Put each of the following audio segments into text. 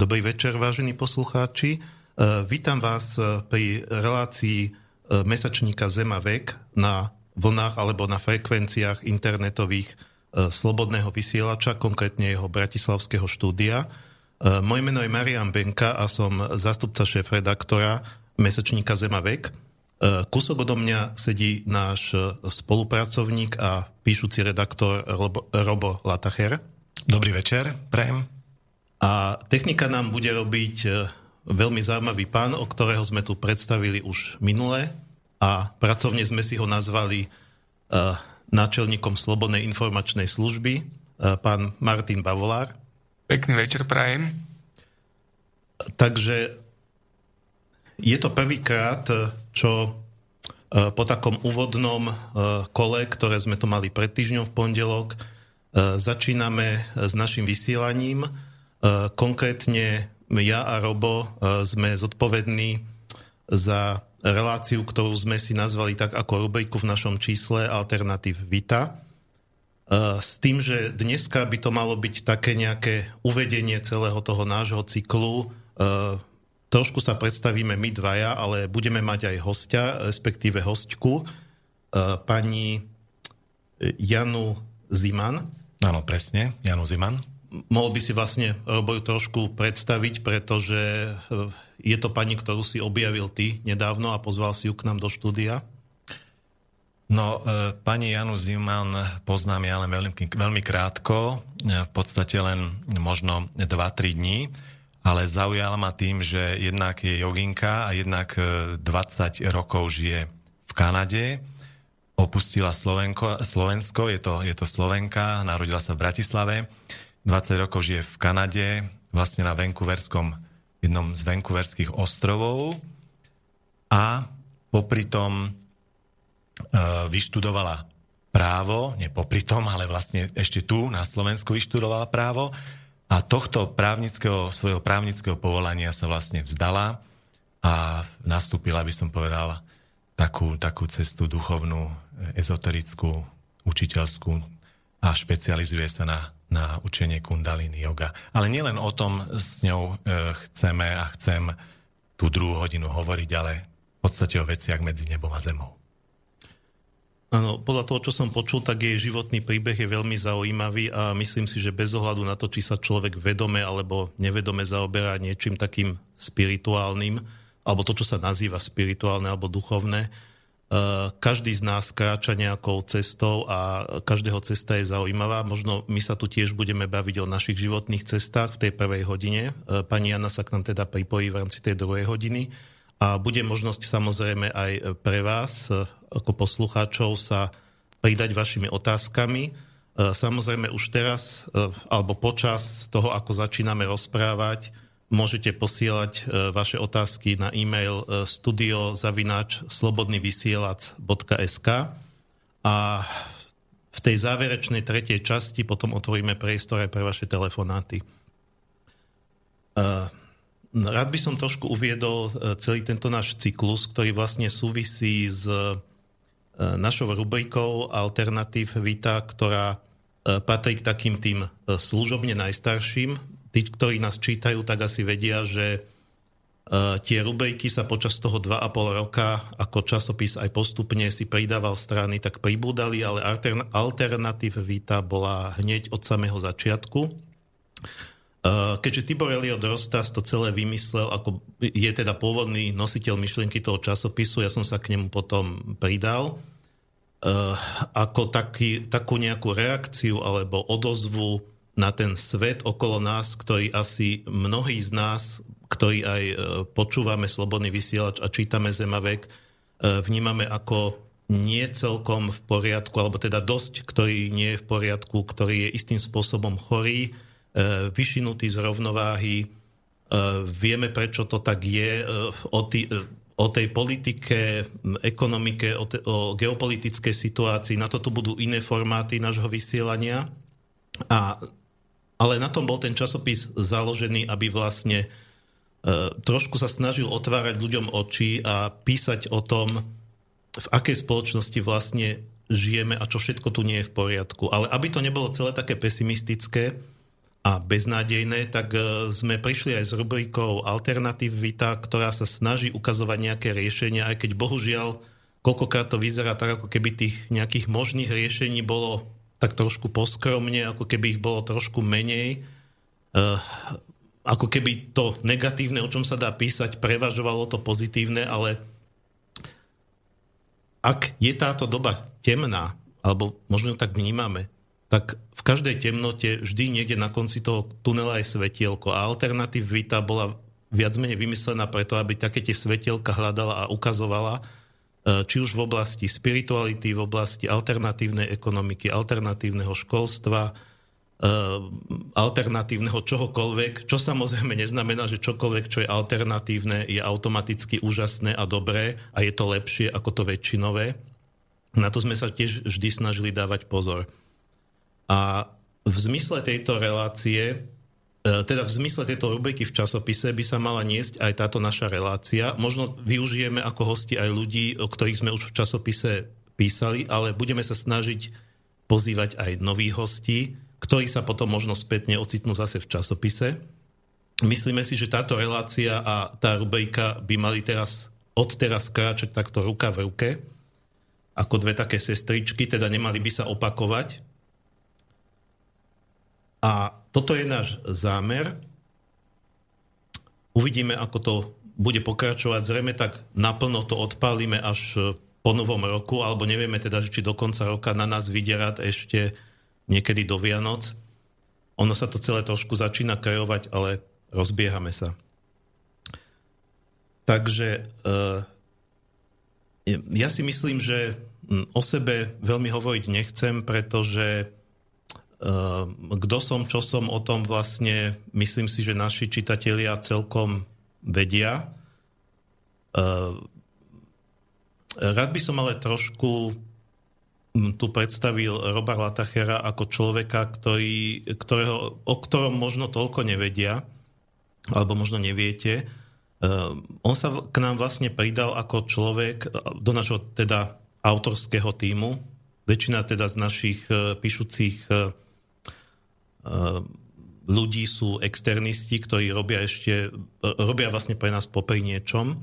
Dobrý večer, vážení poslucháči. E, vítam vás pri relácii mesačníka Zema vek na vlnách alebo na frekvenciách internetových slobodného vysielača, konkrétne jeho bratislavského štúdia. Moje meno je Marian Benka a som zástupca šéf-redaktora mesačníka Zema vek. Kusok odo mňa sedí náš spolupracovník a píšuci redaktor Robo, Robo Latacher. Dobrý večer, prajem. A technika nám bude robiť e, veľmi zaujímavý pán, o ktorého sme tu predstavili už minule a pracovne sme si ho nazvali uh, náčelníkom Slobodnej informačnej služby, uh, pán Martin Bavolár. Pekný večer, prajem. Takže je to prvýkrát, čo po takom úvodnom kole, ktoré sme tu mali pred týždňom v pondelok, začíname s našim vysielaním E, konkrétne ja a Robo e, sme zodpovední za reláciu, ktorú sme si nazvali tak ako rubriku v našom čísle Alternatív Vita. E, s tým, že dneska by to malo byť také nejaké uvedenie celého toho nášho cyklu. Trošku sa predstavíme my dvaja, ale budeme mať aj hostia, respektíve hostku, pani Janu Ziman. Áno, presne, Janu Ziman mohol by si vlastne Roboj trošku predstaviť, pretože eh, je to pani, ktorú si objavil ty nedávno a pozval si ju k nám do štúdia. No, e, pani Janu Ziman poznám ja len veľmi, veľmi krátko, v podstate len možno 2-3 dní, ale zaujala ma tým, že jednak je joginka a jednak 20 rokov žije v Kanade, opustila Slovenko, Slovensko, je to, je to Slovenka, narodila sa v Bratislave 20 rokov žije v Kanade, vlastne na Vancouverskom, jednom z Vancouverských ostrovov. A popri tom e, vyštudovala právo, nie popri tom, ale vlastne ešte tu na Slovensku vyštudovala právo. A tohto právnického, svojho právnického povolania sa vlastne vzdala a nastúpila, by som povedal, takú, takú cestu duchovnú, ezoterickú, učiteľskú a špecializuje sa na na učenie kundalini yoga. Ale nielen o tom s ňou e, chceme a chcem tú druhú hodinu hovoriť, ale v podstate o veciach medzi nebom a zemou. Áno, podľa toho, čo som počul, tak jej životný príbeh je veľmi zaujímavý a myslím si, že bez ohľadu na to, či sa človek vedome alebo nevedome zaoberá niečím takým spirituálnym, alebo to, čo sa nazýva spirituálne alebo duchovné, každý z nás kráča nejakou cestou a každého cesta je zaujímavá. Možno my sa tu tiež budeme baviť o našich životných cestách v tej prvej hodine. Eh, pani Jana sa k nám teda pripojí v rámci tej druhej hodiny a bude možnosť samozrejme aj pre vás eh, ako poslucháčov sa pridať vašimi otázkami. Samozrejme už teraz alebo počas toho, ako začíname rozprávať, môžete posielať e, vaše otázky na e-mail e, studiozavináč slobodnyvysielac.sk a v tej záverečnej tretej časti potom otvoríme priestor aj pre vaše telefonáty. E, rád by som trošku uviedol celý tento náš cyklus, ktorý vlastne súvisí s našou rubrikou Alternatív Vita, ktorá patrí k takým tým služobne najstarším tí, ktorí nás čítajú, tak asi vedia, že uh, tie rubriky sa počas toho 2,5 roka ako časopis aj postupne si pridával strany, tak pribúdali, ale altern- alternatív Vita bola hneď od samého začiatku. Uh, keďže Tibor Eliot Rostas to celé vymyslel, ako je teda pôvodný nositeľ myšlienky toho časopisu, ja som sa k nemu potom pridal, uh, ako taký, takú nejakú reakciu alebo odozvu na ten svet okolo nás, ktorý asi mnohí z nás, ktorí aj e, počúvame Slobodný vysielač a čítame Zemavek, e, vnímame ako nie celkom v poriadku, alebo teda dosť, ktorý nie je v poriadku, ktorý je istým spôsobom chorý, e, vyšinutý z rovnováhy. Vieme, prečo to tak je. O, tej politike, ekonomike, o geopolitickej situácii. Na toto budú iné formáty nášho vysielania. A ale na tom bol ten časopis založený, aby vlastne e, trošku sa snažil otvárať ľuďom oči a písať o tom, v akej spoločnosti vlastne žijeme a čo všetko tu nie je v poriadku. Ale aby to nebolo celé také pesimistické, a beznádejné, tak sme prišli aj s rubrikou Alternativita, ktorá sa snaží ukazovať nejaké riešenia, aj keď bohužiaľ koľkokrát to vyzerá tak, ako keby tých nejakých možných riešení bolo tak trošku poskromne, ako keby ich bolo trošku menej. Ako keby to negatívne, o čom sa dá písať, prevažovalo to pozitívne, ale ak je táto doba temná, alebo možno tak vnímame, tak v každej temnote vždy niekde na konci toho tunela je svetielko a alternatívita bola viac menej vymyslená preto, aby také tie svetielka hľadala a ukazovala, či už v oblasti spirituality, v oblasti alternatívnej ekonomiky, alternatívneho školstva, Eh, alternatívneho čohokoľvek, čo samozrejme neznamená, že čokoľvek, čo je alternatívne, je automaticky úžasné a dobré a je to lepšie ako to väčšinové. Na to sme sa tiež vždy snažili dávať pozor. A v zmysle tejto relácie, teda v zmysle tejto rubriky v časopise by sa mala niesť aj táto naša relácia. Možno využijeme ako hosti aj ľudí, o ktorých sme už v časopise písali, ale budeme sa snažiť pozývať aj nových hostí, ktorí sa potom možno spätne ocitnú zase v časopise. Myslíme si, že táto relácia a tá rubrika by mali teraz od teraz kráčať takto ruka v ruke, ako dve také sestričky, teda nemali by sa opakovať. A toto je náš zámer. Uvidíme, ako to bude pokračovať. Zrejme tak naplno to odpálime až po novom roku, alebo nevieme teda, či do konca roka na nás vydierať ešte niekedy do Vianoc. Ono sa to celé trošku začína krajovať, ale rozbiehame sa. Takže eh, ja si myslím, že hm, o sebe veľmi hovoriť nechcem, pretože kto som, čo som o tom vlastne, myslím si, že naši čitatelia celkom vedia. Eh, rád by som ale trošku tu predstavil Roba Latachera ako človeka, ktorý, ktorého, o ktorom možno toľko nevedia, alebo možno neviete. Uh, on sa k nám vlastne pridal ako človek do našho teda autorského týmu. Väčšina teda z našich uh, píšucich uh, ľudí sú externisti, ktorí robia ešte, robia vlastne pre nás popri niečom.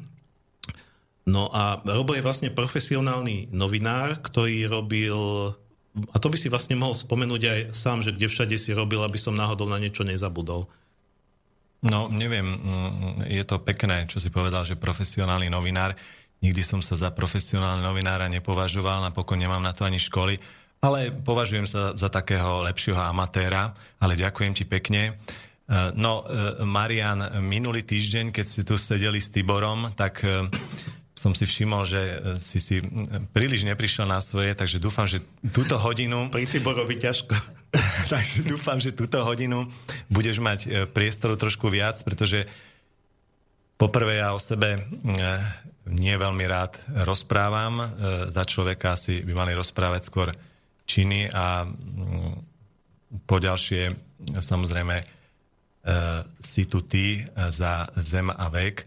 No a Robo je vlastne profesionálny novinár, ktorý robil, a to by si vlastne mohol spomenúť aj sám, že kde všade si robil, aby som náhodou na niečo nezabudol. No, neviem, mm, je to pekné, čo si povedal, že profesionálny novinár. Nikdy som sa za profesionálny novinára nepovažoval, napokon nemám na to ani školy, ale považujem sa za takého lepšieho amatéra, ale ďakujem ti pekne. E, no, e, Marian, minulý týždeň, keď ste tu sedeli s Tiborom, tak e, som si všimol, že si si príliš neprišiel na svoje, takže dúfam, že túto hodinu... Pri Tiborovi ťažko. takže dúfam, že túto hodinu budeš mať priestoru trošku viac, pretože poprvé ja o sebe nie veľmi rád rozprávam. Za človeka si by mali rozprávať skôr činy a po ďalšie samozrejme si tu ty za zem a vek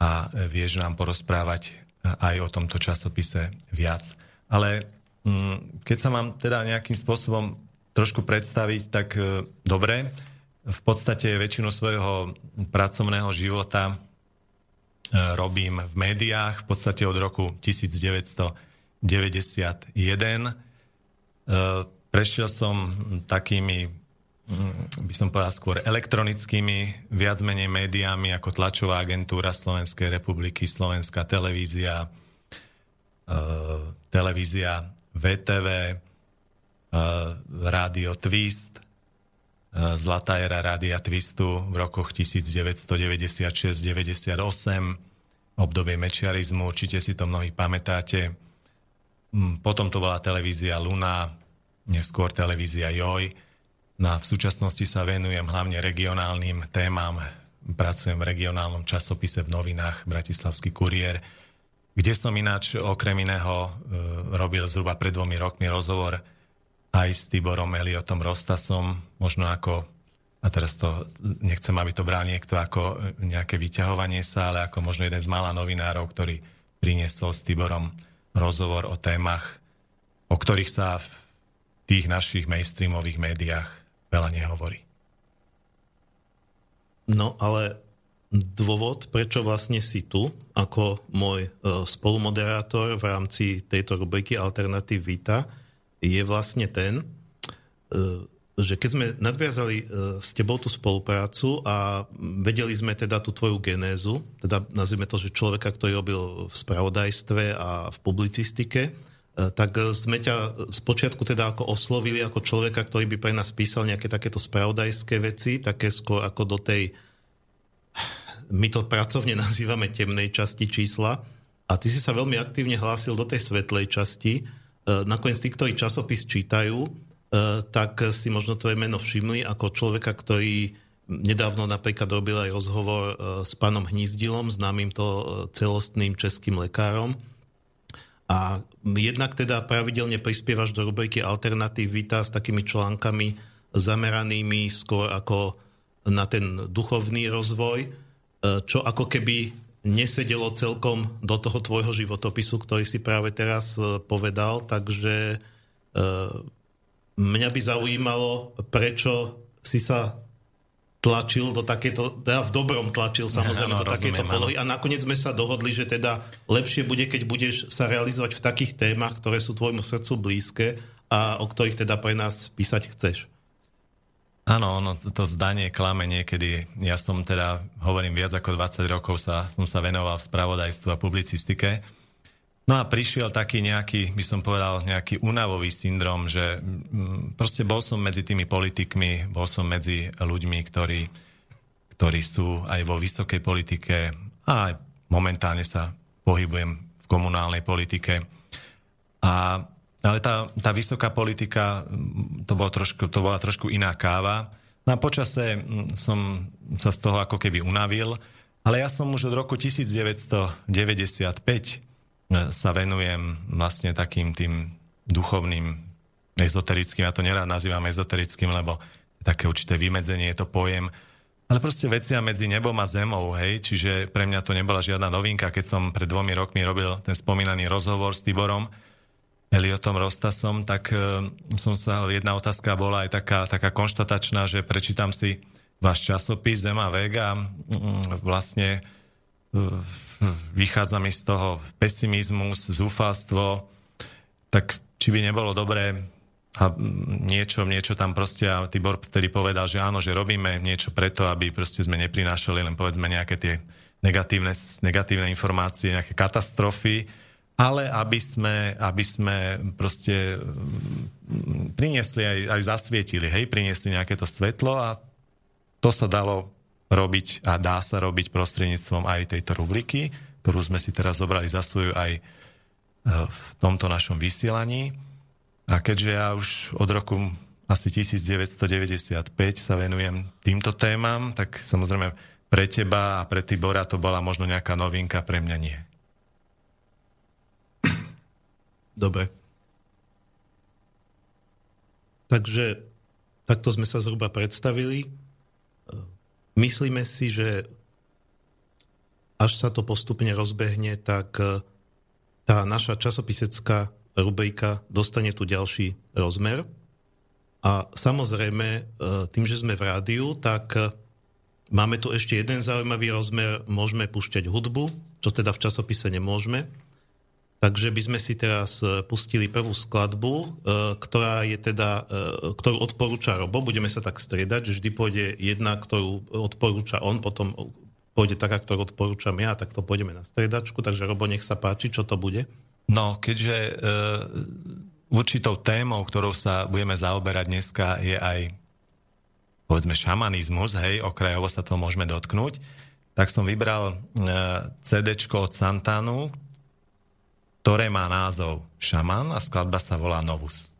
a vieš nám porozprávať aj o tomto časopise viac. Ale mm, keď sa mám teda nejakým spôsobom trošku predstaviť, tak e, dobre, v podstate väčšinu svojho pracovného života e, robím v médiách, v podstate od roku 1991. E, prešiel som takými Mm, by som povedal skôr elektronickými, viac menej médiami ako tlačová agentúra Slovenskej republiky, Slovenská televízia, e, televízia VTV, e, rádio Twist, Zlatá era rádia Twistu v rokoch 1996-98, obdobie mečiarizmu, určite si to mnohí pamätáte. Mm, potom to bola televízia Luna, neskôr televízia Joj, No a v súčasnosti sa venujem hlavne regionálnym témam. Pracujem v regionálnom časopise v novinách Bratislavský kuriér, kde som ináč okrem iného e, robil zhruba pred dvomi rokmi rozhovor aj s Tiborom Eliotom Rostasom, možno ako, a teraz to nechcem, aby to bral niekto ako nejaké vyťahovanie sa, ale ako možno jeden z mála novinárov, ktorý priniesol s Tiborom rozhovor o témach, o ktorých sa v tých našich mainstreamových médiách veľa nehovorí. No ale dôvod, prečo vlastne si tu ako môj e, spolumoderátor v rámci tejto rubriky Alternatív Vita, je vlastne ten, e, že keď sme nadviazali e, s tebou tú spoluprácu a vedeli sme teda tú tvoju genézu, teda nazvime to, že človeka, ktorý robil v spravodajstve a v publicistike, e, tak sme ťa z počiatku teda ako oslovili ako človeka, ktorý by pre nás písal nejaké takéto spravodajské veci, také skôr ako do tej, my to pracovne nazývame temnej časti čísla. A ty si sa veľmi aktívne hlásil do tej svetlej časti. E, nakoniec tí, ktorí časopis čítajú, tak si možno tvoje meno všimli ako človeka, ktorý nedávno napríklad robil aj rozhovor e, s pánom Hnízdilom, známym to e, celostným českým lekárom. A jednak teda pravidelne prispievaš do rubriky Alternatív Vita s takými článkami zameranými skôr ako na ten duchovný rozvoj, čo ako keby nesedelo celkom do toho tvojho životopisu, ktorý si práve teraz povedal, takže Mňa by zaujímalo, prečo si sa tlačil do takéto, teda v dobrom tlačil samozrejme no, do takéto polohy a nakoniec sme sa dohodli, že teda lepšie bude, keď budeš sa realizovať v takých témach, ktoré sú tvojmu srdcu blízke a o ktorých teda pre nás písať chceš. Áno, ono, to zdanie klame niekedy. Ja som teda, hovorím, viac ako 20 rokov sa, som sa venoval v spravodajstvu a publicistike No a prišiel taký nejaký, by som povedal, nejaký únavový syndrom, že mm, proste bol som medzi tými politikmi, bol som medzi ľuďmi, ktorí, ktorí sú aj vo vysokej politike a aj momentálne sa pohybujem v komunálnej politike. A, ale tá, tá vysoká politika, mm, to, bolo trošku, to bola trošku iná káva. No a počase mm, som sa z toho ako keby unavil, ale ja som už od roku 1995 sa venujem vlastne takým tým duchovným, ezoterickým, ja to nerád nazývam ezoterickým, lebo také určité vymedzenie je to pojem, ale proste vecia medzi nebom a zemou, hej, čiže pre mňa to nebola žiadna novinka, keď som pred dvomi rokmi robil ten spomínaný rozhovor s Tiborom, Eliotom Rostasom, tak e, som sa, jedna otázka bola aj taká, taká konštatačná, že prečítam si váš časopis Zema Vega, vlastne e, vychádza mi z toho pesimizmus, zúfalstvo, tak či by nebolo dobré a niečo, niečo tam proste, a Tibor vtedy povedal, že áno, že robíme niečo preto, aby proste sme neprinášali len povedzme nejaké tie negatívne, negatívne informácie, nejaké katastrofy, ale aby sme, aby sme proste mm, priniesli aj, aj zasvietili, hej, priniesli nejaké to svetlo a to sa dalo robiť a dá sa robiť prostredníctvom aj tejto rubriky, ktorú sme si teraz zobrali za svoju aj e, v tomto našom vysielaní. A keďže ja už od roku asi 1995 sa venujem týmto témam, tak samozrejme pre teba a pre Tibora to bola možno nejaká novinka, pre mňa nie. Dobre. Takže takto sme sa zhruba predstavili. Myslíme si, že až sa to postupne rozbehne, tak e, tá naša časopisecká rubrika dostane tu ďalší rozmer. A samozrejme, e, tým, že sme v rádiu, tak e, máme tu ešte jeden zaujímavý rozmer, môžeme púšťať hudbu, čo teda v časopise nemôžeme. Takže by sme si teraz e, pustili prvú skladbu, e, ktorá je teda, e, ktorú odporúča Robo. Budeme sa tak striedať, že vždy pôjde jedna, ktorú odporúča on, potom pôjde taká, ktorú odporúčam ja, tak to pôjdeme na striedačku. Takže Robo, nech sa páči, čo to bude. No, keďže e, určitou témou, ktorou sa budeme zaoberať dneska, je aj povedzme šamanizmus, hej, okrajovo sa to môžeme dotknúť, tak som vybral e, CD od Santanu, ktoré má názov Šaman a skladba sa volá Novus.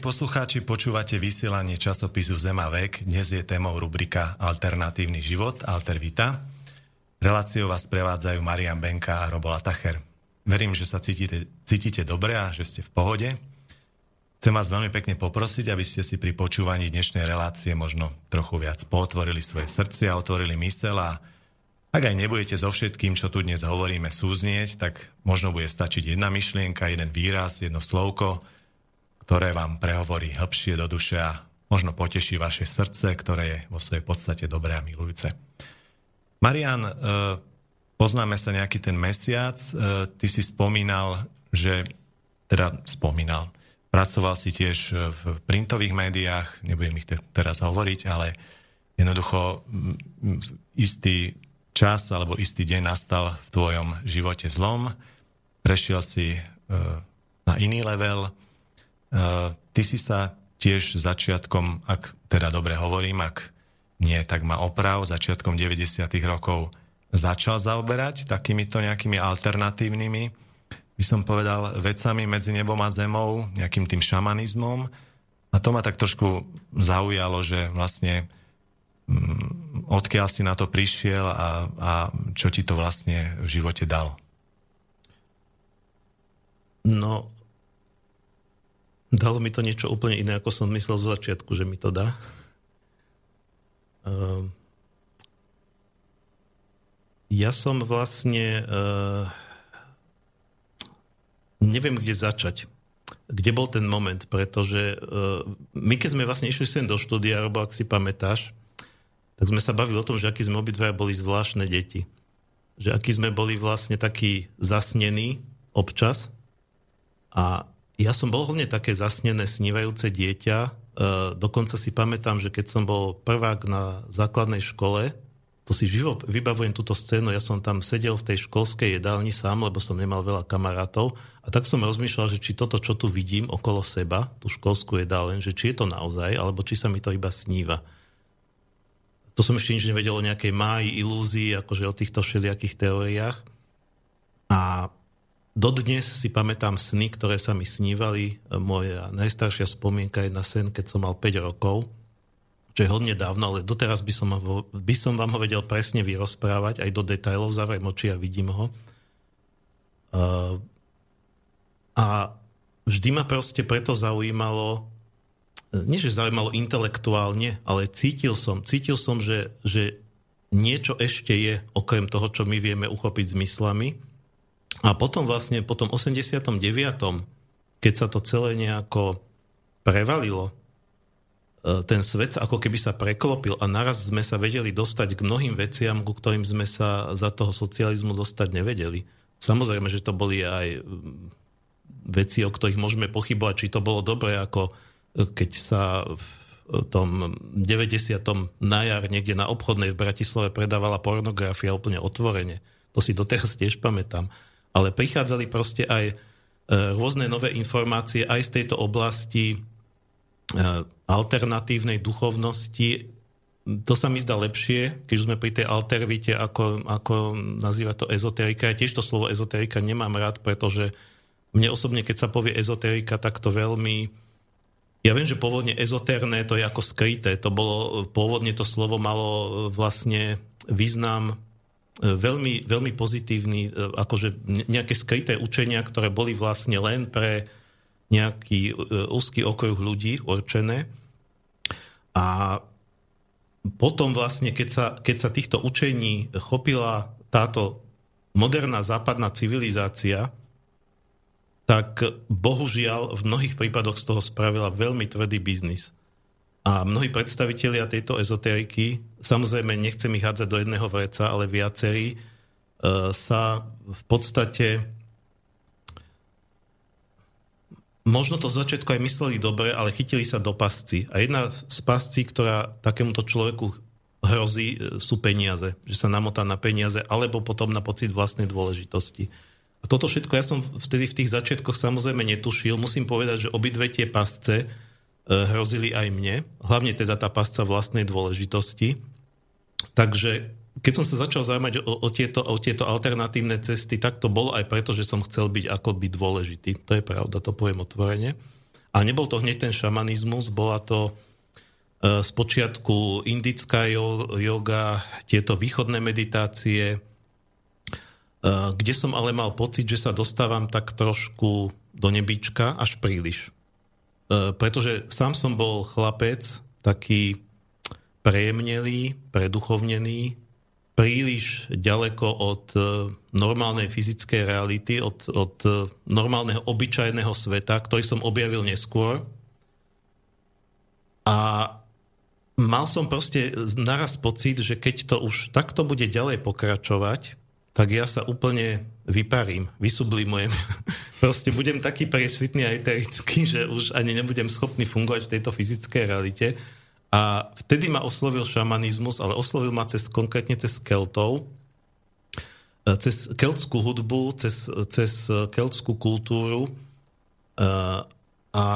Poslucháči, počúvate vysielanie časopisu Zema vek. Dnes je témou rubrika Alternatívny život, Altervita. Reláciou vás prevádzajú Marian Benka a Robola Tacher. Verím, že sa cítite, cítite dobre a že ste v pohode. Chcem vás veľmi pekne poprosiť, aby ste si pri počúvaní dnešnej relácie možno trochu viac potvorili svoje srdcia, otvorili mysel a ak aj nebudete so všetkým, čo tu dnes hovoríme, súznieť, tak možno bude stačiť jedna myšlienka, jeden výraz, jedno slovko, ktoré vám prehovorí hĺbšie do duše a možno poteší vaše srdce, ktoré je vo svojej podstate dobré a milujúce. Marian, e, poznáme sa nejaký ten mesiac, e, ty si spomínal, že, teda spomínal, pracoval si tiež v printových médiách, nebudem ich te, teraz hovoriť, ale jednoducho istý čas alebo istý deň nastal v tvojom živote zlom, prešiel si e, na iný level, Ty si sa tiež začiatkom, ak teda dobre hovorím, ak nie, tak ma oprav, začiatkom 90. rokov začal zaoberať takýmito nejakými alternatívnymi, by som povedal, vecami medzi nebom a zemou, nejakým tým šamanizmom. A to ma tak trošku zaujalo, že vlastne mm, odkiaľ si na to prišiel a, a čo ti to vlastne v živote dal? No, Dalo mi to niečo úplne iné, ako som myslel zo začiatku, že mi to dá. Uh, ja som vlastne... Uh, neviem, kde začať. Kde bol ten moment, pretože uh, my, keď sme vlastne išli sem do štúdia, alebo ak si pamätáš, tak sme sa bavili o tom, že akí sme obidvaja boli zvláštne deti. Že akí sme boli vlastne takí zasnení občas, A ja som bol hlavne také zasnené, snívajúce dieťa. E, dokonca si pamätám, že keď som bol prvák na základnej škole, to si živo vybavujem túto scénu, ja som tam sedel v tej školskej jedálni sám, lebo som nemal veľa kamarátov a tak som rozmýšľal, že či toto, čo tu vidím okolo seba, tú školskú jedáleň, že či je to naozaj, alebo či sa mi to iba sníva. To som ešte nič nevedel o nejakej máji, ilúzii, akože o týchto všelijakých teóriách. A dodnes si pamätám sny, ktoré sa mi snívali. Moja najstaršia spomienka je na sen, keď som mal 5 rokov čo je hodne dávno, ale doteraz by som, ho, by som vám ho vedel presne vyrozprávať, aj do detajlov, zavriem oči a vidím ho. Uh, a vždy ma proste preto zaujímalo, nie že zaujímalo intelektuálne, ale cítil som, cítil som, že, že niečo ešte je, okrem toho, čo my vieme uchopiť zmyslami. A potom vlastne, po tom 89., keď sa to celé nejako prevalilo, E, ten svet ako keby sa preklopil a naraz sme sa vedeli dostať k mnohým veciam, ku ktorým sme sa za toho socializmu dostať nevedeli. Samozrejme, že to boli aj veci, o ktorých môžeme pochybovať, či to bolo dobre, ako e, keď sa v tom 90. na jar niekde na obchodnej v Bratislave predávala pornografia úplne otvorene. To si doteraz tiež pamätám. Ale prichádzali proste aj e, rôzne nové informácie aj z tejto oblasti Eh, alternatívnej duchovnosti, to sa mi zdá lepšie, keď sme pri tej altervite, ako, ako nazýva to ezoterika. Ja tiež to slovo ezoterika nemám rád, pretože mne osobne, keď sa povie ezoterika, tak to veľmi... Ja viem, že pôvodne ezoterné to je ako skryté. To bolo, pôvodne to slovo malo vlastne význam veľmi, veľmi pozitívny, eh, akože nejaké skryté učenia, ktoré boli vlastne len pre nejaký e, úzky okruh ľudí určené. A potom vlastne, keď sa, keď sa týchto učení chopila táto moderná západná civilizácia, tak bohužiaľ v mnohých prípadoch z toho spravila veľmi tvrdý biznis. A mnohí predstavitelia tejto ezoteriky, samozrejme nechcem ich hádzať do jedného vreca, ale viacerí, e, sa v podstate možno to z začiatku aj mysleli dobre, ale chytili sa do pasci. A jedna z pascí, ktorá takémuto človeku hrozí, e, sú peniaze. Že sa namotá na peniaze, alebo potom na pocit vlastnej dôležitosti. A toto všetko ja som vtedy v tých začiatkoch samozrejme netušil. Musím povedať, že obidve tie pasce hrozili aj mne. Hlavne teda tá pasca vlastnej dôležitosti. Takže keď som sa začal zaujímať o, o, tieto, o tieto alternatívne cesty, tak to bolo aj preto, že som chcel byť ako byť dôležitý. To je pravda, to poviem otvorene. A nebol to hneď ten šamanizmus, bola to e, z počiatku indická yoga, tieto východné meditácie, e, kde som ale mal pocit, že sa dostávam tak trošku do nebička až príliš. E, pretože sám som bol chlapec, taký prejemnelý, preduchovnený, príliš ďaleko od e, normálnej fyzickej reality, od, od e, normálneho obyčajného sveta, ktorý som objavil neskôr. A mal som proste naraz pocit, že keď to už takto bude ďalej pokračovať, tak ja sa úplne vyparím, vysublimujem. proste budem taký presvitný a eterický, že už ani nebudem schopný fungovať v tejto fyzickej realite a vtedy ma oslovil šamanizmus, ale oslovil ma cez, konkrétne cez Keltov, e, cez keltskú hudbu, cez, cez keltskú kultúru. E, a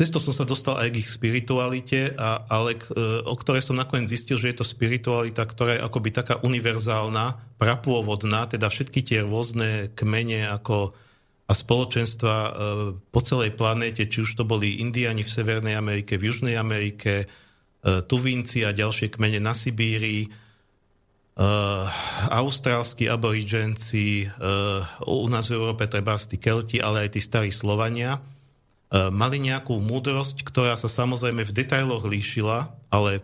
cez som sa dostal aj k ich spiritualite, a, ale e, o ktorej som nakoniec zistil, že je to spiritualita, ktorá je akoby taká univerzálna, prapôvodná, teda všetky tie rôzne kmene ako a spoločenstva e, po celej planéte, či už to boli Indiani v Severnej Amerike, v Južnej Amerike, e, Tuvínci a ďalšie kmene na Sibírii, austrálsky aborigenci, u nás v Európe treba tí Kelti, ale aj tí starí Slovania, mali nejakú múdrosť, ktorá sa samozrejme v detailoch líšila, ale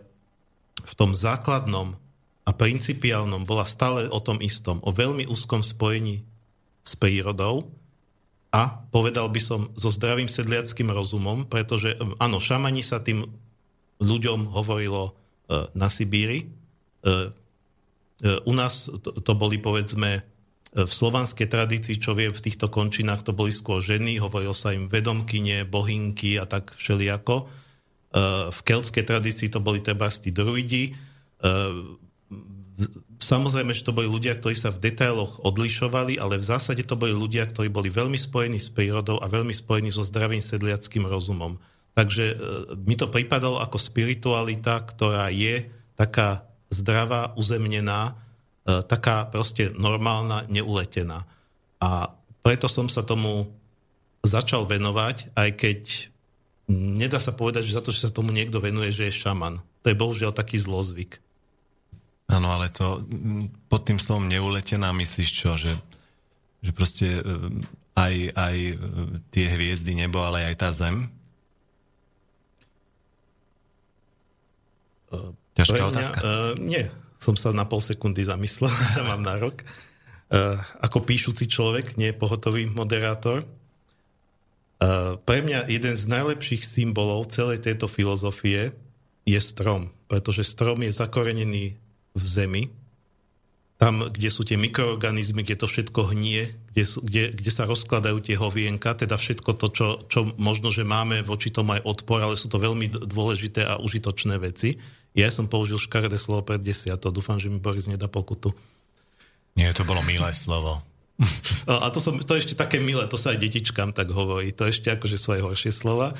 v tom základnom a principiálnom bola stále o tom istom, o veľmi úzkom spojení s prírodou, a povedal by som so zdravým sedliackým rozumom, pretože áno, šamani sa tým ľuďom hovorilo e, na Sibíri. E, e, u nás to boli povedzme v slovanskej tradícii, čo viem, v týchto končinách to boli skôr ženy, hovorilo sa im vedomkyne, bohinky a tak všelijako. V keltskej tradícii to boli treba tí druidi. Samozrejme, že to boli ľudia, ktorí sa v detailoch odlišovali, ale v zásade to boli ľudia, ktorí boli veľmi spojení s prírodou a veľmi spojení so zdravým sedliackým rozumom. Takže e, mi to pripadalo ako spiritualita, ktorá je taká zdravá, uzemnená, e, taká proste normálna, neuletená. A preto som sa tomu začal venovať, aj keď nedá sa povedať, že za to, že sa tomu niekto venuje, že je šaman. To je bohužiaľ taký zlozvyk. Áno, ale to pod tým slovom neuletená myslíš čo? Že, že proste e, aj, aj e, tie hviezdy nebo, ale aj tá zem? Ťažká mňa, otázka. Uh, nie, som sa na pol sekundy zamyslel, tam mám nárok. Uh, ako píšuci človek, nie pohotový moderátor. Uh, pre mňa jeden z najlepších symbolov celej tejto filozofie je strom, pretože strom je zakorenený v zemi, tam, kde sú tie mikroorganizmy, kde to všetko hnie, kde, sú, kde, kde sa rozkladajú tie hovienka, teda všetko to, čo, čo možno, že máme voči tomu aj odpor, ale sú to veľmi dôležité a užitočné veci. Ja som použil škaredé slovo pred desiato, dúfam, že mi Boris nedá pokutu. Nie, to bolo milé slovo. A to, som, to je ešte také milé, to sa aj detičkám tak hovorí, to ešte akože svoje horšie slova.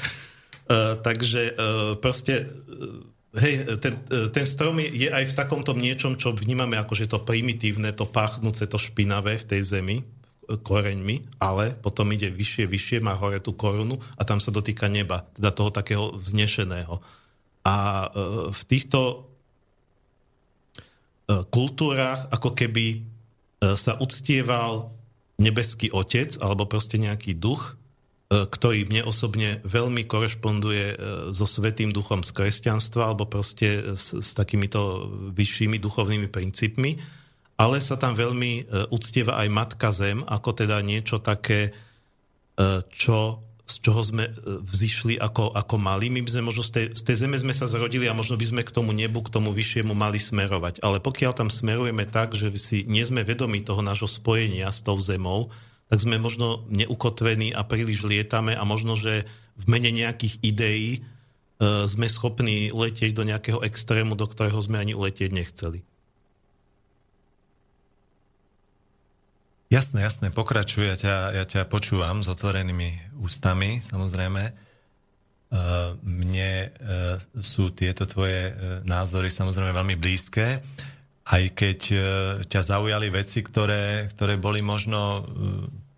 Uh, takže uh, proste uh, Hej, ten, ten strom je aj v takomto niečom, čo vnímame ako, že to primitívne, to páchnúce, to špinavé v tej zemi, koreňmi, ale potom ide vyššie, vyššie, má hore tú korunu a tam sa dotýka neba, teda toho takého vznešeného. A e, v týchto e, kultúrach ako keby e, sa uctieval nebeský otec alebo proste nejaký duch, ktorý mne osobne veľmi korešponduje so Svetým duchom z kresťanstva alebo proste s, s takýmito vyššími duchovnými princípmi, ale sa tam veľmi uctieva aj Matka Zem ako teda niečo také, čo, z čoho sme vzýšli ako, ako mali. My by sme možno z tej, z tej zeme sme sa zrodili a možno by sme k tomu nebu, k tomu vyššiemu mali smerovať. Ale pokiaľ tam smerujeme tak, že si nie sme vedomi toho nášho spojenia s tou zemou, tak sme možno neukotvení a príliš lietame a možno, že v mene nejakých ideí e, sme schopní letieť do nejakého extrému, do ktorého sme ani uletieť nechceli. Jasné, jasné, pokračuj, ja ťa, ja ťa počúvam s otvorenými ústami, samozrejme. E, mne e, sú tieto tvoje názory samozrejme veľmi blízke. Aj keď e, ťa zaujali veci, ktoré, ktoré boli možno e,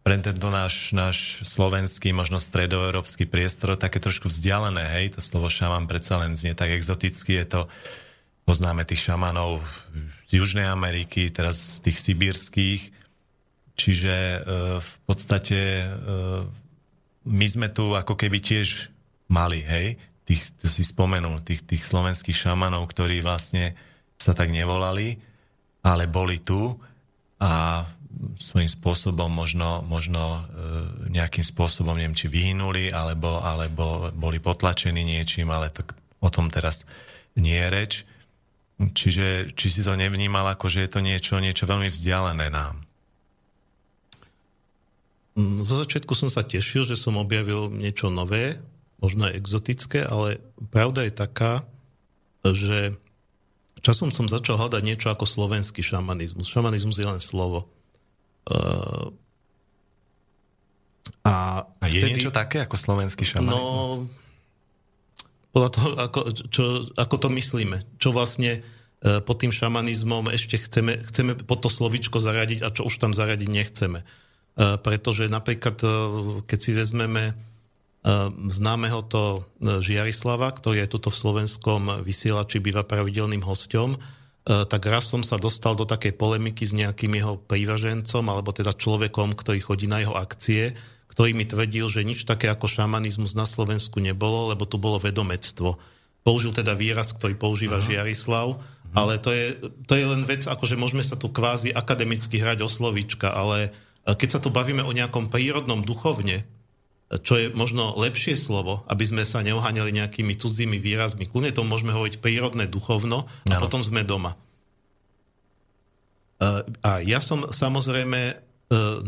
pre tento náš, náš slovenský, možno stredoeurópsky priestor také trošku vzdialené, hej, to slovo šaman predsa len znie tak exoticky, je to, poznáme tých šamanov z Južnej Ameriky, teraz tých sibírských, čiže e, v podstate my sme tu ako keby tiež mali, hej, tých, to si spomenul, tých, tých slovenských šamanov, ktorí vlastne sa tak nevolali, ale boli tu a svojím spôsobom možno, možno e, nejakým spôsobom, neviem, či vyhynuli, alebo, alebo boli potlačení niečím, ale tak o tom teraz nie je reč. Čiže či si to nevnímal ako, že je to niečo, niečo veľmi vzdialené nám? Mm, zo začiatku som sa tešil, že som objavil niečo nové, možno aj exotické, ale pravda je taká, že Časom som začal hľadať niečo ako slovenský šamanizmus. Šamanizmus je len slovo. Uh, a, a je vtedy, niečo také ako slovenský šamanizmus? No, podľa toho, ako, čo, ako to myslíme. Čo vlastne uh, pod tým šamanizmom ešte chceme, chceme pod to slovičko zaradiť a čo už tam zaradiť nechceme. Uh, pretože napríklad, uh, keď si vezmeme Ehm, známeho to e, Žiarislava, ktorý je tuto v slovenskom vysielači býva pravidelným hostom, e, tak raz som sa dostal do takej polemiky s nejakým jeho prívažencom, alebo teda človekom, ktorý chodí na jeho akcie, ktorý mi tvrdil, že nič také ako šamanizmus na Slovensku nebolo, lebo tu bolo vedomectvo. Použil teda výraz, ktorý používa Aha. Žiarislav, Aha. ale to je, to je len vec, akože môžeme sa tu kvázi akademicky hrať o slovíčka, ale e, keď sa tu bavíme o nejakom prírodnom duchovne, čo je možno lepšie slovo, aby sme sa neoháňali nejakými cudzími výrazmi. Kľudne to môžeme hovoriť prírodné duchovno a ano. potom sme doma. A ja som samozrejme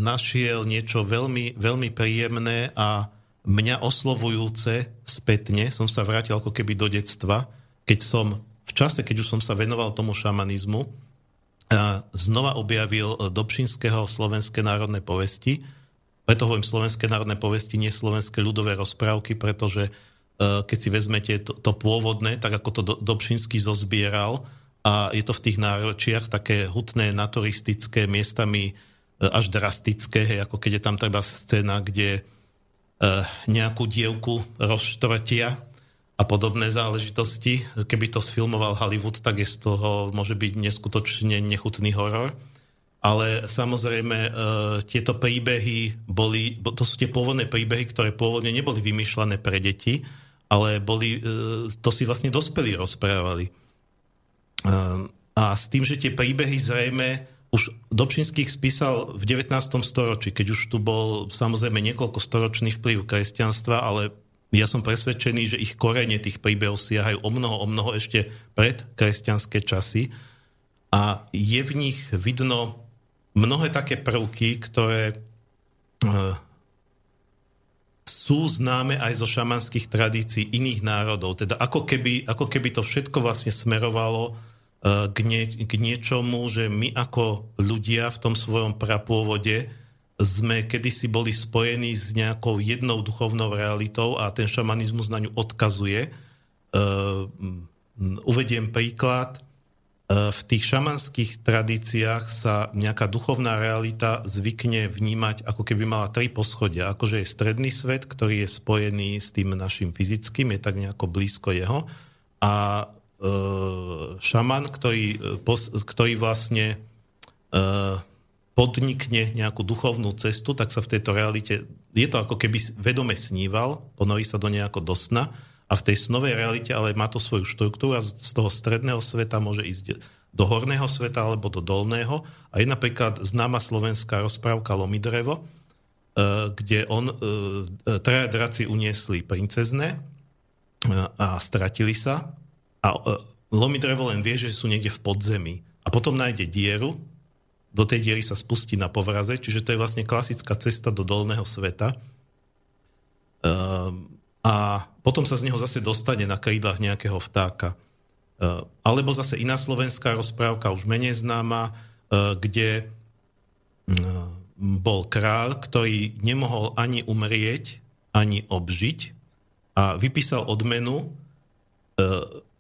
našiel niečo veľmi, veľmi príjemné a mňa oslovujúce spätne. Som sa vrátil ako keby do detstva, keď som v čase, keď už som sa venoval tomu šamanizmu, znova objavil Dobšinského slovenské národné povesti. Preto hovorím slovenské národné povesti, nie slovenské ľudové rozprávky, pretože keď si vezmete to, to pôvodné, tak ako to Dobšinský zozbieral, a je to v tých náročiach také hutné, naturistické, miestami e, až drastické, hej, ako keď je tam treba scéna, kde nejakú dievku rozštvrtia a podobné záležitosti. Keby to sfilmoval Hollywood, tak je z toho môže byť neskutočne nechutný horor. Ale samozrejme, uh, tieto príbehy boli, to sú tie pôvodné príbehy, ktoré pôvodne neboli vymýšľané pre deti, ale boli, uh, to si vlastne dospelí rozprávali. Ehm, a s tým, že tie príbehy zrejme už Dobšinských spísal v 19. storočí, keď už tu bol samozrejme niekoľko storočný vplyv kresťanstva, ale ja som presvedčený, že ich korene tých príbehov siahajú o mnoho, o mnoho ešte pred kresťanské časy a je v nich vidno mnohé také prvky, ktoré uh, sú známe aj zo šamanských tradícií iných národov. Teda ako keby, ako keby to všetko vlastne smerovalo k, nie, k niečomu, že my ako ľudia v tom svojom prapôvode sme kedysi boli spojení s nejakou jednou duchovnou realitou a ten šamanizmus na ňu odkazuje. Uh, uvediem príklad. Uh, v tých šamanských tradíciách sa nejaká duchovná realita zvykne vnímať, ako keby mala tri poschodia. Akože je stredný svet, ktorý je spojený s tým našim fyzickým, je tak nejako blízko jeho. A E, šaman, ktorý, e, ktorý vlastne e, podnikne nejakú duchovnú cestu, tak sa v tejto realite, je to ako keby vedome sníval, ponorí sa do nejako do sna a v tej snovej realite ale má to svoju štruktúru a z toho stredného sveta môže ísť do horného sveta alebo do dolného. A je napríklad známa slovenská rozprávka Lomidrevo, kde on, traja draci uniesli princezne a stratili sa a e, lomidrevo len vie, že sú niekde v podzemí. A potom nájde dieru, do tej diery sa spustí na povraze, čiže to je vlastne klasická cesta do dolného sveta. Ehm, a potom sa z neho zase dostane na krídlach nejakého vtáka. Ehm, alebo zase iná slovenská rozprávka, už menej známa, ehm, kde bol král, ktorý nemohol ani umrieť, ani obžiť a vypísal odmenu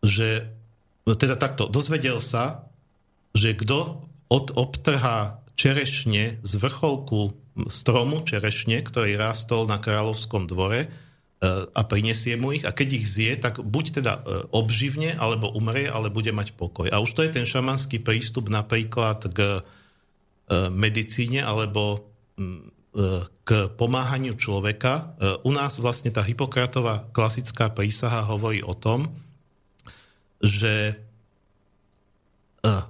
že no teda takto, dozvedel sa, že kto od, obtrhá čerešne z vrcholku stromu čerešne, ktorý rástol na kráľovskom dvore e, a prinesie mu ich a keď ich zje, tak buď teda e, obživne, alebo umrie, ale bude mať pokoj. A už to je ten šamanský prístup napríklad k e, medicíne alebo k pomáhaniu človeka. U nás vlastne tá Hipokratová klasická prísaha hovorí o tom, že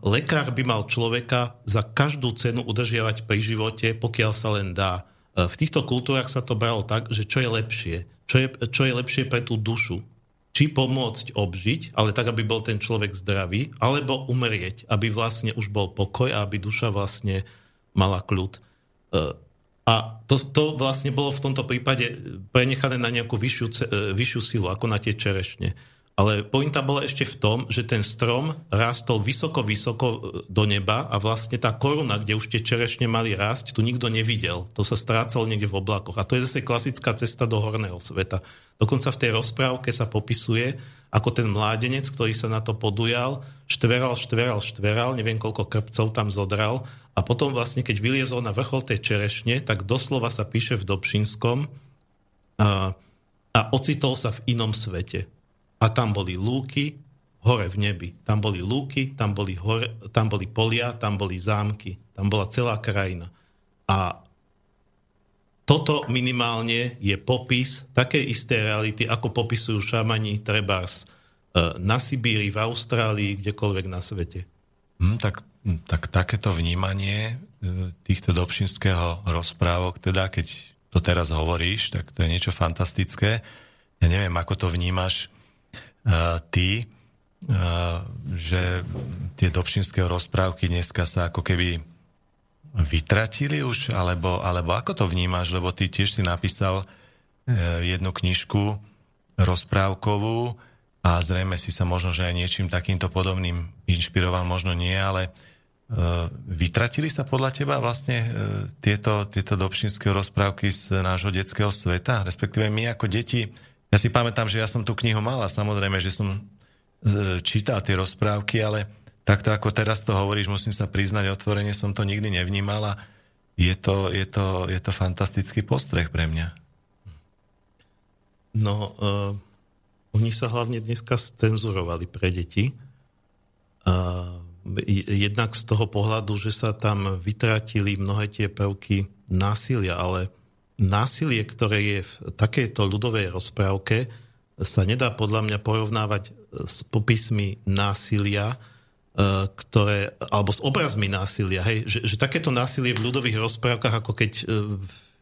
lekár by mal človeka za každú cenu udržiavať pri živote, pokiaľ sa len dá. E, v týchto kultúrach sa to bralo tak, že čo je lepšie? Čo je, čo je lepšie pre tú dušu? Či pomôcť obžiť, ale tak, aby bol ten človek zdravý, alebo umrieť, aby vlastne už bol pokoj a aby duša vlastne mala kľud. E, a to, to vlastne bolo v tomto prípade prenechané na nejakú vyššiu, vyššiu silu, ako na tie čerešne. Ale pointa bola ešte v tom, že ten strom rástol vysoko, vysoko e, do neba a vlastne tá koruna, kde už tie čerešne mali rásť, tu nikto nevidel. To sa strácalo niekde v oblakoch. A to je zase klasická cesta do horného sveta. Dokonca v tej rozprávke sa popisuje, ako ten mládenec, ktorý sa na to podujal, štveral, štveral, štveral, neviem koľko krpcov tam zodral a potom vlastne, keď vyliezol na vrchol tej čerešne, tak doslova sa píše v Dobšinskom a, a ocitol sa v inom svete a tam boli lúky hore v nebi. Tam boli lúky, tam boli, hore, tam boli polia, tam boli zámky, tam bola celá krajina. A toto minimálne je popis takej isté reality, ako popisujú šamani trebárs e, na Sibíri, v Austrálii, kdekoľvek na svete. Hmm, tak, tak takéto vnímanie e, týchto dobšinského rozprávok, teda keď to teraz hovoríš, tak to je niečo fantastické. Ja neviem, ako to vnímaš ty, že tie dobšinské rozprávky dneska sa ako keby vytratili už, alebo, alebo ako to vnímaš, lebo ty tiež si napísal jednu knižku rozprávkovú a zrejme si sa možno, že aj niečím takýmto podobným inšpiroval, možno nie, ale vytratili sa podľa teba vlastne tieto, tieto dobšinské rozprávky z nášho detského sveta, respektíve my ako deti, ja si pamätám, že ja som tú knihu mal a samozrejme, že som E, čítal tie rozprávky, ale takto ako teraz to hovoríš, musím sa priznať, otvorene som to nikdy nevnímal a je to, je to, je to fantastický postreh pre mňa. No, uh, oni sa hlavne dneska cenzurovali pre deti. Uh, jednak z toho pohľadu, že sa tam vytratili mnohé tie prvky násilia, ale násilie, ktoré je v takejto ľudovej rozprávke, sa nedá podľa mňa porovnávať s popismi násilia, e, ktoré, alebo s obrazmi násilia, hej, že, že takéto násilie v ľudových rozprávkach, ako keď, e,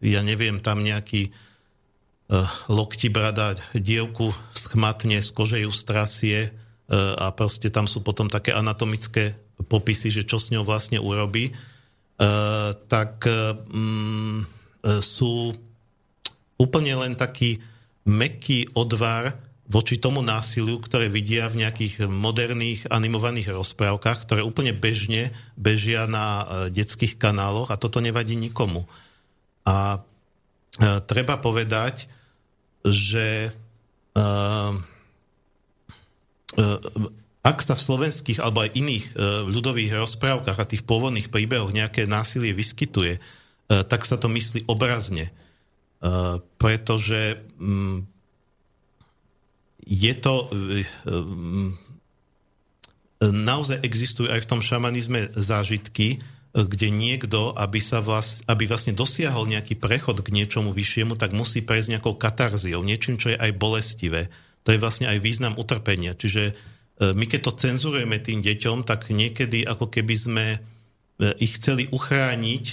ja neviem, tam nejaký e, lokti brada dievku schmatne, z kože ju strasie a proste tam sú potom také anatomické popisy, že čo s ňou vlastne urobí, tak mm, sú úplne len taký meký odvar voči tomu násiliu, ktoré vidia v nejakých moderných animovaných rozprávkach, ktoré úplne bežne bežia na e, detských kanáloch a toto nevadí nikomu. A e, treba povedať, že e, ak sa v slovenských alebo aj iných ľudových rozprávkach a tých pôvodných príbehoch nejaké násilie vyskytuje, tak sa to myslí obrazne. Pretože mm, je to... E, e, naozaj existujú aj v tom šamanizme zážitky, e, kde niekto, aby, sa vlast, aby vlastne dosiahol nejaký prechod k niečomu vyššiemu, tak musí prejsť nejakou katarziou, niečím, čo je aj bolestivé. To je vlastne aj význam utrpenia. Čiže my keď to cenzurujeme tým deťom, tak niekedy ako keby sme ich chceli uchrániť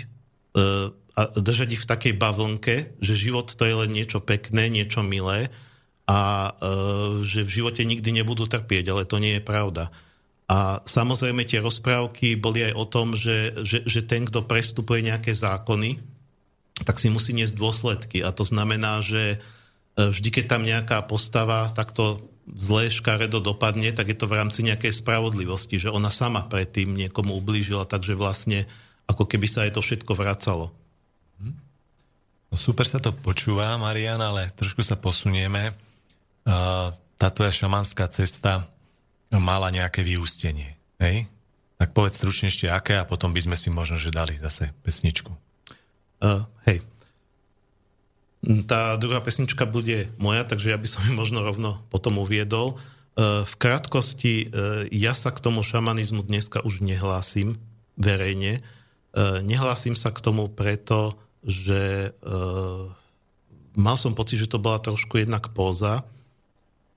a držať ich v takej bavlnke, že život to je len niečo pekné, niečo milé a e, že v živote nikdy nebudú trpieť, ale to nie je pravda. A samozrejme tie rozprávky boli aj o tom, že, že, že ten, kto prestupuje nejaké zákony, tak si musí niesť dôsledky. A to znamená, že e, vždy, keď tam nejaká postava takto zlé škaredo dopadne, tak je to v rámci nejakej spravodlivosti, že ona sama predtým niekomu ublížila, takže vlastne ako keby sa aj to všetko vracalo. Hm. No super sa to počúva, Marian, ale trošku sa posunieme tá tvoja šamanská cesta mala nejaké vyústenie. Hej? Tak povedz stručne ešte aké a potom by sme si možno že dali zase pesničku. Uh, hej. Tá druhá pesnička bude moja, takže ja by som ju možno rovno potom uviedol. Uh, v krátkosti, uh, ja sa k tomu šamanizmu dneska už nehlásim verejne. Uh, nehlásim sa k tomu preto, že mal som pocit, že to bola trošku jednak póza,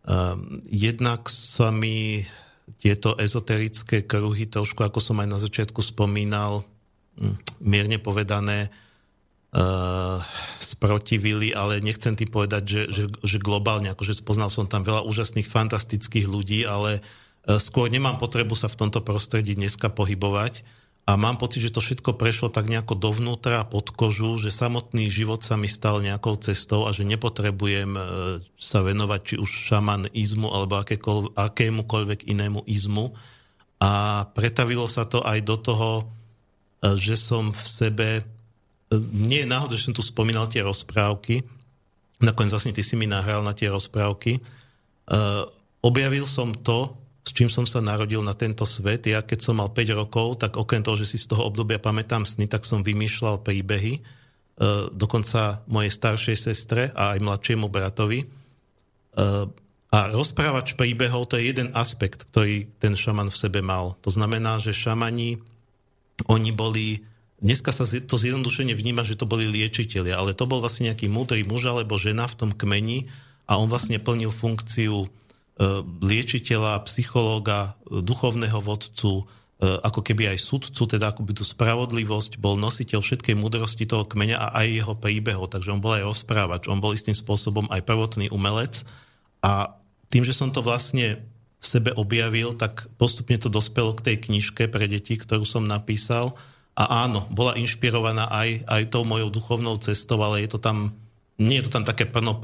Ehm, jednak sa mi tieto ezoterické kruhy, trošku ako som aj na začiatku spomínal, hm, mierne povedané, uh, sprotivili, ale nechcem tým povedať, že, že, že globálne, akože spoznal som tam veľa úžasných, fantastických ľudí, ale uh, skôr nemám potrebu sa v tomto prostredí dneska pohybovať a mám pocit, že to všetko prešlo tak nejako dovnútra, pod kožu, že samotný život sa mi stal nejakou cestou a že nepotrebujem e, sa venovať či už šamanizmu alebo akémukoľvek inému izmu. A pretavilo sa to aj do toho, e, že som v sebe, e, nie je náhoda, že som tu spomínal tie rozprávky, nakoniec vlastne ty si mi nahral na tie rozprávky, objavil som to, s čím som sa narodil na tento svet. Ja keď som mal 5 rokov, tak okrem toho, že si z toho obdobia pamätám sny, tak som vymýšľal príbehy, e, dokonca mojej staršej sestre a aj mladšiemu bratovi. E, a rozprávač príbehov to je jeden aspekt, ktorý ten šaman v sebe mal. To znamená, že šamani, oni boli, dneska sa to zjednodušene vníma, že to boli liečiteľia, ale to bol vlastne nejaký múdry muž alebo žena v tom kmeni a on vlastne plnil funkciu liečiteľa, psychológa, e, duchovného vodcu, e, ako keby aj sudcu, teda ako by tu spravodlivosť, bol nositeľ všetkej múdrosti toho kmeňa a aj jeho príbehov, takže on bol aj rozprávač, on bol istým spôsobom aj prvotný umelec a tým, že som to vlastne v sebe objavil, tak postupne to dospelo k tej knižke pre deti, ktorú som napísal. A áno, bola inšpirovaná aj, aj tou mojou duchovnou cestou, ale je to tam, nie je to tam také plno,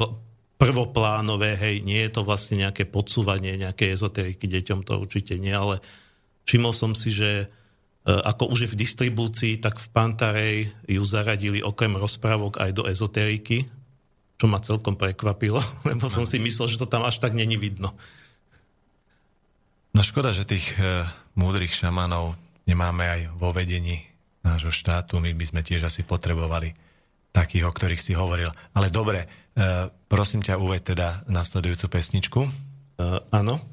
prvoplánové, hej, nie je to vlastne nejaké podsúvanie, nejaké ezoteriky deťom, to určite nie, ale všimol som si, že e, ako už je v distribúcii, tak v Pantarej ju zaradili okrem rozprávok aj do ezoteriky, čo ma celkom prekvapilo, lebo som si myslel, že to tam až tak není vidno. No škoda, že tých e, múdrych šamanov nemáme aj vo vedení nášho štátu. My by sme tiež asi potrebovali takých, o ktorých si hovoril. Ale dobre, e, prosím ťa, uveď teda nasledujúcu pesničku. E, áno. E,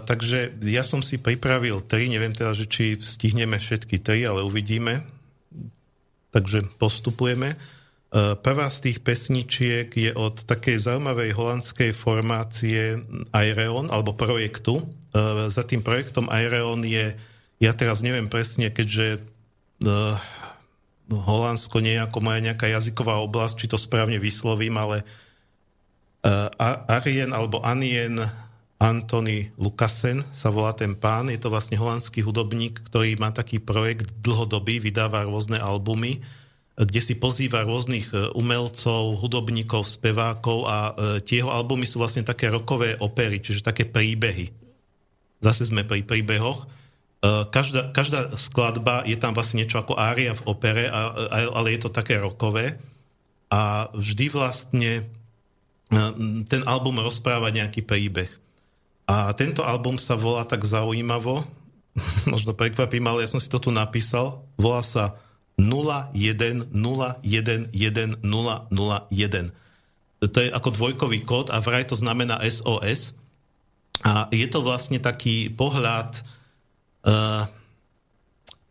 takže ja som si pripravil tri, neviem teda, že či stihneme všetky tri, ale uvidíme. Takže postupujeme. E, prvá z tých pesničiek je od takej zaujímavej holandskej formácie Aireon, alebo projektu, E, za tým projektom Aireon je, ja teraz neviem presne, keďže uh, Holandsko nie je ako moja nejaká jazyková oblasť, či to správne vyslovím, ale uh, Arien alebo Anien Antony Lukasen sa volá ten pán, je to vlastne holandský hudobník, ktorý má taký projekt dlhodobý, vydáva rôzne albumy, kde si pozýva rôznych umelcov, hudobníkov, spevákov a tie jeho albumy sú vlastne také rokové opery, čiže také príbehy. Zase sme pri príbehoch, e, každá, každá skladba je tam vlastne niečo ako ária v opere, ale je to také rokové a vždy vlastne e, ten album rozpráva nejaký príbeh. A tento album sa volá tak zaujímavo, možno prekvapím, ale ja som si to tu napísal, volá sa 01011001. To je ako dvojkový kód a vraj to znamená SOS. A je to vlastne taký pohľad,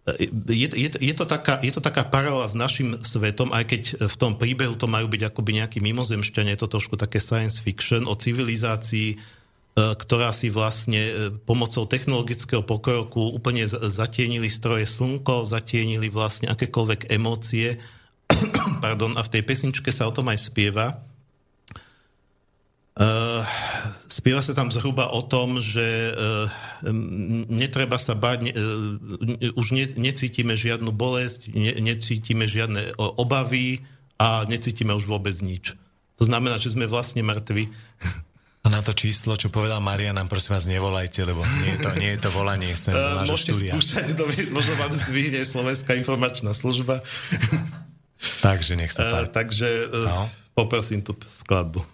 je, je, je, to taká, je to taká paralela s našim svetom, aj keď v tom príbehu to majú byť akoby nejaký mimozemšťania, je to trošku také science fiction o civilizácii, uh, ktorá si vlastne uh, pomocou technologického pokroku úplne zatienili stroje slnko, zatienili vlastne akékoľvek emócie. Pardon, a v tej pesničke sa o tom aj spieva. Spieva sa tam zhruba o tom, že uh, netreba sa báť, ne, uh, už ne, necítime žiadnu bolesť, ne, necítime žiadne obavy a necítime už vôbec nič. To znamená, že sme vlastne mŕtvi. A na to číslo, čo povedal Maria, nám prosím vás nevolajte, lebo nie je to, nie je to volanie sem do nášho Môžete štúdia. skúšať, do, možno vám zdvihne Slovenská informačná služba. takže nech sa páči. Takže no. poprosím tú skladbu.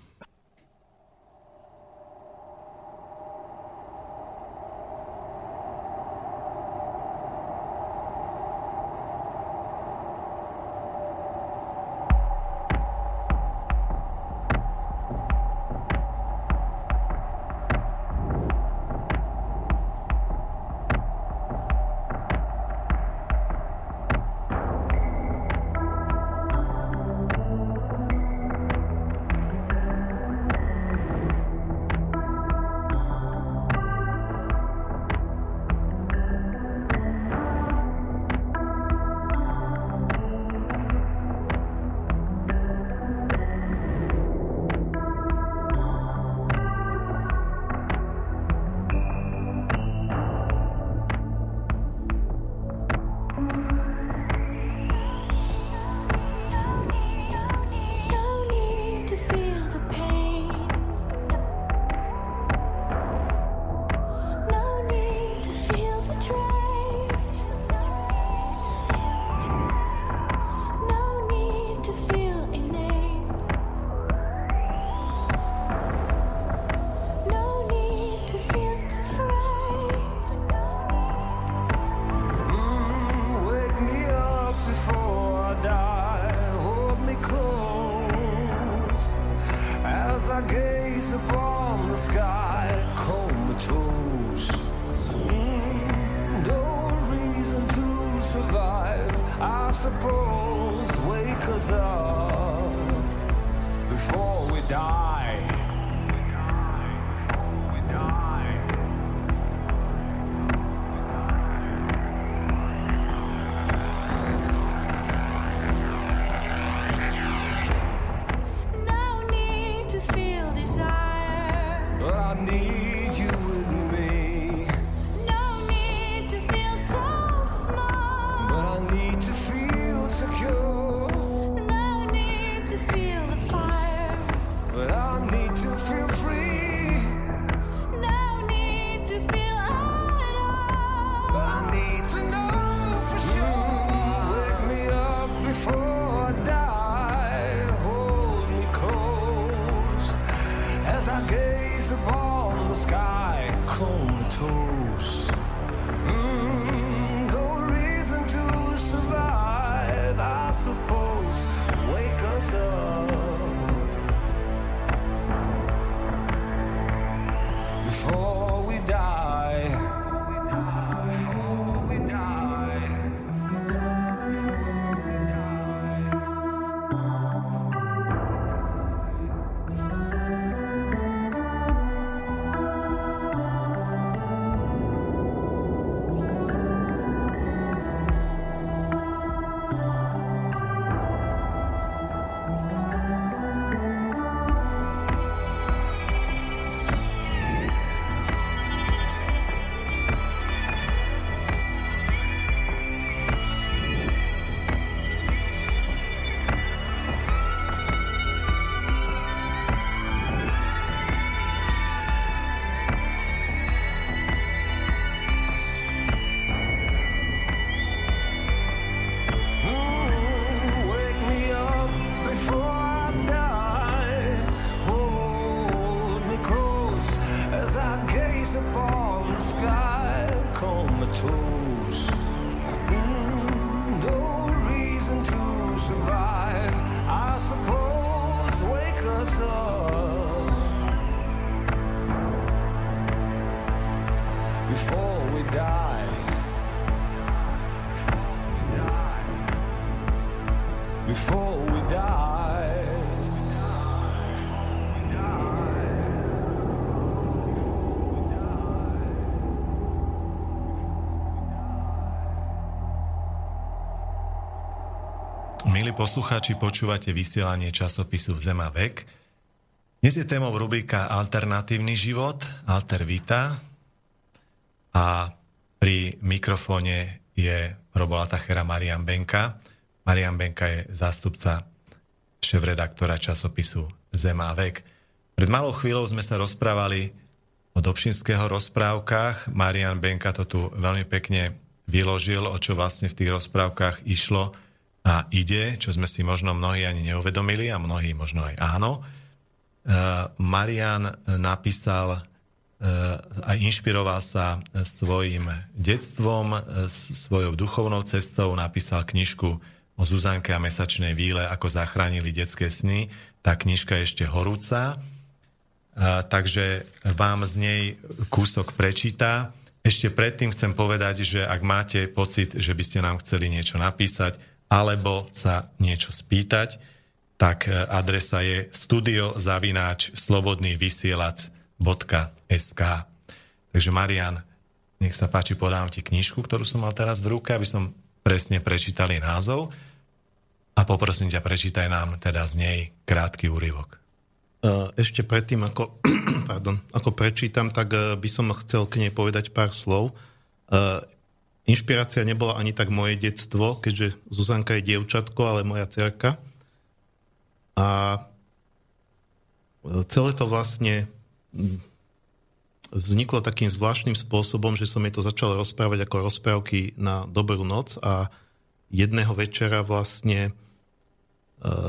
Milí poslucháči, počúvate vysielanie časopisu Zema vek. Dnes je témou rubrika Alternatívny život, Alter Vita. A pri mikrofóne je Robola Tachera Marian Benka. Marian Benka je zástupca šéf-redaktora časopisu Zema vek. Pred malou chvíľou sme sa rozprávali o Dobšinského rozprávkach. Marian Benka to tu veľmi pekne vyložil, o čo vlastne v tých rozprávkach išlo a ide, čo sme si možno mnohí ani neuvedomili a mnohí možno aj áno. Uh, Marian napísal uh, a inšpiroval sa svojim detstvom, uh, svojou duchovnou cestou, napísal knižku o Zuzanke a mesačnej víle, ako zachránili detské sny. Tá knižka je ešte horúca, takže vám z nej kúsok prečíta. Ešte predtým chcem povedať, že ak máte pocit, že by ste nám chceli niečo napísať, alebo sa niečo spýtať, tak adresa je studiozavináč slobodnývysielac.sk Takže Marian, nech sa páči, podám ti knižku, ktorú som mal teraz v ruke, aby som presne prečítali názov a poprosím ťa, prečítaj nám teda z nej krátky úryvok. Ešte predtým, ako, pardon, ako prečítam, tak by som chcel k nej povedať pár slov. Inšpirácia nebola ani tak moje detstvo, keďže Zuzanka je dievčatko, ale moja cerka. A celé to vlastne vzniklo takým zvláštnym spôsobom, že som jej to začal rozprávať ako rozprávky na dobrú noc a jedného večera vlastne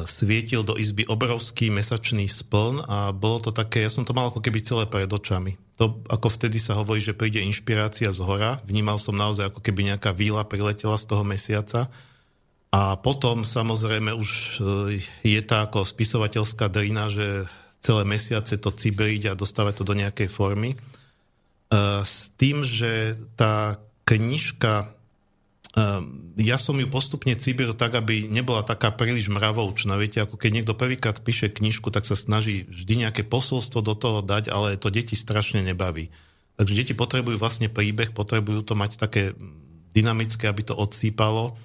svietil do izby obrovský mesačný spln a bolo to také, ja som to mal ako keby celé pred očami. To ako vtedy sa hovorí, že príde inšpirácia z hora. Vnímal som naozaj ako keby nejaká víla priletela z toho mesiaca. A potom samozrejme už je tá ako spisovateľská drina, že celé mesiace to cibriť a dostávať to do nejakej formy. S tým, že tá knižka ja som ju postupne cibil tak, aby nebola taká príliš mravoučná. Viete, ako keď niekto prvýkrát píše knižku, tak sa snaží vždy nejaké posolstvo do toho dať, ale to deti strašne nebaví. Takže deti potrebujú vlastne príbeh, potrebujú to mať také dynamické, aby to odsýpalo.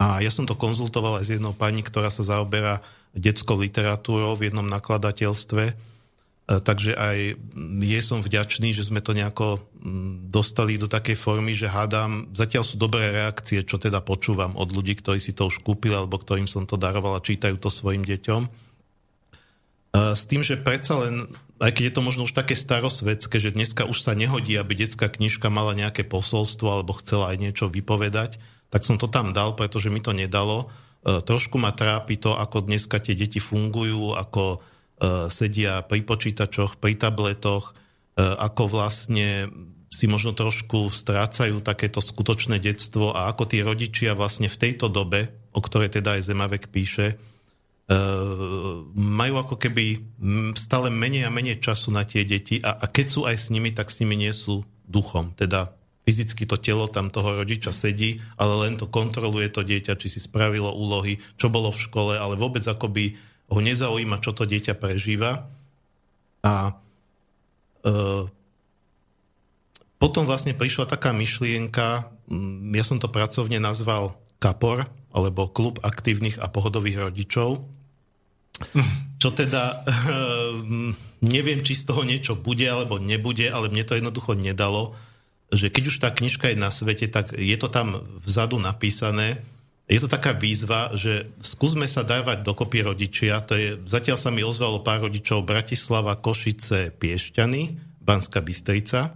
A ja som to konzultoval aj s jednou pani, ktorá sa zaoberá detskou literatúrou v jednom nakladateľstve Takže aj je som vďačný, že sme to nejako dostali do takej formy, že hádam, zatiaľ sú dobré reakcie, čo teda počúvam od ľudí, ktorí si to už kúpili alebo ktorým som to daroval a čítajú to svojim deťom. S tým, že predsa len, aj keď je to možno už také starosvedské, že dneska už sa nehodí, aby detská knižka mala nejaké posolstvo alebo chcela aj niečo vypovedať, tak som to tam dal, pretože mi to nedalo. Trošku ma trápi to, ako dneska tie deti fungujú, ako sedia pri počítačoch, pri tabletoch, ako vlastne si možno trošku strácajú takéto skutočné detstvo a ako tí rodičia vlastne v tejto dobe, o ktorej teda aj Zemavek píše, majú ako keby stále menej a menej času na tie deti a, a keď sú aj s nimi, tak s nimi nie sú duchom. Teda fyzicky to telo tam toho rodiča sedí, ale len to kontroluje to dieťa, či si spravilo úlohy, čo bolo v škole, ale vôbec akoby ho nezaujíma, čo to dieťa prežíva. A e, potom vlastne prišla taká myšlienka, ja som to pracovne nazval KAPOR, alebo Klub aktívnych a pohodových rodičov, čo teda neviem, či z toho niečo bude alebo nebude, ale mne to jednoducho nedalo, že keď už tá knižka je na svete, tak je to tam vzadu napísané, je to taká výzva, že skúsme sa dávať dokopy rodičia, to je, zatiaľ sa mi ozvalo pár rodičov Bratislava, Košice, Piešťany, Banská Bystrica.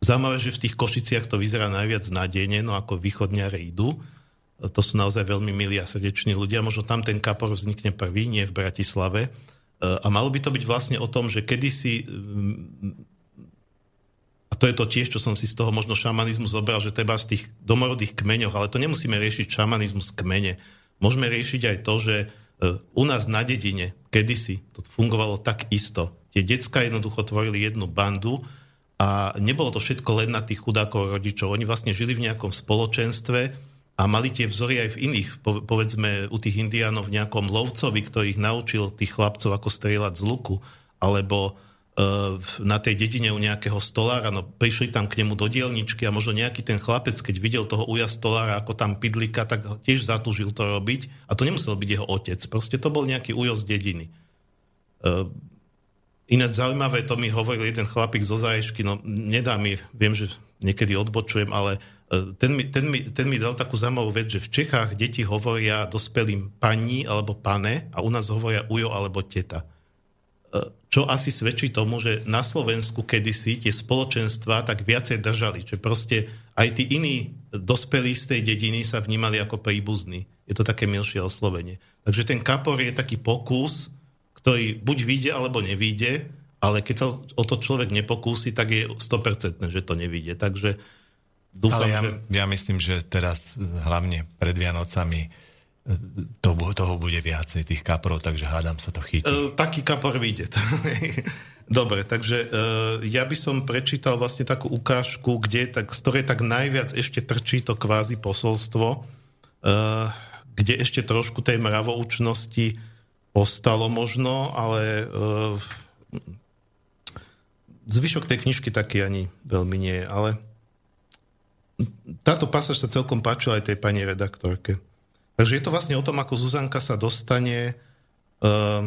Zaujímavé, že v tých Košiciach to vyzerá najviac nádejne, no ako východňare idú to sú naozaj veľmi milí a srdeční ľudia. Možno tam ten kapor vznikne prvý, nie v Bratislave. E, a malo by to byť vlastne o tom, že kedysi a to je to tiež, čo som si z toho možno šamanizmu zobral, že treba v tých domorodých kmeňoch, ale to nemusíme riešiť šamanizmus kmene. Môžeme riešiť aj to, že e, u nás na dedine kedysi to fungovalo tak isto. Tie decka jednoducho tvorili jednu bandu a nebolo to všetko len na tých chudákov rodičov. Oni vlastne žili v nejakom spoločenstve, a mali tie vzory aj v iných, povedzme u tých indiánov v nejakom lovcovi, ktorý ich naučil tých chlapcov, ako strieľať z luku, alebo na tej dedine u nejakého stolára, no prišli tam k nemu do dielničky a možno nejaký ten chlapec, keď videl toho uja stolára, ako tam pidlika, tak tiež zatúžil to robiť a to nemusel byť jeho otec, proste to bol nejaký ujo z dediny. Uh, ináč zaujímavé, to mi hovoril jeden chlapík zo Zaješky, no nedá mi, viem, že niekedy odbočujem, ale ten mi, ten, mi, ten mi dal takú zaujímavú vec, že v Čechách deti hovoria dospelým pani alebo pane a u nás hovoria ujo alebo teta. Čo asi svedčí tomu, že na Slovensku kedysi tie spoločenstva tak viacej držali, že proste aj tí iní dospelí z tej dediny sa vnímali ako príbuzní. Je to také milšie oslovenie. Takže ten kapor je taký pokus, ktorý buď vyjde alebo nevyjde, ale keď sa o to človek nepokúsi, tak je 100% že to nevyjde. Takže Dúfam, Ale ja, že... ja myslím, že teraz eh, hlavne pred Vianocami to, toho bude viacej tých kaprov, takže hádam sa to chytí. E, taký kapor vyjde. Dobre, takže e, ja by som prečítal vlastne takú ukážku, kde tak, z ktorej tak najviac ešte trčí to kvázi posolstvo, e, kde ešte trošku tej mravoučnosti ostalo možno, ale e, zvyšok tej knižky taký ani veľmi nie je, ale táto pasáž sa celkom páčila aj tej pani redaktorke. Takže je to vlastne o tom, ako Zuzanka sa dostane uh,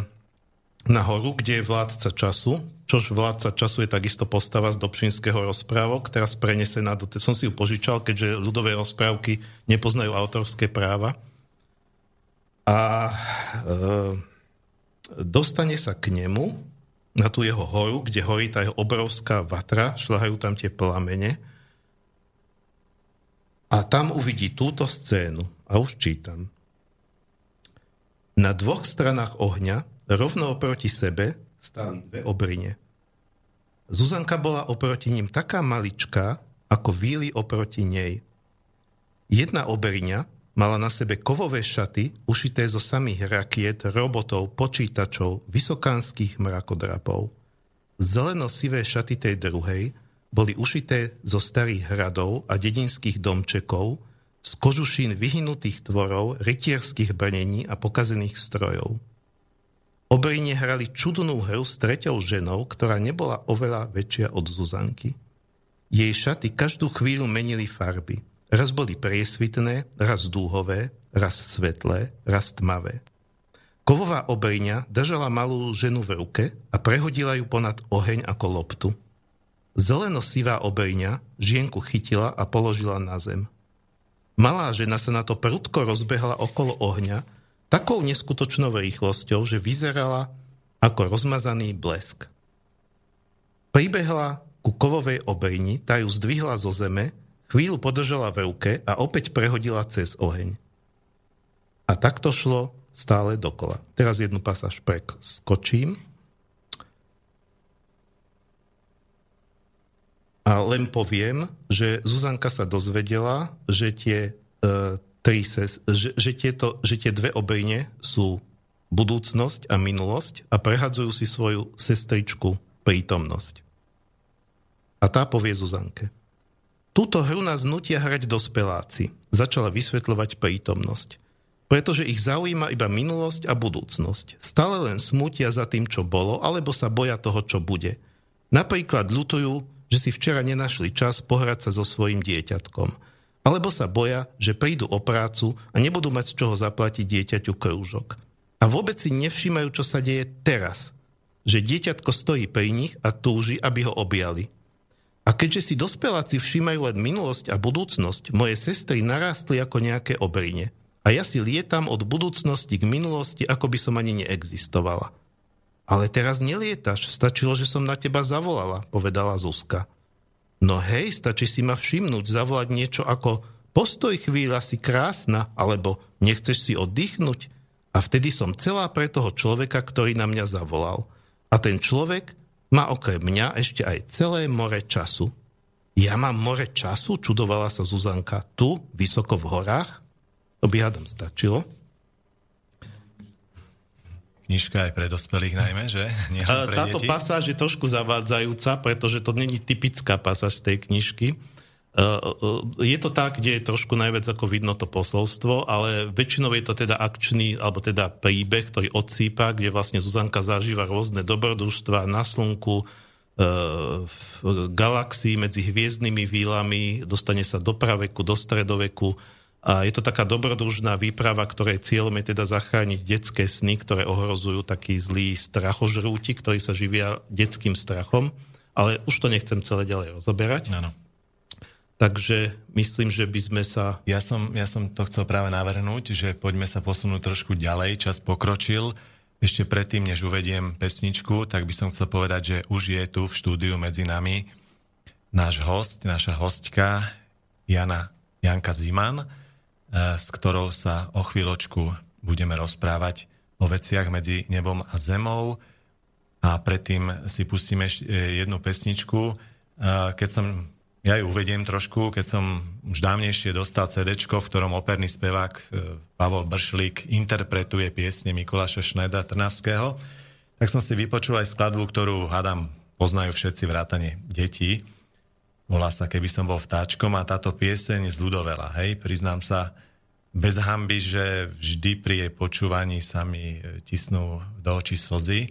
na horu, kde je vládca času, čož vládca času je takisto postava z Dobšinského rozprávok, teraz prenesená do... Som si ju požičal, keďže ľudové rozprávky nepoznajú autorské práva. A uh, dostane sa k nemu na tú jeho horu, kde horí tá jeho obrovská vatra, šľahajú tam tie plamene a tam uvidí túto scénu. A už čítam. Na dvoch stranách ohňa, rovno oproti sebe, stáli dve obrine. Zuzanka bola oproti ním taká maličká, ako víly oproti nej. Jedna obriňa mala na sebe kovové šaty, ušité zo samých rakiet, robotov, počítačov, vysokánskych mrakodrapov. Zeleno-sivé šaty tej druhej boli ušité zo starých hradov a dedinských domčekov, z kožušín vyhnutých tvorov, rytierských brnení a pokazených strojov. Obrine hrali čudnú hru s treťou ženou, ktorá nebola oveľa väčšia od Zuzanky. Jej šaty každú chvíľu menili farby. Raz boli priesvitné, raz dúhové, raz svetlé, raz tmavé. Kovová obriňa držala malú ženu v ruke a prehodila ju ponad oheň ako loptu. Zeleno-sivá obejňa žienku chytila a položila na zem. Malá žena sa na to prudko rozbehla okolo ohňa takou neskutočnou rýchlosťou, že vyzerala ako rozmazaný blesk. Pribehla ku kovovej obejni, tá ju zdvihla zo zeme, chvíľu podržala v ruke a opäť prehodila cez oheň. A takto šlo stále dokola. Teraz jednu pasáž preskočím. A len poviem, že Zuzanka sa dozvedela, že tie, uh, tri ses, že, že, tieto, že tie dve obejne sú budúcnosť a minulosť a prehadzujú si svoju sestričku prítomnosť. A tá povie Zuzanke. Túto hru nás nutia hrať dospeláci. Začala vysvetľovať prítomnosť. Pretože ich zaujíma iba minulosť a budúcnosť. Stále len smutia za tým, čo bolo, alebo sa boja toho, čo bude. Napríklad ľutujú, že si včera nenašli čas pohrať sa so svojim dieťatkom. Alebo sa boja, že prídu o prácu a nebudú mať z čoho zaplatiť dieťaťu krúžok. A vôbec si nevšímajú, čo sa deje teraz. Že dieťatko stojí pri nich a túži, aby ho objali. A keďže si dospeláci všímajú len minulosť a budúcnosť, moje sestry narástli ako nejaké obrine. A ja si lietam od budúcnosti k minulosti, ako by som ani neexistovala. Ale teraz nelietaš, stačilo, že som na teba zavolala, povedala Zuzka. No hej, stačí si ma všimnúť, zavolať niečo ako postoj chvíľa si krásna, alebo nechceš si oddychnúť? A vtedy som celá pre toho človeka, ktorý na mňa zavolal. A ten človek má okrem mňa ešte aj celé more času. Ja mám more času? Čudovala sa Zuzanka. Tu, vysoko v horách? To by hádam stačilo knižka aj pre dospelých najmä, že? Nie pre Táto deti. pasáž je trošku zavádzajúca, pretože to není typická pasáž tej knižky. Je to tak, kde je trošku najviac ako vidno to posolstvo, ale väčšinou je to teda akčný, alebo teda príbeh, ktorý odsýpa, kde vlastne Zuzanka zažíva rôzne dobrodružstva na slnku, v galaxii medzi hviezdnymi výlami, dostane sa do praveku, do stredoveku, a je to taká dobrodružná výprava, ktorej cieľom je teda zachrániť detské sny, ktoré ohrozujú taký zlý strachožrúti, ktorí sa živia detským strachom. Ale už to nechcem celé ďalej rozoberať. Áno. Takže myslím, že by sme sa... Ja som, ja som to chcel práve navrhnúť, že poďme sa posunúť trošku ďalej, čas pokročil. Ešte predtým, než uvediem pesničku, tak by som chcel povedať, že už je tu v štúdiu medzi nami náš host, naša hostka Jana, Janka Ziman, s ktorou sa o chvíľočku budeme rozprávať o veciach medzi nebom a zemou. A predtým si pustíme e, jednu pesničku. E, keď som, ja ju uvediem trošku, keď som už dávnejšie dostal CD, v ktorom operný spevák Pavol Bršlík interpretuje piesne Mikuláša Šneda Trnavského, tak som si vypočul aj skladbu, ktorú, hádam, poznajú všetci vrátane detí Volá sa Keby som bol vtáčkom a táto pieseň zľudovela. Hej, priznám sa bez hamby, že vždy pri jej počúvaní sa mi e, tisnú do očí slzy. E,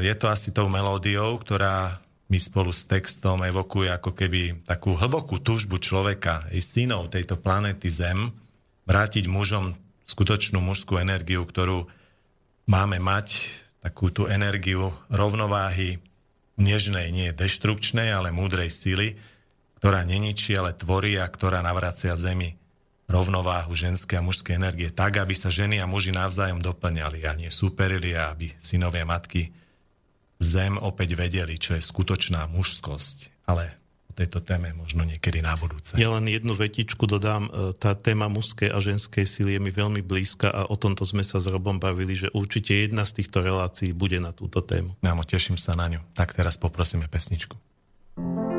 je to asi tou melódiou, ktorá mi spolu s textom evokuje ako keby takú hlbokú túžbu človeka, aj synov tejto planéty Zem, vrátiť mužom skutočnú mužskú energiu, ktorú máme mať, takú tú energiu rovnováhy, nežnej, nie deštrukčnej, ale múdrej sily, ktorá neničí, ale tvorí a ktorá navracia zemi rovnováhu ženskej a mužskej energie tak, aby sa ženy a muži navzájom doplňali a nie superili a aby synovia matky zem opäť vedeli, čo je skutočná mužskosť. Ale tejto téme možno niekedy na budúce. Ja len jednu vetičku dodám. E, tá téma mužskej a ženskej sily je mi veľmi blízka a o tomto sme sa s Robom bavili, že určite jedna z týchto relácií bude na túto tému. Áno, teším sa na ňu. Tak teraz poprosíme pesničku. Keby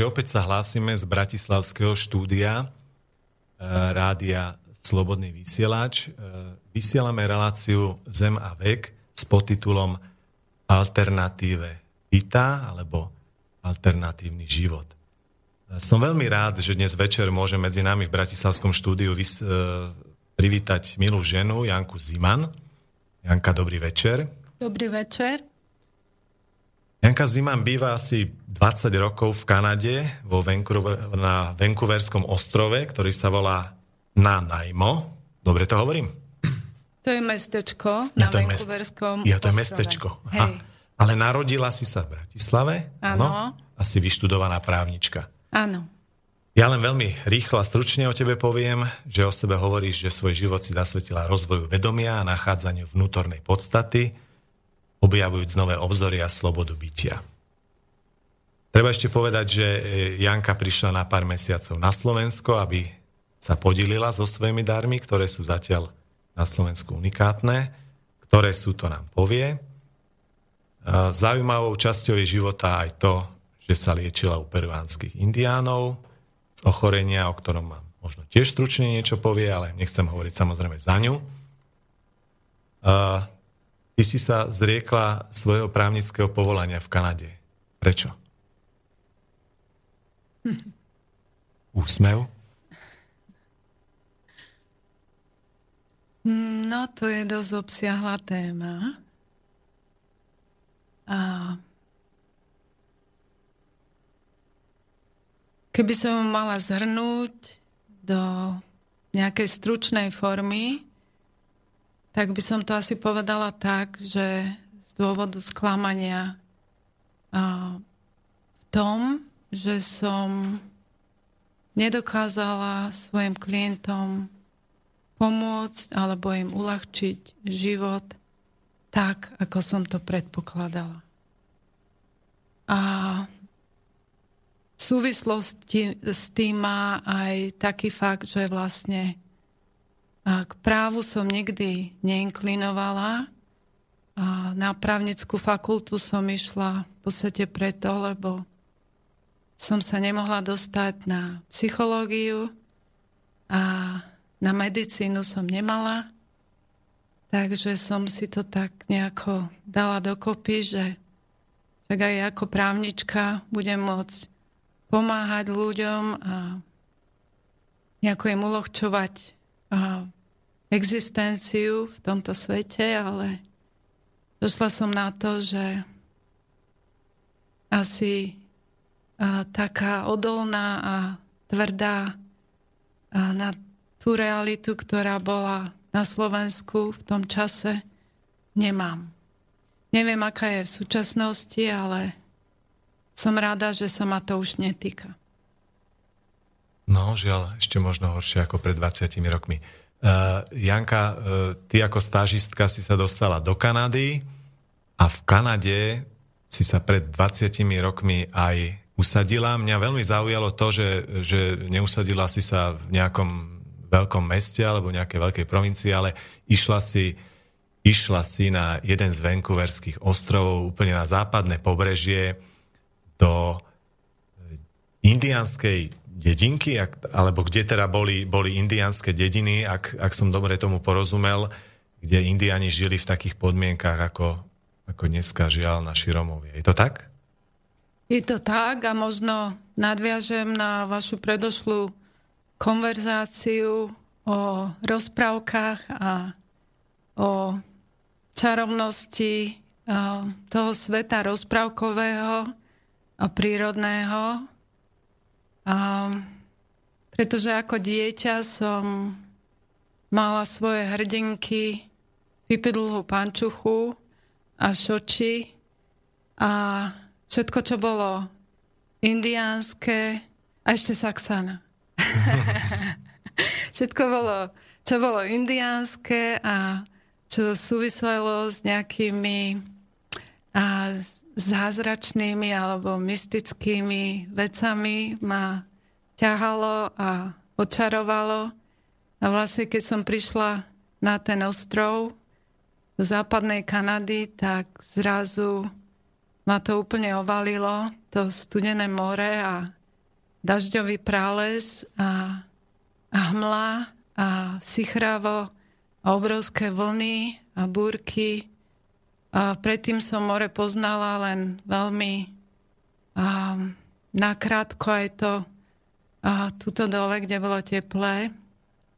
Takže opäť sa hlásime z Bratislavského štúdia e, rádia Slobodný vysielač. E, vysielame reláciu Zem a vek s podtitulom Alternatíve vita alebo Alternatívny život. E, Som veľmi rád, že dnes večer môže medzi nami v Bratislavskom štúdiu vys- privítať milú ženu Janku Ziman. Janka, dobrý večer. Dobrý večer. Janka Ziman býva asi 20 rokov v Kanade vo Vancouver, na Vancouverskom ostrove, ktorý sa volá Nanaimo. Dobre to hovorím? To je mestečko Ja, na to je mest- Vancouverskom Ja, to je ostrove. mestečko. Hej. Ale narodila si sa v Bratislave? Áno. Asi vyštudovaná právnička. Áno. Ja len veľmi rýchlo a stručne o tebe poviem, že o sebe hovoríš, že svoj život si zasvetila rozvoju vedomia a nachádzaniu vnútornej podstaty, objavujúc nové obzory a slobodu bytia. Treba ešte povedať, že e, Janka prišla na pár mesiacov na Slovensko, aby sa podilila so svojimi darmi, ktoré sú zatiaľ na Slovensku unikátne, ktoré sú, to nám povie. A Zaujímavou časťou jej života aj to, že sa liečila u peruánskych indiánov z ochorenia, o ktorom mám možno tiež stručne niečo povie, ale nechcem hovoriť samozrejme za ňu. Ty si sa zriekla svojho právnického povolania v Kanade. Prečo? Úsmev? No, to je dosť obsiahla téma. A keby som mala zhrnúť do nejakej stručnej formy, tak by som to asi povedala tak, že z dôvodu sklamania v tom, že som nedokázala svojim klientom pomôcť alebo im uľahčiť život tak, ako som to predpokladala. A v súvislosti s tým má aj taký fakt, že vlastne a k právu som nikdy neinklinovala. A na právnickú fakultu som išla v podstate preto, lebo som sa nemohla dostať na psychológiu a na medicínu som nemala. Takže som si to tak nejako dala dokopy, že tak aj ako právnička budem môcť pomáhať ľuďom a nejako im uľahčovať existenciu v tomto svete, ale došla som na to, že asi a, taká odolná a tvrdá a, na tú realitu, ktorá bola na Slovensku v tom čase, nemám. Neviem, aká je v súčasnosti, ale som rada, že sa ma to už netýka. No, žiaľ, ešte možno horšie ako pred 20 rokmi. Uh, Janka, uh, ty ako stážistka si sa dostala do Kanady a v Kanade si sa pred 20 rokmi aj usadila. Mňa veľmi zaujalo to, že, že neusadila si sa v nejakom veľkom meste alebo nejakej veľkej provincii, ale išla si, išla si na jeden z Vancouverských ostrovov úplne na západné pobrežie do indianskej dedinky, ak, alebo kde teda boli, boli indiánske dediny, ak, ak som dobre tomu porozumel, kde indiani žili v takých podmienkách, ako, ako dneska žiaľ na Širomovie. Je to tak? Je to tak a možno nadviažem na vašu predošlú konverzáciu o rozprávkach a o čarovnosti toho sveta rozprávkového a prírodného, A, pretože ako dieťa som mala svoje hrdinky, vypidlú pančuchu a šoči a všetko, čo bolo indiánske a ešte Saxana. všetko bolo, čo bolo indiánske a čo súviselo s nejakými a, zázračnými alebo mystickými vecami ma ťahalo a očarovalo. A vlastne, keď som prišla na ten ostrov do západnej Kanady, tak zrazu ma to úplne ovalilo, to studené more a dažďový prales a, a hmla a sichravo a obrovské vlny a búrky. A predtým som more poznala len veľmi a, nakrátko aj to a tuto dole, kde bolo teplé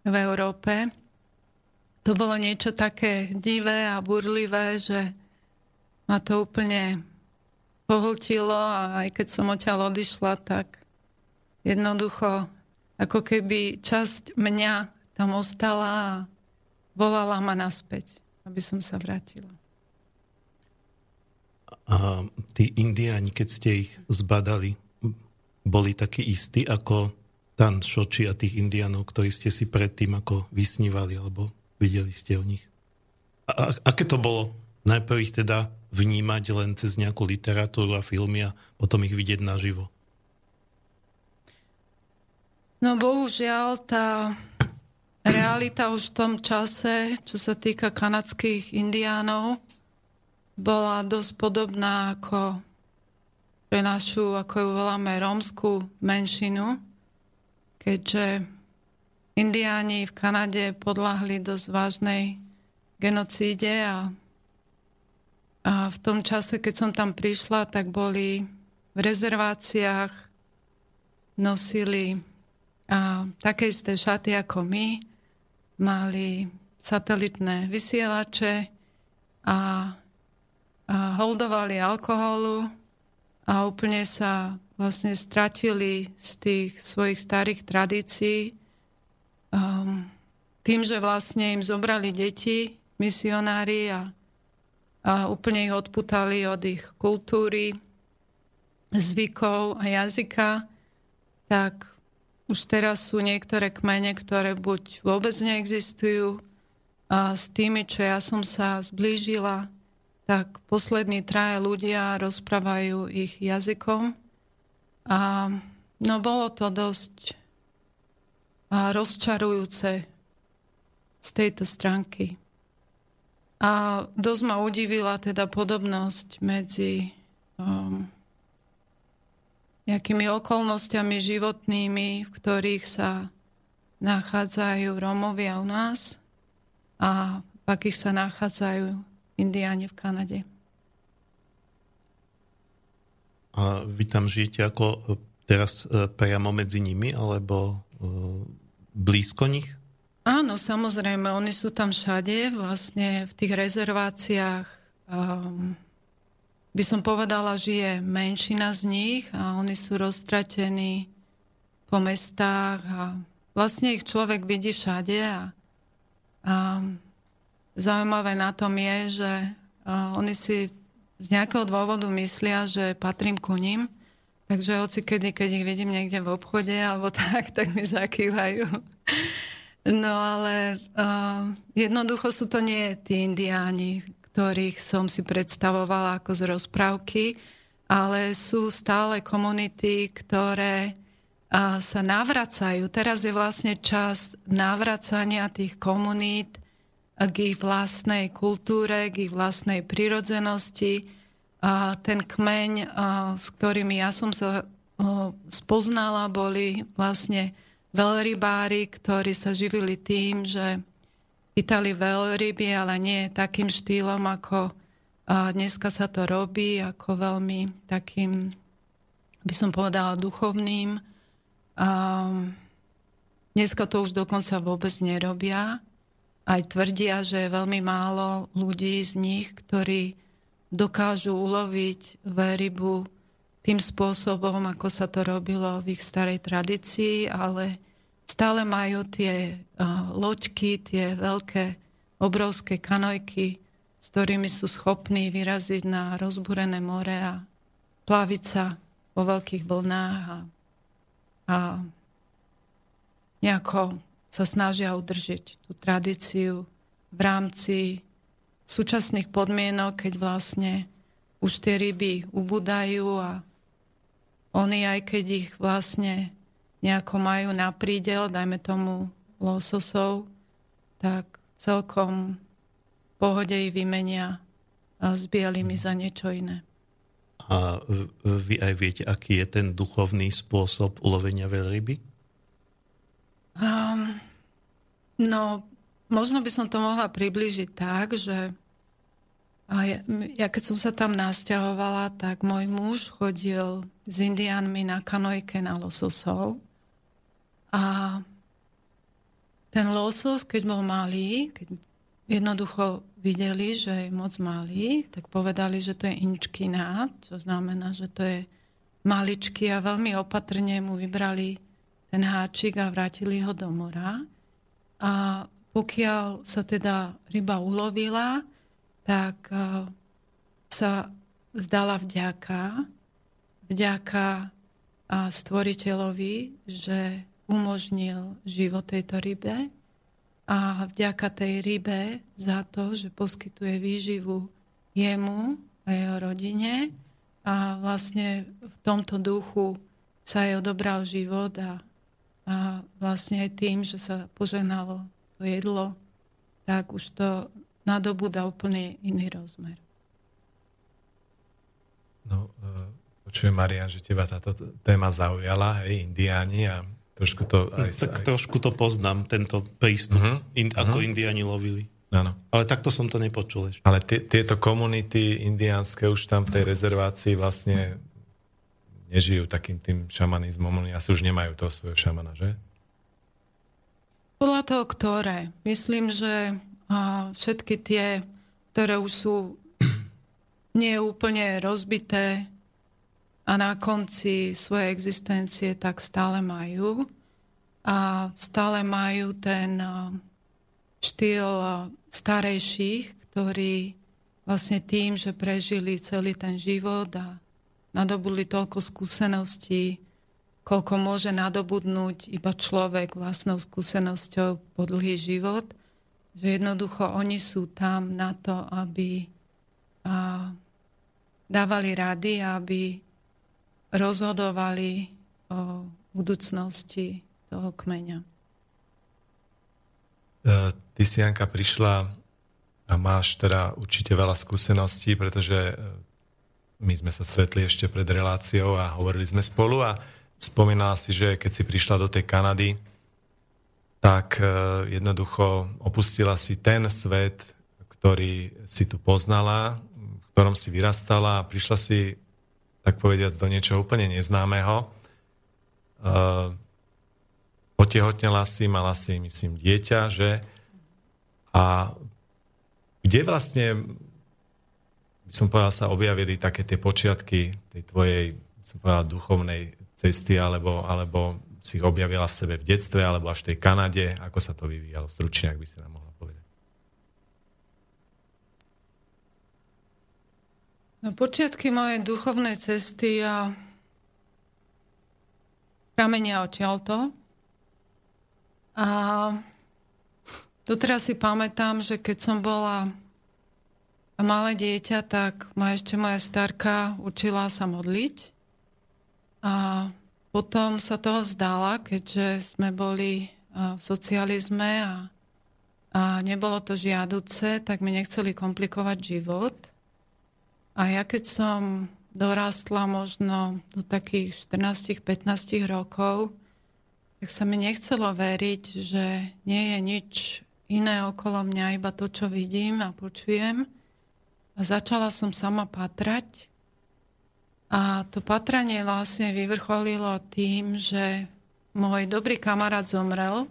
v Európe. To bolo niečo také divé a burlivé, že ma to úplne pohltilo a aj keď som odtiaľ odišla, tak jednoducho ako keby časť mňa tam ostala a volala ma naspäť, aby som sa vrátila. A tí indiáni, keď ste ich zbadali, boli takí istí ako Tan Šoči a tých indiánov, ktorí ste si predtým ako vysnívali, alebo videli ste o nich? A, aké to bolo najprv ich teda vnímať len cez nejakú literatúru a filmy a potom ich vidieť naživo? No bohužiaľ, tá realita už v tom čase, čo sa týka kanadských indiánov, bola dosť podobná ako pre našu, ako ju voláme, rómskú menšinu, keďže indiáni v Kanade podľahli dosť vážnej genocíde a a v tom čase, keď som tam prišla, tak boli v rezerváciách, nosili a, také isté šaty ako my, mali satelitné vysielače a, holdovali alkoholu a úplne sa vlastne stratili z tých svojich starých tradícií. Um, tým, že vlastne im zobrali deti, misionári a a úplne ich odputali od ich kultúry, zvykov a jazyka, tak už teraz sú niektoré kmene, ktoré buď vôbec neexistujú, a s tými, čo ja som sa zblížila, tak poslední traje ľudia rozprávajú ich jazykom. A no bolo to dosť rozčarujúce z tejto stránky. A dosť ma udivila teda podobnosť medzi um, nejakými okolnostiami životnými, v ktorých sa nachádzajú Rómovia u nás a v akých sa nachádzajú Indiáni v Kanade. A vy tam žijete ako e, teraz e, priamo medzi nimi, alebo e, blízko nich? Áno, samozrejme, oni sú tam všade, vlastne v tých rezerváciách. Um, by som povedala, že je menšina z nich a oni sú roztratení po mestách a vlastne ich človek vidí všade a, a zaujímavé na tom je, že a, oni si z nejakého dôvodu myslia, že patrím ku ním, takže hoci kedy, keď ich vidím niekde v obchode alebo tak, tak mi zakývajú. No ale uh, jednoducho sú to nie tí indiáni, ktorých som si predstavovala ako z rozprávky, ale sú stále komunity, ktoré uh, sa navracajú. Teraz je vlastne čas navracania tých komunít k ich vlastnej kultúre, k ich vlastnej prirodzenosti. A ten kmeň, s ktorými ja som sa spoznala, boli vlastne veľrybári, ktorí sa živili tým, že chytali veľryby, ale nie takým štýlom, ako dneska sa to robí, ako veľmi takým, by som povedala, duchovným. Dneska to už dokonca vôbec nerobia. Aj tvrdia, že je veľmi málo ľudí z nich, ktorí dokážu uloviť veľrybu tým spôsobom, ako sa to robilo v ich starej tradícii, ale stále majú tie loďky, tie veľké, obrovské kanojky, s ktorými sú schopní vyraziť na rozbúrené more a plaviť sa vo veľkých vlnách a, a nejako sa snažia udržiť tú tradíciu v rámci súčasných podmienok, keď vlastne už tie ryby ubúdajú a oni aj keď ich vlastne nejako majú na prídel, dajme tomu lososov, tak celkom pohode ich vymenia s bielými za niečo iné. A vy aj viete, aký je ten duchovný spôsob ulovenia veľryby? Um, no, možno by som to mohla približiť tak, že ja, ja keď som sa tam nasťahovala, tak môj muž chodil s indiánmi na kanojke na lososov. A ten losos, keď bol malý, keď jednoducho videli, že je moc malý, tak povedali, že to je inčkina, čo znamená, že to je maličký a veľmi opatrne mu vybrali ten háčik a vrátili ho do mora. A pokiaľ sa teda ryba ulovila, tak sa zdala vďaka, vďaka stvoriteľovi, že umožnil život tejto rybe a vďaka tej rybe za to, že poskytuje výživu jemu a jeho rodine a vlastne v tomto duchu sa jej odobral život a, a vlastne aj tým, že sa poženalo to jedlo, tak už to nadobúda úplne iný rozmer. No, e, počujem, Marian, že teba táto téma zaujala, hej, indiáni a Trošku to aj, tak aj... trošku to poznám, tento prístup, uh-huh. in, ako uh-huh. indiani lovili. Áno. Ale takto som to nepočul ešte. Ale t- tieto komunity indiánske už tam v tej rezervácii vlastne nežijú takým tým šamanizmom. Oni asi už nemajú toho svojho šamana, že? Podľa toho, ktoré. Myslím, že všetky tie, ktoré už sú nie úplne rozbité, a na konci svojej existencie tak stále majú. A stále majú ten štýl starejších, ktorí vlastne tým, že prežili celý ten život a nadobudli toľko skúseností, koľko môže nadobudnúť iba človek vlastnou skúsenosťou po dlhý život, že jednoducho oni sú tam na to, aby a, dávali rady, aby rozhodovali o budúcnosti toho kmeňa. E, ty si, Janka, prišla a máš teda určite veľa skúseností, pretože e, my sme sa stretli ešte pred reláciou a hovorili sme spolu a spomínala si, že keď si prišla do tej Kanady, tak e, jednoducho opustila si ten svet, ktorý si tu poznala, v ktorom si vyrastala a prišla si tak povediac, do niečoho úplne neznámeho. Uh, otehotnela si, mala si, myslím, dieťa, že? A kde vlastne, by som povedal, sa objavili také tie počiatky tej tvojej, by som povedal, duchovnej cesty, alebo, alebo si ich objavila v sebe v detstve, alebo až v tej Kanade, ako sa to vyvíjalo? Stručne, ak by si nám mohla No, počiatky mojej duchovnej cesty a pramenia odtiaľto. A doteraz si pamätám, že keď som bola malé dieťa, tak ma ešte moja starka učila sa modliť. A potom sa toho zdala, keďže sme boli v socializme a, a nebolo to žiaduce, tak mi nechceli komplikovať život. A ja keď som dorastla možno do takých 14-15 rokov, tak sa mi nechcelo veriť, že nie je nič iné okolo mňa, iba to, čo vidím a počujem. A začala som sama patrať. A to patranie vlastne vyvrcholilo tým, že môj dobrý kamarát zomrel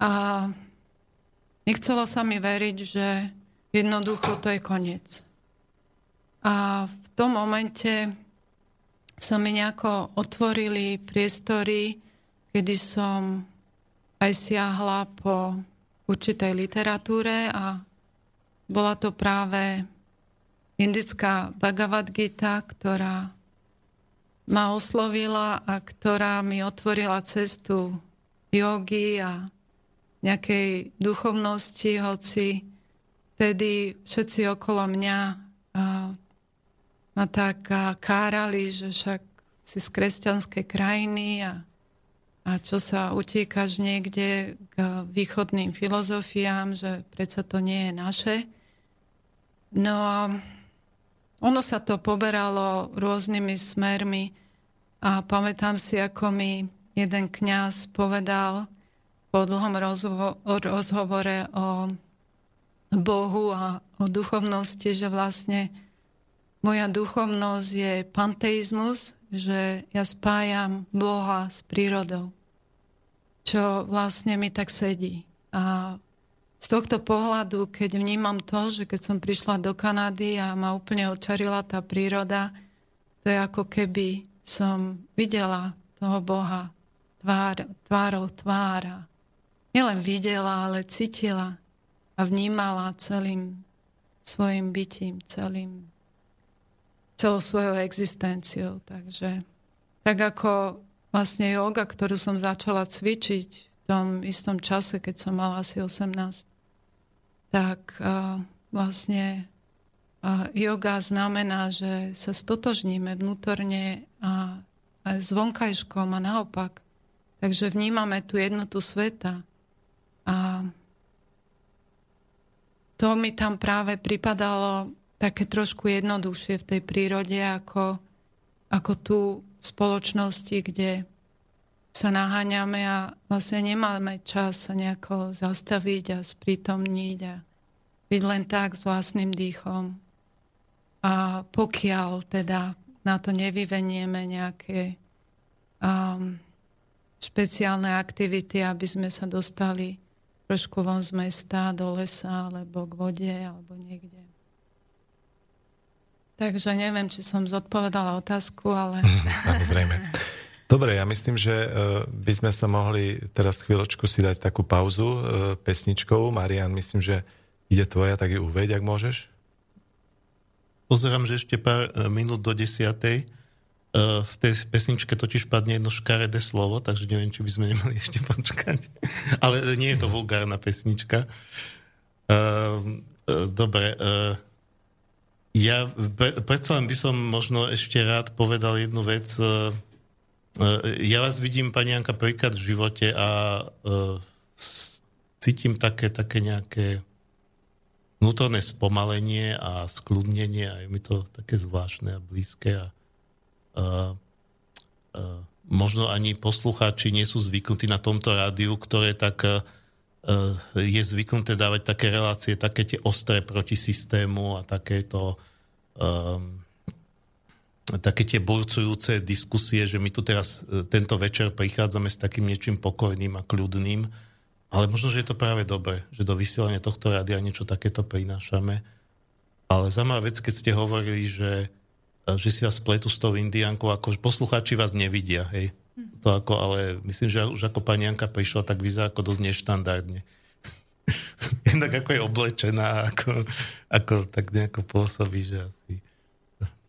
a nechcelo sa mi veriť, že jednoducho to je koniec. A v tom momente sa mi nejako otvorili priestory, kedy som aj siahla po určitej literatúre a bola to práve indická Bhagavad Gita, ktorá ma oslovila a ktorá mi otvorila cestu jogy a nejakej duchovnosti, hoci vtedy všetci okolo mňa ma tak kárali, že však si z kresťanskej krajiny a, a čo sa utíkaš niekde k východným filozofiám, že predsa to nie je naše. No a ono sa to poberalo rôznymi smermi a pamätám si, ako mi jeden kňaz povedal po dlhom rozho- rozhovore o Bohu a o duchovnosti, že vlastne moja duchovnosť je panteizmus, že ja spájam Boha s prírodou, čo vlastne mi tak sedí. A z tohto pohľadu, keď vnímam to, že keď som prišla do Kanady a ma úplne očarila tá príroda, to je ako keby som videla toho Boha tvár, tvárou tvára. Nielen videla, ale cítila a vnímala celým svojim bytím, celým, celou svojou existenciou. Takže tak ako vlastne yoga, ktorú som začala cvičiť v tom istom čase, keď som mala asi 18, tak vlastne yoga znamená, že sa stotožníme vnútorne a aj s vonkajškom a naopak. Takže vnímame tú jednotu sveta. A to mi tam práve pripadalo také trošku jednoduchšie v tej prírode, ako, ako tu v spoločnosti, kde sa naháňame a vlastne nemáme čas sa nejako zastaviť a sprítomniť a byť len tak s vlastným dýchom. A pokiaľ teda na to nevyvenieme nejaké um, špeciálne aktivity, aby sme sa dostali trošku von z mesta, do lesa, alebo k vode, alebo niekde. Takže neviem, či som zodpovedala otázku, ale... Samozrejme. Dobre, ja myslím, že e, by sme sa mohli teraz chvíľočku si dať takú pauzu e, pesničkou. Marian, myslím, že ide tvoja, tak ju uveď, ak môžeš. Pozerám, že ešte pár e, minút do desiatej. V tej pesničke totiž padne jedno škaredé slovo, takže neviem, či by sme nemali ešte počkať. Ale nie je to vulgárna pesnička. Dobre. Ja predsa len by som možno ešte rád povedal jednu vec E, ja vás vidím, pani Janka, prvýkrát v živote a uh, cítim také, také nejaké vnútorné spomalenie a skľudnenie a je mi to také zvláštne a blízke a uh, uh, možno ani poslucháči nie sú zvyknutí na tomto rádiu, ktoré tak je zvyknuté dávať také relácie, také tie ostré proti systému a takéto um, také tie burcujúce diskusie, že my tu teraz e, tento večer prichádzame s takým niečím pokojným a kľudným, ale možno, že je to práve dobre, že do vysielania tohto rádia niečo takéto prinášame. Ale zaujímavá vec, keď ste hovorili, že, e, že si vás spletu s tou indiankou, ako poslucháči vás nevidia, hej. To ako, ale myslím, že už ako pani Janka prišla, tak vyzerá ako dosť neštandardne. Jednak ako je oblečená, ako, ako tak nejako pôsobí, že asi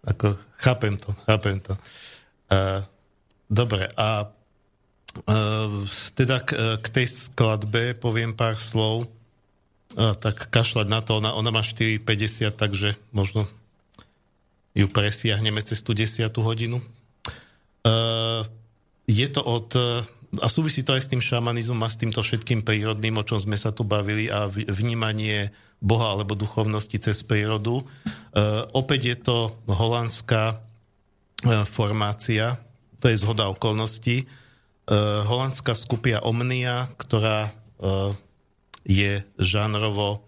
ako, chápem to, chápem to. Uh, dobre, a uh, teda k, k tej skladbe poviem pár slov. Uh, tak kašľať na to, ona, ona má 4,50, takže možno ju presiahneme cez tú 10. hodinu. Uh, je to od a súvisí to aj s tým šamanizmom a s týmto všetkým prírodným, o čom sme sa tu bavili a vnímanie Boha alebo duchovnosti cez prírodu. E, opäť je to holandská e, formácia, to je zhoda okolností. E, holandská skupia Omnia, ktorá e, je žánrovo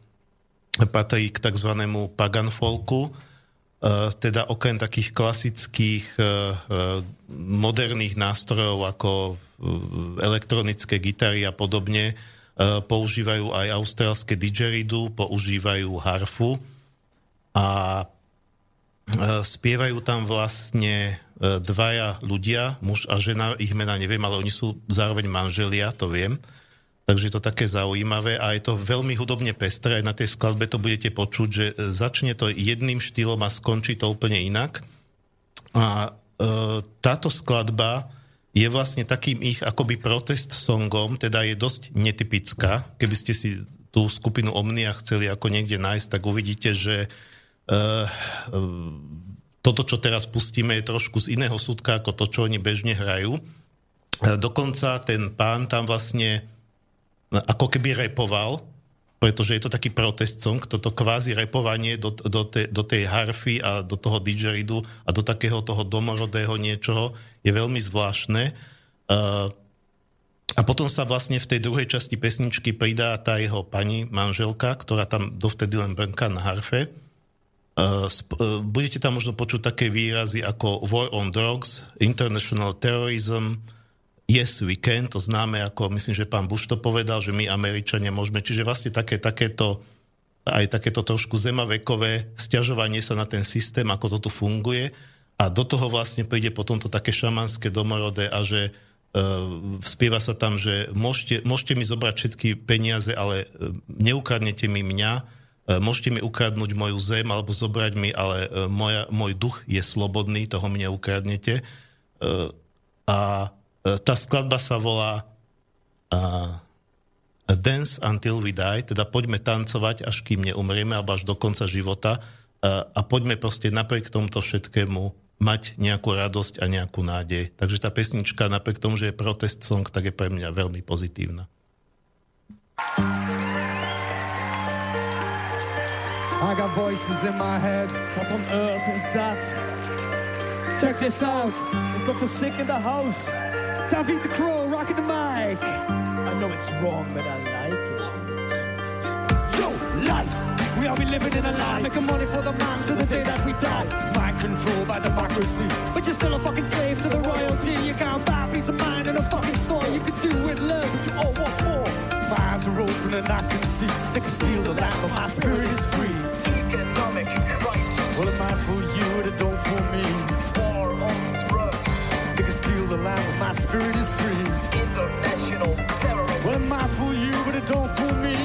patrí k tzv. pagan folku, teda okrem takých klasických e, e, moderných nástrojov ako elektronické gitary a podobne, používajú aj austrálske didgeridu, používajú harfu a spievajú tam vlastne e, dvaja ľudia, muž a žena, ich mena neviem, ale oni sú zároveň manželia, to viem. Takže je to také zaujímavé a je to veľmi hudobne pestré. Aj na tej skladbe to budete počuť, že e, začne to jedným štýlom a skončí to úplne inak. A e, táto skladba je vlastne takým ich akoby protest songom, teda je dosť netypická. Keby ste si tú skupinu Omnia chceli ako niekde nájsť, tak uvidíte, že uh, toto, čo teraz pustíme, je trošku z iného súdka ako to, čo oni bežne hrajú. Uh, dokonca ten pán tam vlastne ako keby repoval, pretože je to taký protest song, toto kvázi repovanie do, do, te, do tej harfy a do toho didgeridu a do takého toho domorodého niečoho je veľmi zvláštne. Uh, a potom sa vlastne v tej druhej časti pesničky pridá tá jeho pani manželka, ktorá tam dovtedy len brnká na harfe. Uh, budete tam možno počuť také výrazy ako War on Drugs, International Terrorism, yes we can, to známe ako, myslím, že pán Bush to povedal, že my Američania môžeme, čiže vlastne také, takéto aj takéto trošku zemavekové stiažovanie sa na ten systém, ako to tu funguje a do toho vlastne príde potom to také šamanské domorodé a že uh, spieva sa tam, že môžete, môžete mi zobrať všetky peniaze, ale uh, neukradnete mi mňa, uh, môžete mi ukradnúť moju zem alebo zobrať mi, ale uh, moja, môj duch je slobodný, toho mi neukradnete. Uh, a tá skladba sa volá uh, Dance Until We Die, teda poďme tancovať, až kým neumrieme, alebo až do konca života uh, a poďme proste napriek tomuto všetkému mať nejakú radosť a nejakú nádej. Takže tá pesnička, napriek tomu, že je protest song, tak je pre mňa veľmi pozitívna. I got voices in my head. What on earth is that? Check this out. It's Dr. Sick in the house. David the Crow rocking the mic. I know it's wrong, but I like it. Yo, life. We are we living in a lie, making money for the man to the day that we die. Mind control by democracy, but you're still a fucking slave to the royalty. You can't buy peace of mind in a fucking store. You could do with love, but you all want more. My eyes are open and I can see they can steal the land, but my spirit is free. Economic crisis. Well, it might fool you, spirit is free. International terrorism. Well, it might fool you, but it don't fool me.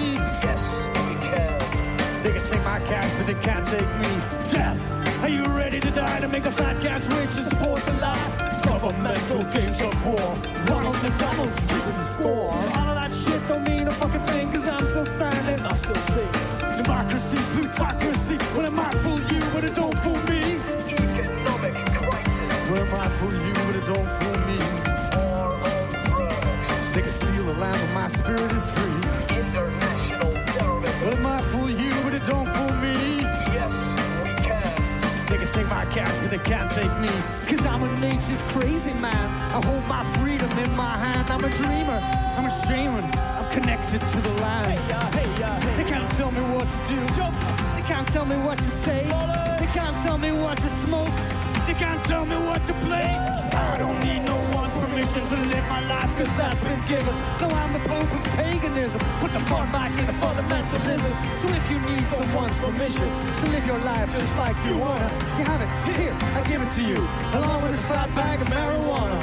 Yes, we can. They can take my cash, but they can't take me. Death! Are you ready to die to make the fat cats rich and support the lie? Governmental games of war. Ronald McDonald's keeping the score. All of that shit don't mean a fucking thing, cause I'm still standing. I still sing. Democracy, plutocracy. Land, but my spirit is free. International terrorism. Well, it might fool you, but it don't fool me. Yes, we can. They can take my cash, but they can't take me. Cause I'm a native crazy man. I hold my freedom in my hand. I'm a dreamer. I'm a shaman. I'm connected to the land. They can't tell me what to do. They can't tell me what to say. They can't tell me what to smoke. Can't tell me what to play. I don't need no one's permission to live my life, cause that's been given. No, I'm the Pope of paganism. Put the fun back in the fundamentalism. So if you need someone's permission to live your life just like you wanna, you have it. Here, I give it to you. Along with this fat bag of marijuana.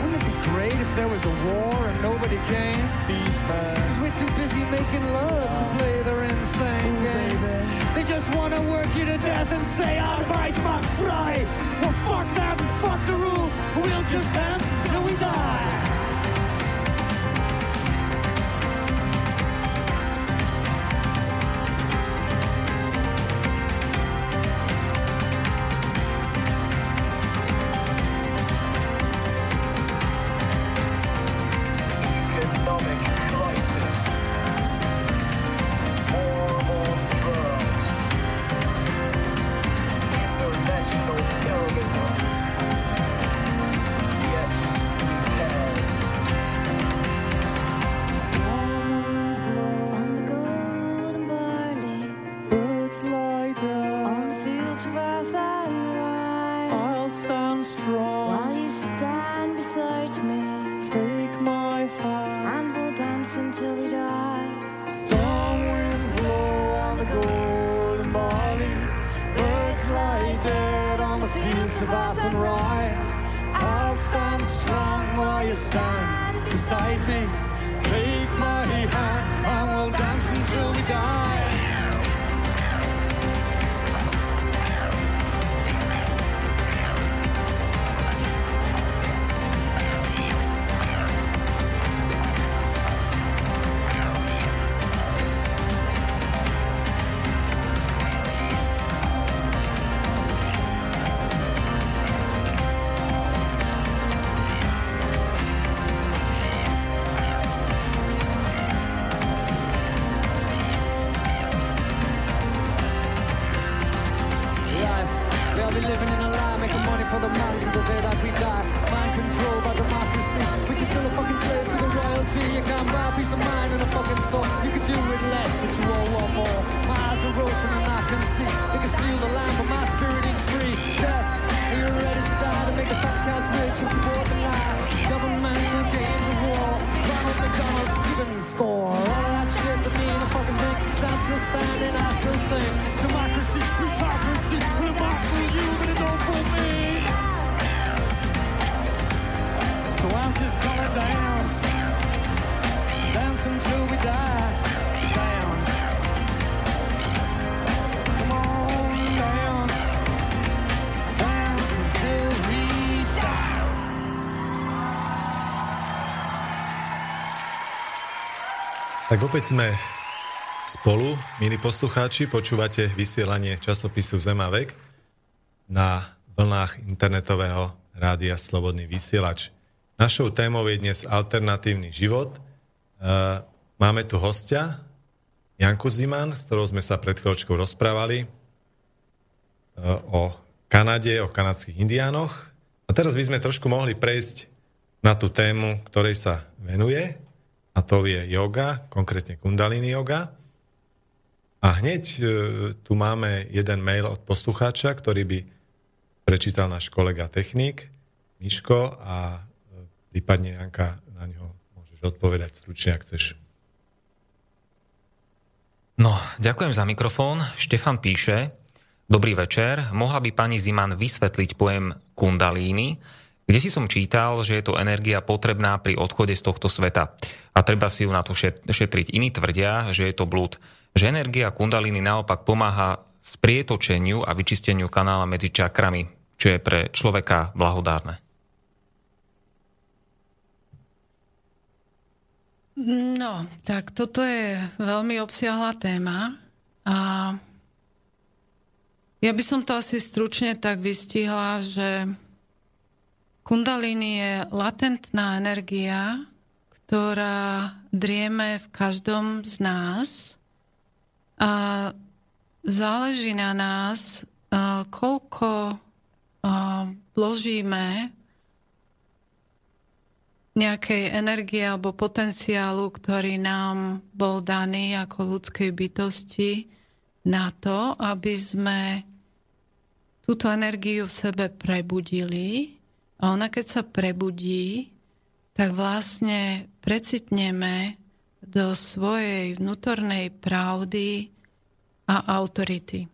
Wouldn't it be great if there was a war and nobody came? Peace, man. Cause we're too busy making love to play their insane game. They just wanna work you to death and say, Arbeit macht frei. Well, fuck that and fuck the rules. We'll just dance till we die. Tak opäť sme spolu, milí poslucháči, počúvate vysielanie časopisu Zemavek na vlnách internetového rádia Slobodný vysielač. Našou témou je dnes alternatívny život. E, Máme tu hostia, Janku Ziman, s ktorou sme sa pred chvíľočkou rozprávali e, o Kanade, o kanadských indiánoch. A teraz by sme trošku mohli prejsť na tú tému, ktorej sa venuje, a to je yoga, konkrétne kundalini yoga. A hneď e, tu máme jeden mail od poslucháča, ktorý by prečítal náš kolega technik, Miško, a e, prípadne Janka na ňo môžeš odpovedať stručne, ak chceš. No, ďakujem za mikrofón. Štefan píše, dobrý večer, mohla by pani Ziman vysvetliť pojem kundalíny, kde si som čítal, že je to energia potrebná pri odchode z tohto sveta a treba si ju na to šet- šetriť. Iní tvrdia, že je to blúd. Že energia kundalíny naopak pomáha sprietočeniu a vyčisteniu kanála medzi čakrami, čo je pre človeka blahodárne. No, tak toto je veľmi obsiahla téma a ja by som to asi stručne tak vystihla, že kundalini je latentná energia, ktorá drieme v každom z nás a záleží na nás, koľko vložíme nejakej energie alebo potenciálu, ktorý nám bol daný ako ľudskej bytosti na to, aby sme túto energiu v sebe prebudili. A ona keď sa prebudí, tak vlastne precitneme do svojej vnútornej pravdy a autority.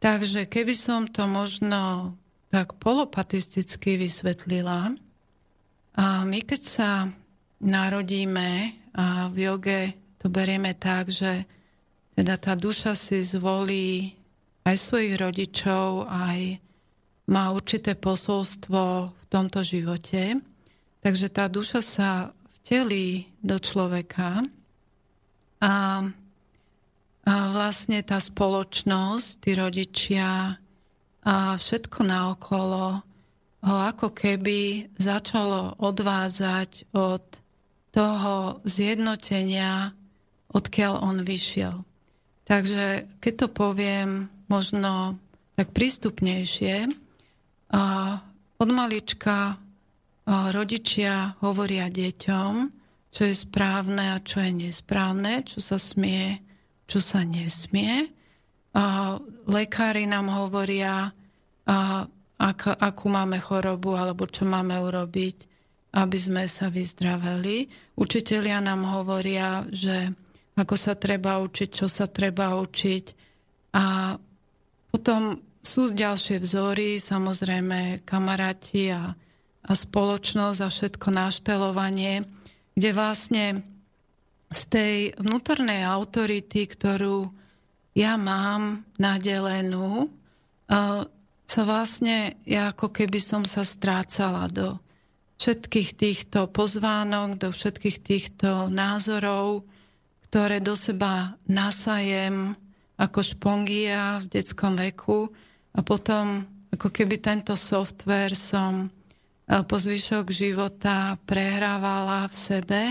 Takže keby som to možno tak polopatisticky vysvetlila, a my keď sa narodíme a v joge to berieme tak, že teda tá duša si zvolí aj svojich rodičov, aj má určité posolstvo v tomto živote. Takže tá duša sa vtelí do človeka a, a vlastne tá spoločnosť, tí rodičia a všetko naokolo ho ako keby začalo odvádzať od toho zjednotenia, odkiaľ on vyšiel. Takže keď to poviem možno tak prístupnejšie, od malička rodičia hovoria deťom, čo je správne a čo je nesprávne, čo sa smie, čo sa nesmie. Lekári nám hovoria, ak, akú máme chorobu alebo čo máme urobiť, aby sme sa vyzdraveli. Učitelia nám hovoria, že ako sa treba učiť, čo sa treba učiť. A potom sú ďalšie vzory, samozrejme kamaráti a a spoločnosť a všetko naštelovanie, kde vlastne z tej vnútornej autority, ktorú ja mám nadelenú, sa vlastne, ja ako keby som sa strácala do všetkých týchto pozvánok, do všetkých týchto názorov, ktoré do seba nasajem ako špongia v detskom veku a potom ako keby tento software som po zvyšok života prehrávala v sebe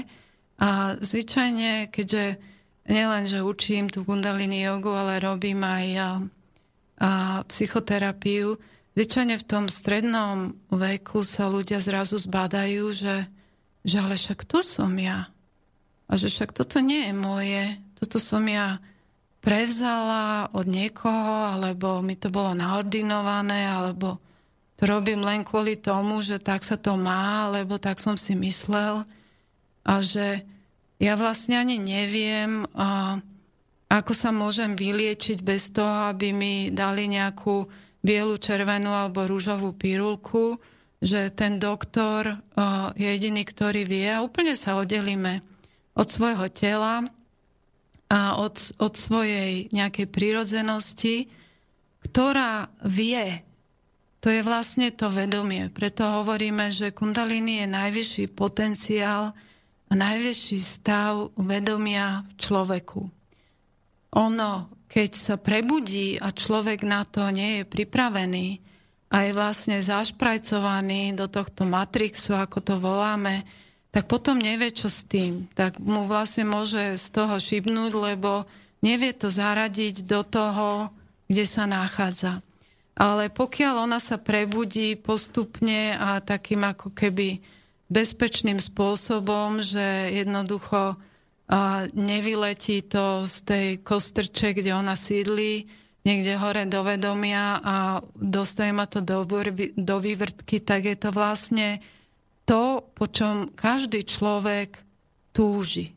a zvyčajne, keďže nielen, že učím tú kundalini jogu, ale robím aj a psychoterapiu. Zvyčajne v tom strednom veku sa ľudia zrazu zbadajú, že, že ale však to som ja. A že však toto nie je moje, toto som ja prevzala od niekoho, alebo mi to bolo naordinované, alebo to robím len kvôli tomu, že tak sa to má, alebo tak som si myslel. A že ja vlastne ani neviem, ako sa môžem vyliečiť bez toho, aby mi dali nejakú bielu, červenú alebo rúžovú pirulku, že ten doktor je jediný, ktorý vie a úplne sa oddelíme od svojho tela a od, od svojej nejakej prírodzenosti, ktorá vie, to je vlastne to vedomie. Preto hovoríme, že kundalini je najvyšší potenciál a najvyšší stav vedomia v človeku ono, keď sa prebudí a človek na to nie je pripravený a je vlastne zašprajcovaný do tohto matrixu, ako to voláme, tak potom nevie, čo s tým. Tak mu vlastne môže z toho šibnúť, lebo nevie to zaradiť do toho, kde sa nachádza. Ale pokiaľ ona sa prebudí postupne a takým ako keby bezpečným spôsobom, že jednoducho nevyletí to z tej kostrče, kde ona sídli, niekde hore do vedomia a dostaje ma to do, do vývrtky, tak je to vlastne to, po čom každý človek túži.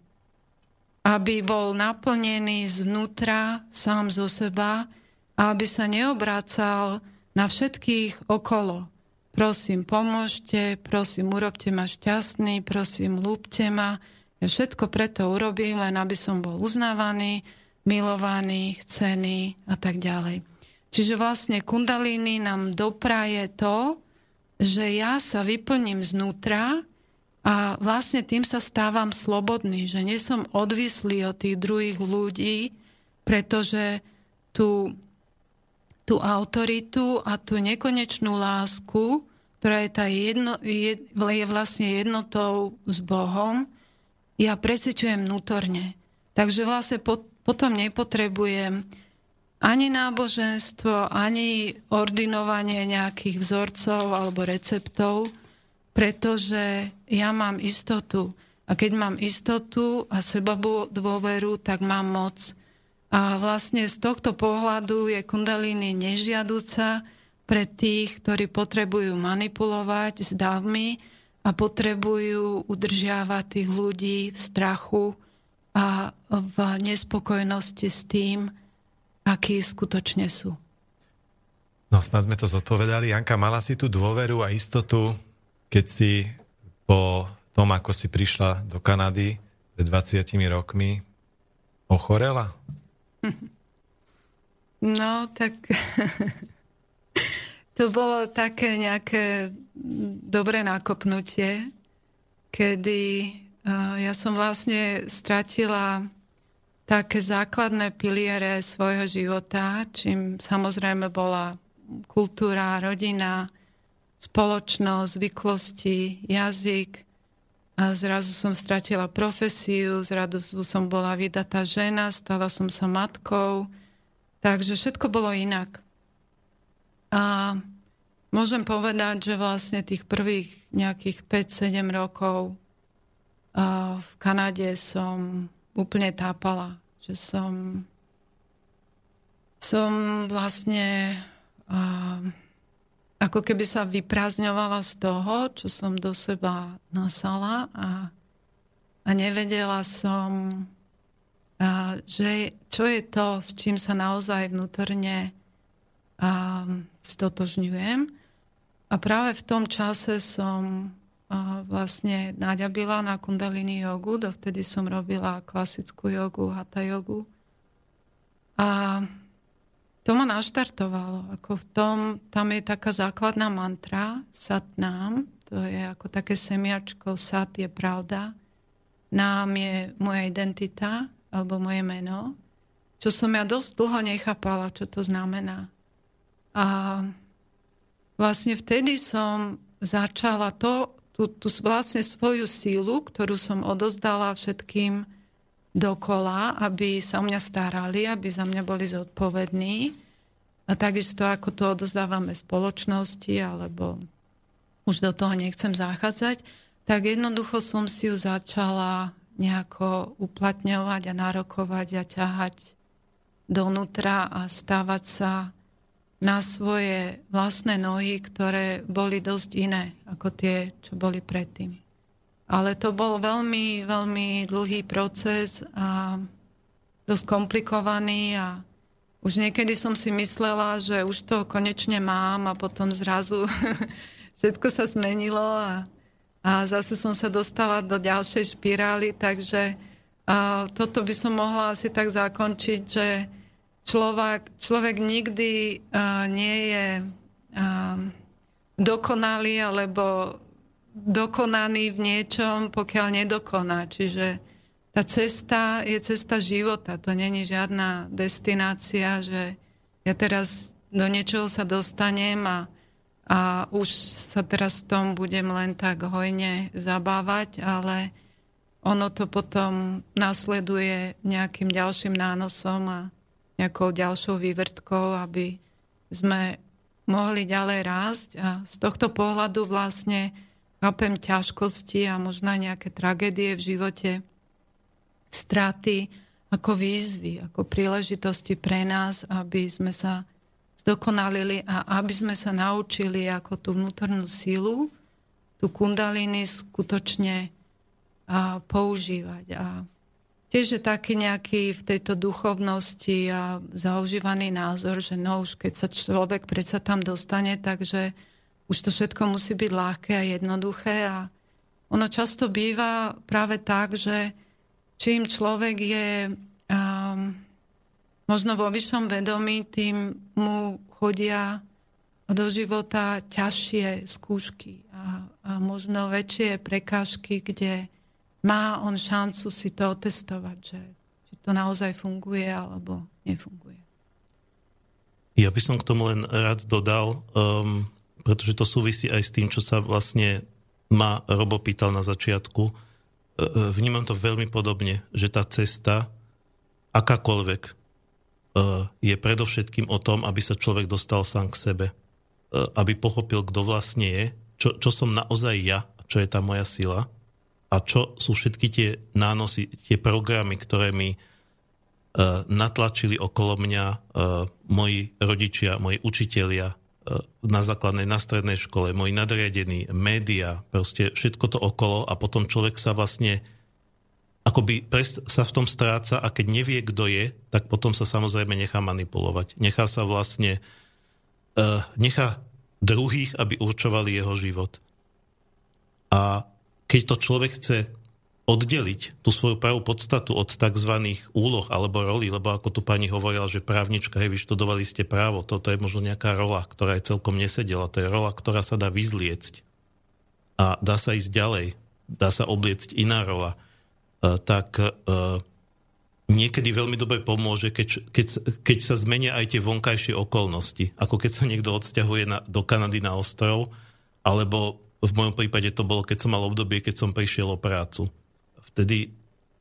Aby bol naplnený znútra sám zo seba a aby sa neobrácal na všetkých okolo. Prosím, pomôžte, prosím, urobte ma šťastný, prosím, lúbte ma, ja všetko preto urobím, len aby som bol uznávaný, milovaný, chcený a tak ďalej. Čiže vlastne kundalíny nám dopraje to, že ja sa vyplním znútra a vlastne tým sa stávam slobodný, že nie som odvislý od tých druhých ľudí, pretože tú, tú autoritu a tú nekonečnú lásku, ktorá je, tá jedno, je, je vlastne jednotou s Bohom, ja preciťujem vnútorne. Takže vlastne po, potom nepotrebujem ani náboženstvo, ani ordinovanie nejakých vzorcov alebo receptov, pretože ja mám istotu. A keď mám istotu a seba dôveru, tak mám moc. A vlastne z tohto pohľadu je kundalíny nežiaduca pre tých, ktorí potrebujú manipulovať s davmi, a potrebujú udržiavať tých ľudí v strachu a v nespokojnosti s tým, akí skutočne sú. No, snad sme to zodpovedali. Janka, mala si tú dôveru a istotu, keď si po tom, ako si prišla do Kanady pred 20 rokmi, ochorela? No, tak to bolo také nejaké dobré nakopnutie, kedy ja som vlastne stratila také základné piliere svojho života, čím samozrejme bola kultúra, rodina, spoločnosť, zvyklosti, jazyk. A zrazu som stratila profesiu, zrazu som bola vydatá žena, stala som sa matkou. Takže všetko bolo inak. A môžem povedať, že vlastne tých prvých nejakých 5-7 rokov v Kanade som úplne tápala, že som som vlastne ako keby sa vyprázdňovala z toho, čo som do seba nasala a, a nevedela som, a, že čo je to, s čím sa naozaj vnútorne a stotožňujem. a práve v tom čase som vlastne naďabila na kundalini jogu, dovtedy som robila klasickú jogu, hatha jogu. A to ma naštartovalo. Ako v tom, tam je taká základná mantra, sat nám, to je ako také semiačko, sat je pravda, nám je moja identita, alebo moje meno, čo som ja dosť dlho nechápala, čo to znamená. A vlastne vtedy som začala to, tú, tú vlastne svoju sílu, ktorú som odozdala všetkým dokola, aby sa o mňa starali, aby za mňa boli zodpovední. A takisto ako to odozdávame spoločnosti, alebo už do toho nechcem zachádzať, tak jednoducho som si ju začala nejako uplatňovať a nárokovať a ťahať donútra a stávať sa na svoje vlastné nohy, ktoré boli dosť iné ako tie, čo boli predtým. Ale to bol veľmi, veľmi dlhý proces a dosť komplikovaný a už niekedy som si myslela, že už to konečne mám a potom zrazu všetko sa zmenilo a a zase som sa dostala do ďalšej špirály, takže a toto by som mohla asi tak zakončiť, že človek, človek nikdy a, nie je a, dokonalý alebo dokonaný v niečom, pokiaľ nedokoná. Čiže tá cesta je cesta života, to není žiadna destinácia, že ja teraz do niečoho sa dostanem a a už sa teraz v tom budem len tak hojne zabávať, ale ono to potom nasleduje nejakým ďalším nánosom a nejakou ďalšou vývrtkou, aby sme mohli ďalej rásť a z tohto pohľadu vlastne chápem ťažkosti a možno nejaké tragédie v živote, straty ako výzvy, ako príležitosti pre nás, aby sme sa zdokonalili a aby sme sa naučili ako tú vnútornú sílu, tú kundaliny skutočne a, používať. A tiež je taký nejaký v tejto duchovnosti a zaužívaný názor, že no už keď sa človek predsa tam dostane, takže už to všetko musí byť ľahké a jednoduché. A ono často býva práve tak, že čím človek je um, možno vo vyššom vedomí, tým mu chodia do života ťažšie skúšky a, a možno väčšie prekážky, kde má on šancu si to otestovať, že či to naozaj funguje alebo nefunguje. Ja by som k tomu len rád dodal, um, pretože to súvisí aj s tým, čo sa vlastne ma Robo pýtal na začiatku. Uh, vnímam to veľmi podobne, že tá cesta, akákoľvek, Eh, je predovšetkým o tom, aby sa človek dostal sám k sebe. Eh, aby pochopil, kto vlastne je, čo, čo som naozaj ja, čo je tá moja sila a čo sú všetky tie nánosy, tie programy, ktoré mi uh, natlačili okolo mňa uh, moji rodičia, moji učitelia uh, na základnej, na strednej škole, moji nadriadení, média, proste všetko to okolo a potom človek sa vlastne akoby sa v tom stráca a keď nevie, kto je, tak potom sa samozrejme nechá manipulovať. Nechá sa vlastne, nechá druhých, aby určovali jeho život. A keď to človek chce oddeliť tú svoju pravú podstatu od tzv. úloh alebo roli, lebo ako tu pani hovorila, že právnička, hej, vyštudovali ste právo, toto je možno nejaká rola, ktorá je celkom nesedela, to je rola, ktorá sa dá vyzliecť a dá sa ísť ďalej, dá sa obliecť iná rola E, tak e, niekedy veľmi dobre pomôže, keď, keď, keď sa zmenia aj tie vonkajšie okolnosti. Ako keď sa niekto odsťahuje na, do Kanady na ostrov, alebo v mojom prípade to bolo, keď som mal obdobie, keď som prišiel o prácu. Vtedy,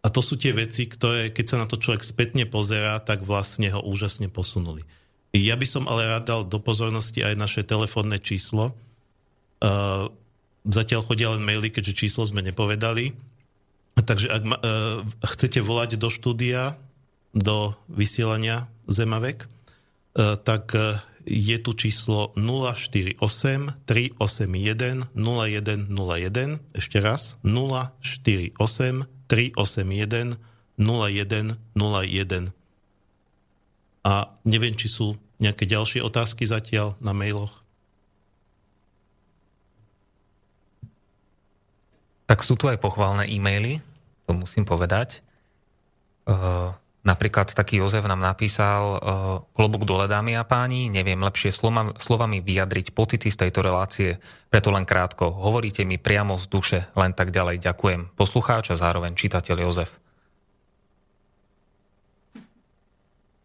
a to sú tie veci, ktoré, keď sa na to človek spätne pozerá, tak vlastne ho úžasne posunuli. Ja by som ale rád dal do pozornosti aj naše telefónne číslo. Uh, zatiaľ chodia len maily, keďže číslo sme nepovedali. Takže ak ma, e, chcete volať do štúdia, do vysielania Zemavek, e, tak e, je tu číslo 048 381 0101. Ešte raz. 048 381 0101. A neviem, či sú nejaké ďalšie otázky zatiaľ na mailoch. Tak sú tu aj pochválne e-maily, to musím povedať. Ehm, napríklad taký Jozef nám napísal uh, klobúk dole, dámy a páni, neviem lepšie slova, slovami vyjadriť pocity z tejto relácie, preto len krátko. Hovoríte mi priamo z duše, len tak ďalej. Ďakujem. Poslucháč a zároveň čitateľ Jozef.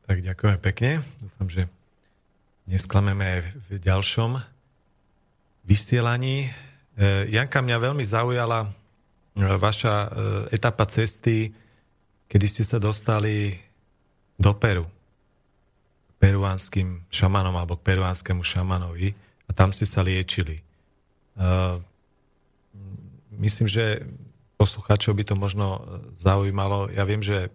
Tak ďakujem pekne. Dúfam, že nesklameme aj v ďalšom vysielaní. E, Janka, mňa veľmi zaujala e, vaša e, etapa cesty, kedy ste sa dostali do Peru. Peruánskym šamanom alebo k peruánskému šamanovi a tam ste sa liečili. Myslím, že poslucháčov by to možno zaujímalo. Ja viem, že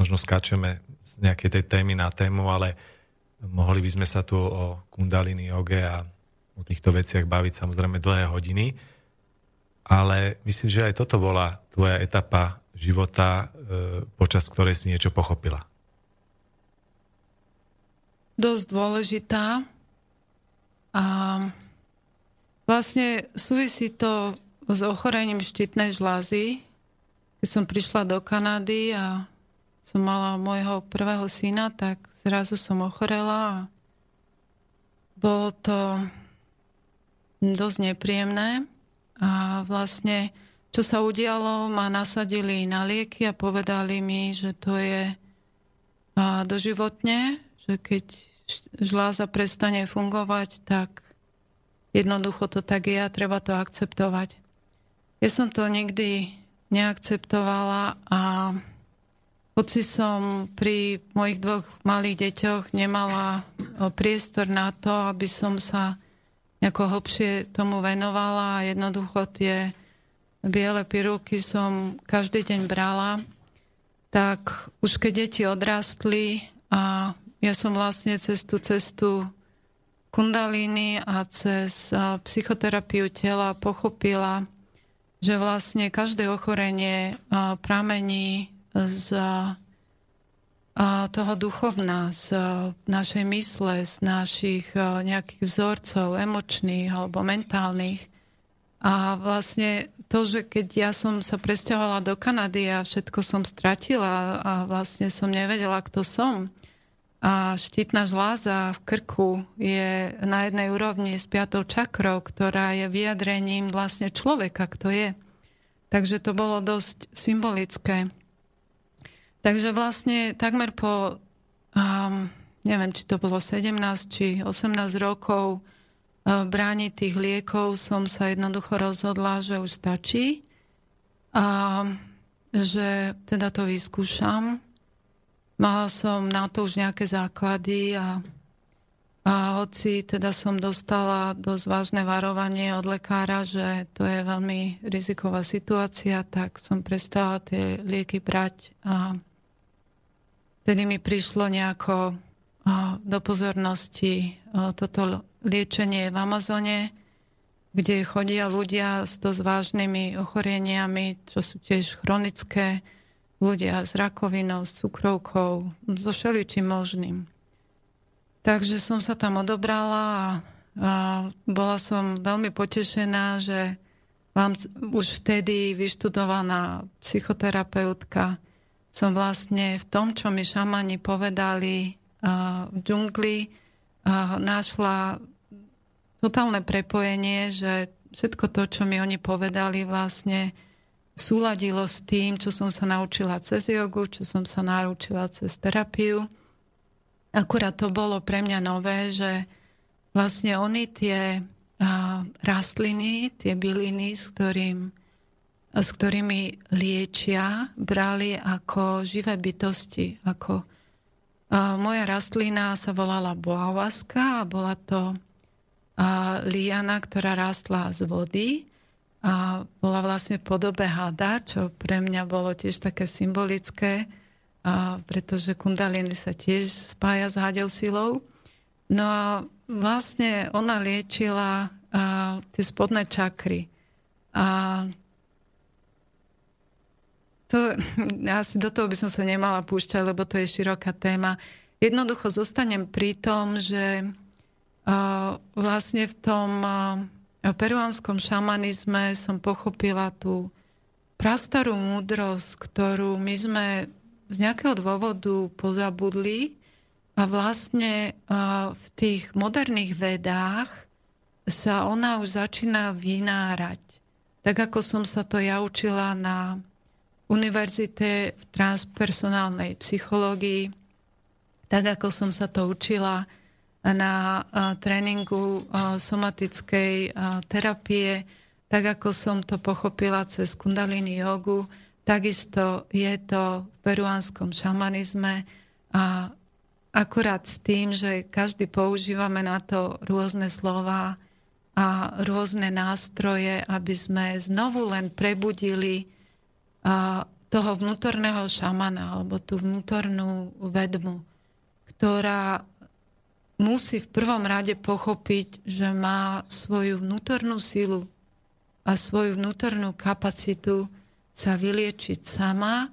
možno skáčeme z nejakej tej témy na tému, ale mohli by sme sa tu o kundalini joge a o týchto veciach baviť samozrejme dlhé hodiny, ale myslím, že aj toto bola tvoja etapa života, e, počas ktorej si niečo pochopila. Dosť dôležitá. A vlastne súvisí to s ochorením štítnej žlázy. Keď som prišla do Kanady a som mala môjho prvého syna, tak zrazu som ochorela a bolo to dosť nepríjemné a vlastne čo sa udialo, ma nasadili na lieky a povedali mi, že to je doživotne, že keď žláza prestane fungovať, tak jednoducho to tak je a treba to akceptovať. Ja som to nikdy neakceptovala a hoci som pri mojich dvoch malých deťoch nemala priestor na to, aby som sa nejako hlbšie tomu venovala a jednoducho tie biele pirulky som každý deň brala, tak už keď deti odrastli a ja som vlastne cez tú cestu kundalíny a cez psychoterapiu tela pochopila, že vlastne každé ochorenie pramení z toho duchovná, z našej mysle, z našich nejakých vzorcov emočných alebo mentálnych. A vlastne to, že keď ja som sa presťahovala do Kanady a všetko som stratila a vlastne som nevedela, kto som, a štítna žláza v krku je na jednej úrovni s piatou čakrou, ktorá je vyjadrením vlastne človeka, kto je. Takže to bolo dosť symbolické. Takže vlastne takmer po, um, neviem, či to bolo 17 či 18 rokov uh, brániť tých liekov som sa jednoducho rozhodla, že už stačí a že teda to vyskúšam. Mala som na to už nejaké základy a, a hoci teda som dostala dosť vážne varovanie od lekára, že to je veľmi riziková situácia, tak som prestala tie lieky brať a Vtedy mi prišlo nejako do pozornosti toto liečenie v Amazone, kde chodia ľudia s dosť vážnymi ochoreniami, čo sú tiež chronické, ľudia s rakovinou, s cukrovkou, so všeličím možným. Takže som sa tam odobrala a, a bola som veľmi potešená, že mám už vtedy vyštudovaná psychoterapeutka, som vlastne v tom, čo mi šamani povedali v džungli, našla totálne prepojenie, že všetko to, čo mi oni povedali, vlastne súladilo s tým, čo som sa naučila cez jogu, čo som sa naučila cez terapiu. Akurát to bolo pre mňa nové, že vlastne oni tie rastliny, tie byliny, s ktorým s ktorými liečia, brali ako živé bytosti. Ako, moja rastlina sa volala boavaska a bola to liana, ktorá rástla z vody a bola vlastne v podobe hada, čo pre mňa bolo tiež také symbolické, pretože kundaliny sa tiež spája s hadou silou. No a vlastne ona liečila tie spodné čakry. A to, asi do toho by som sa nemala púšťať, lebo to je široká téma. Jednoducho zostanem pri tom, že uh, vlastne v tom uh, peruánskom šamanizme som pochopila tú prastarú múdrosť, ktorú my sme z nejakého dôvodu pozabudli a vlastne v tých moderných vedách sa ona už začína vynárať. Tak ako som sa to ja učila na univerzite v transpersonálnej psychológii, tak ako som sa to učila na tréningu somatickej terapie, tak ako som to pochopila cez kundalini jogu, takisto je to v peruánskom šamanizme a akurát s tým, že každý používame na to rôzne slova a rôzne nástroje, aby sme znovu len prebudili toho vnútorného šamana alebo tú vnútornú vedmu, ktorá musí v prvom rade pochopiť, že má svoju vnútornú silu a svoju vnútornú kapacitu sa vyliečiť sama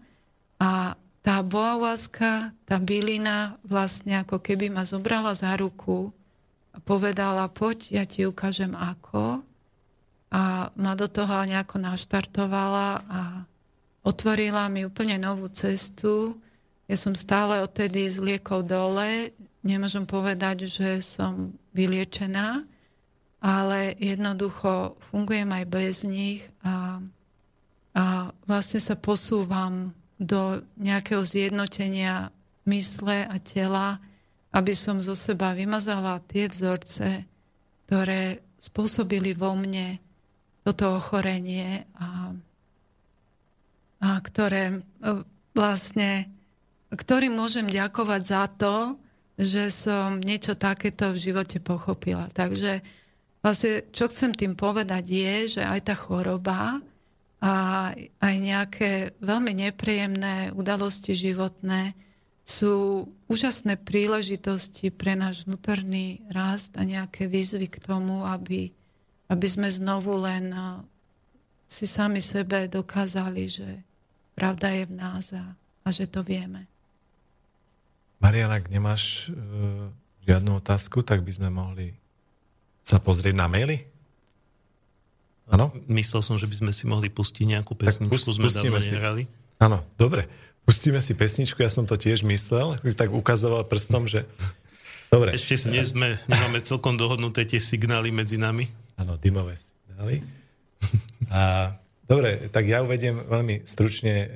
a tá boawaska, tá bylina vlastne ako keby ma zobrala za ruku a povedala, poď, ja ti ukážem ako. A ma do toho nejako naštartovala a otvorila mi úplne novú cestu. Ja som stále odtedy z liekov dole, nemôžem povedať, že som vyliečená, ale jednoducho fungujem aj bez nich a, a vlastne sa posúvam do nejakého zjednotenia mysle a tela, aby som zo seba vymazala tie vzorce, ktoré spôsobili vo mne toto ochorenie a, ktoré e, vlastne, ktorým môžem ďakovať za to, že som niečo takéto v živote pochopila. Takže vlastne, čo chcem tým povedať je, že aj tá choroba a aj nejaké veľmi nepríjemné udalosti životné sú úžasné príležitosti pre náš vnútorný rast a nejaké výzvy k tomu, aby, aby sme znovu len si sami sebe dokázali, že pravda je v nás a, a že to vieme. Mariana, ak nemáš uh, žiadnu otázku, tak by sme mohli sa pozrieť na maily? Áno? Myslel som, že by sme si mohli pustiť nejakú pesničku, pust, sme dávno si. nehrali. Áno, dobre. Pustíme si pesničku, ja som to tiež myslel, tak si tak ukazoval prstom, že... Dobre. Ešte nie sme, nemáme celkom dohodnuté tie signály medzi nami. Áno, dymové signály. A, dobre, tak ja uvediem veľmi stručne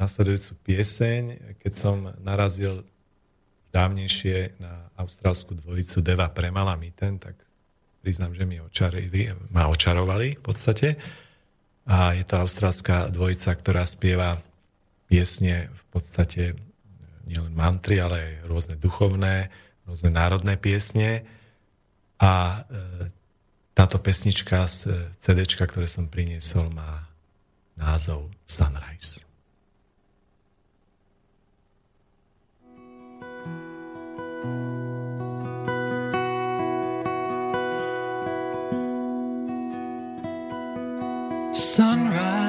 nasledujúcu pieseň, keď som narazil dávnejšie na austrálskú dvojicu Deva Premala Miten, tak priznám, že mi očarili, ma očarovali v podstate. A je to austrálska dvojica, ktorá spieva piesne v podstate nielen mantry, ale aj rôzne duchovné, rôzne národné piesne. A e, táto pesnička z CD, ktoré som priniesol, má názov Sunrise. Sunrise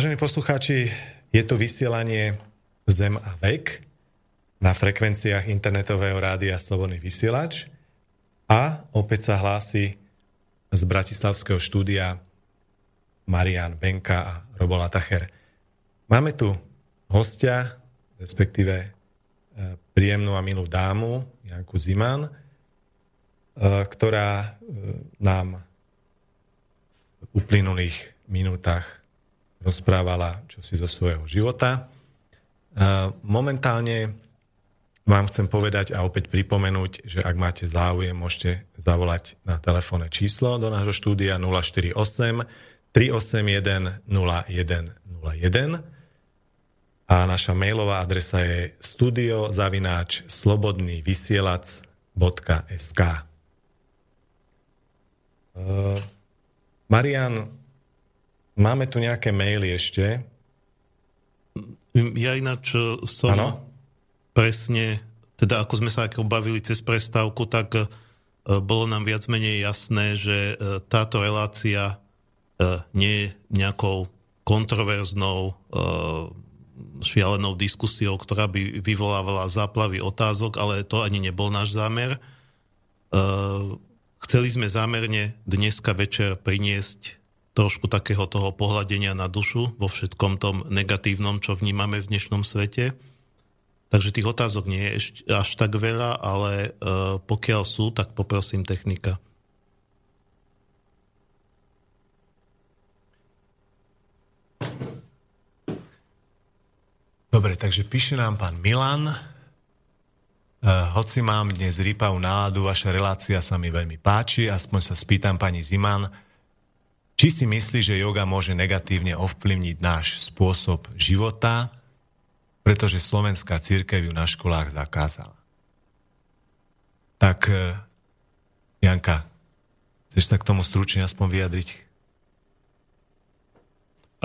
Vážení poslucháči, je to vysielanie Zem a vek na frekvenciách internetového rádia Slobodný vysielač a opäť sa hlási z Bratislavského štúdia Marian Benka a Robola Tacher. Máme tu hostia, respektíve e, príjemnú a milú dámu, Janku Ziman, e, ktorá e, nám v uplynulých minútach rozprávala čosi zo svojho života. Momentálne vám chcem povedať a opäť pripomenúť, že ak máte záujem, môžete zavolať na telefónne číslo do nášho štúdia 048 381 0101 a naša mailová adresa je studiozavináč slobodnývysielac.sk Marian, Máme tu nejaké maily ešte. Ja ináč e, som ano? presne, teda ako sme sa ako bavili cez prestávku, tak e, bolo nám viac menej jasné, že e, táto relácia nie je nejakou kontroverznou šialenou diskusiou, ktorá by vyvolávala záplavy otázok, ale to ani nebol náš zámer. Chceli sme zámerne dneska večer priniesť trošku takého toho pohľadenia na dušu vo všetkom tom negatívnom, čo vnímame v dnešnom svete. Takže tých otázok nie je až tak veľa, ale e, pokiaľ sú, tak poprosím technika. Dobre, takže píše nám pán Milan. E, hoci mám dnes rýpavú náladu, vaša relácia sa mi veľmi páči, aspoň sa spýtam pani Ziman, či si myslí, že yoga môže negatívne ovplyvniť náš spôsob života, pretože slovenská církev ju na školách zakázala. Tak, e, Janka, chceš sa k tomu stručne aspoň vyjadriť?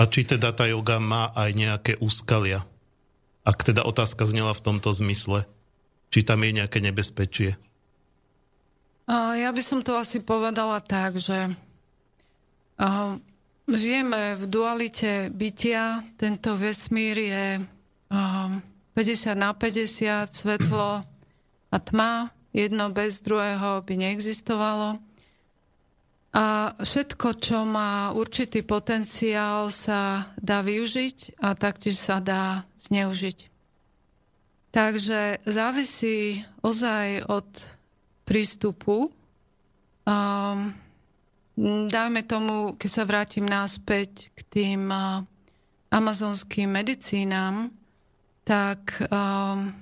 A či teda tá yoga má aj nejaké úskalia? Ak teda otázka znela v tomto zmysle, či tam je nejaké nebezpečie? Ja by som to asi povedala tak, že Žijeme v dualite bytia. Tento vesmír je 50 na 50, svetlo a tma. Jedno bez druhého by neexistovalo. A všetko, čo má určitý potenciál, sa dá využiť a taktiež sa dá zneužiť. Takže závisí ozaj od prístupu. Um, dajme tomu, keď sa vrátim naspäť k tým amazonským medicínám, tak um,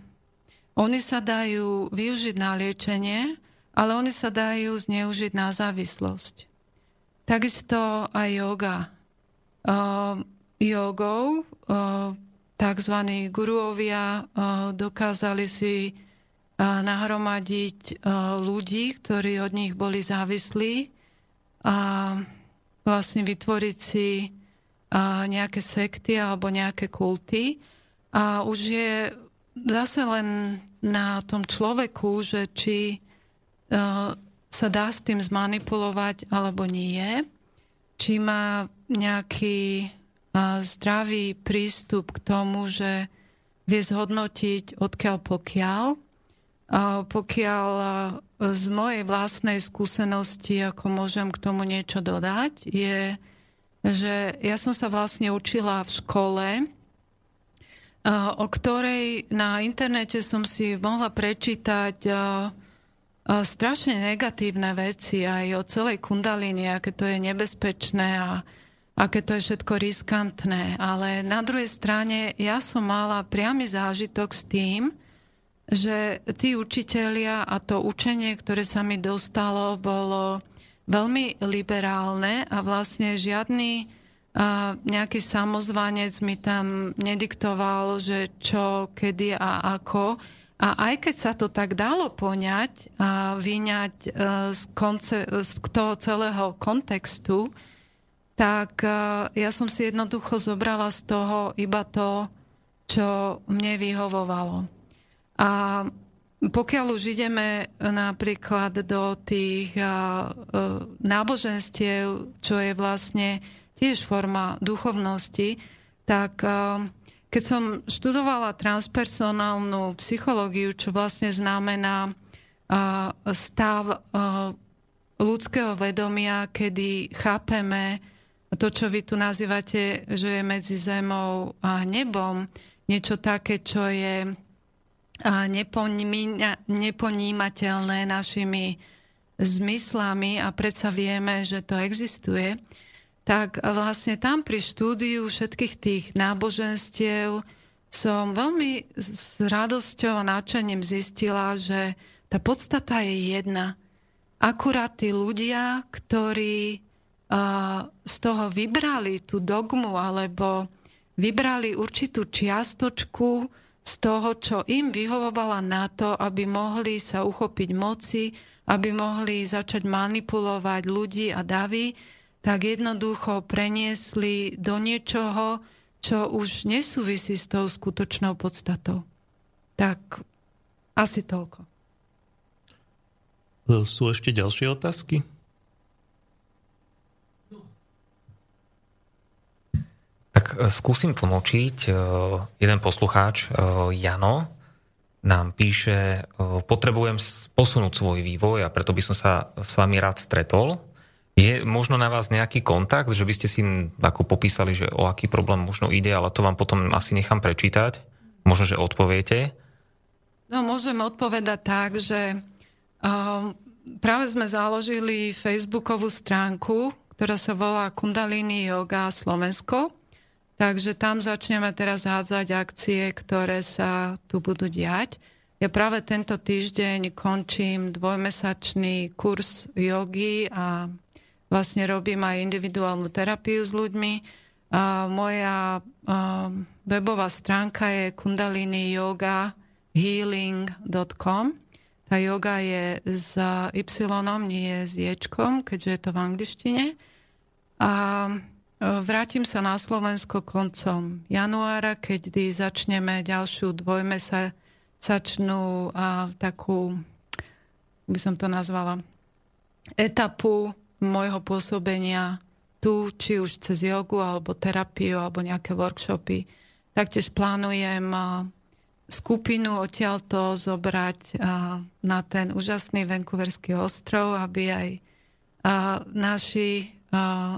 oni sa dajú využiť na liečenie, ale oni sa dajú zneužiť na závislosť. Takisto aj yoga. Uh, uh, tzv. guruovia uh, dokázali si uh, nahromadiť uh, ľudí, ktorí od nich boli závislí a vlastne vytvoriť si uh, nejaké sekty alebo nejaké kulty. A už je zase len na tom človeku, že či uh, sa dá s tým zmanipulovať alebo nie, či má nejaký uh, zdravý prístup k tomu, že vie zhodnotiť odkiaľ pokiaľ. Uh, pokiaľ z mojej vlastnej skúsenosti, ako môžem k tomu niečo dodať, je, že ja som sa vlastne učila v škole, o ktorej na internete som si mohla prečítať strašne negatívne veci aj o celej kundalíne, aké to je nebezpečné a aké to je všetko riskantné. Ale na druhej strane ja som mala priamy zážitok s tým, že tí učitelia a to učenie, ktoré sa mi dostalo, bolo veľmi liberálne a vlastne žiadny a nejaký samozvanec mi tam nediktoval, že čo, kedy a ako, a aj keď sa to tak dalo poňať a vyňať e, z, konce, z toho celého kontextu, tak e, ja som si jednoducho zobrala z toho iba to, čo mne vyhovovalo. A pokiaľ už ideme napríklad do tých e, náboženstiev, čo je vlastne tiež forma duchovnosti, tak keď som študovala transpersonálnu psychológiu, čo vlastne znamená stav ľudského vedomia, kedy chápeme to, čo vy tu nazývate, že je medzi zemou a nebom, niečo také, čo je neponímateľné našimi zmyslami a predsa vieme, že to existuje, tak vlastne tam pri štúdiu všetkých tých náboženstiev som veľmi s radosťou a náčením zistila, že tá podstata je jedna. Akurát tí ľudia, ktorí z toho vybrali tú dogmu alebo vybrali určitú čiastočku z toho, čo im vyhovovala na to, aby mohli sa uchopiť moci, aby mohli začať manipulovať ľudí a davy, tak jednoducho preniesli do niečoho, čo už nesúvisí s tou skutočnou podstatou. Tak asi toľko. Sú ešte ďalšie otázky? Tak e, skúsim tlmočiť. E, jeden poslucháč, e, Jano, nám píše, potrebujem posunúť svoj vývoj a preto by som sa s vami rád stretol je možno na vás nejaký kontakt, že by ste si ako popísali, že o aký problém možno ide, ale to vám potom asi nechám prečítať. Možno, že odpoviete. No, môžem odpovedať tak, že uh, práve sme založili facebookovú stránku, ktorá sa volá Kundalini Yoga Slovensko. Takže tam začneme teraz hádzať akcie, ktoré sa tu budú diať. Ja práve tento týždeň končím dvojmesačný kurz jogy a Vlastne robím aj individuálnu terapiu s ľuďmi. A moja a, webová stránka je kundaliniyogahealing.com. Tá yoga je s Y, nie s Ječkom, keďže je to v angličtine. A vrátim sa na Slovensko koncom januára, keď začneme ďalšiu dvojmesačnú a takú, by som to nazvala, etapu môjho pôsobenia tu, či už cez jogu, alebo terapiu, alebo nejaké workshopy. Taktiež plánujem skupinu odtiaľto zobrať na ten úžasný Vancouverský ostrov, aby aj naši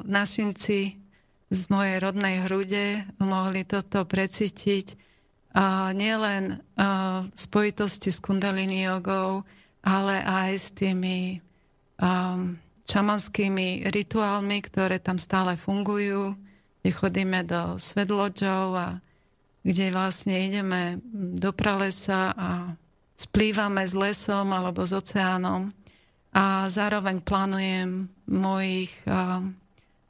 našinci z mojej rodnej hrude mohli toto precítiť. Nielen a, v spojitosti s kundalini jogou, ale aj s tými um, čamanskými rituálmi, ktoré tam stále fungujú, kde chodíme do svedloďov a kde vlastne ideme do pralesa a splývame s lesom alebo s oceánom. A zároveň plánujem mojich, a,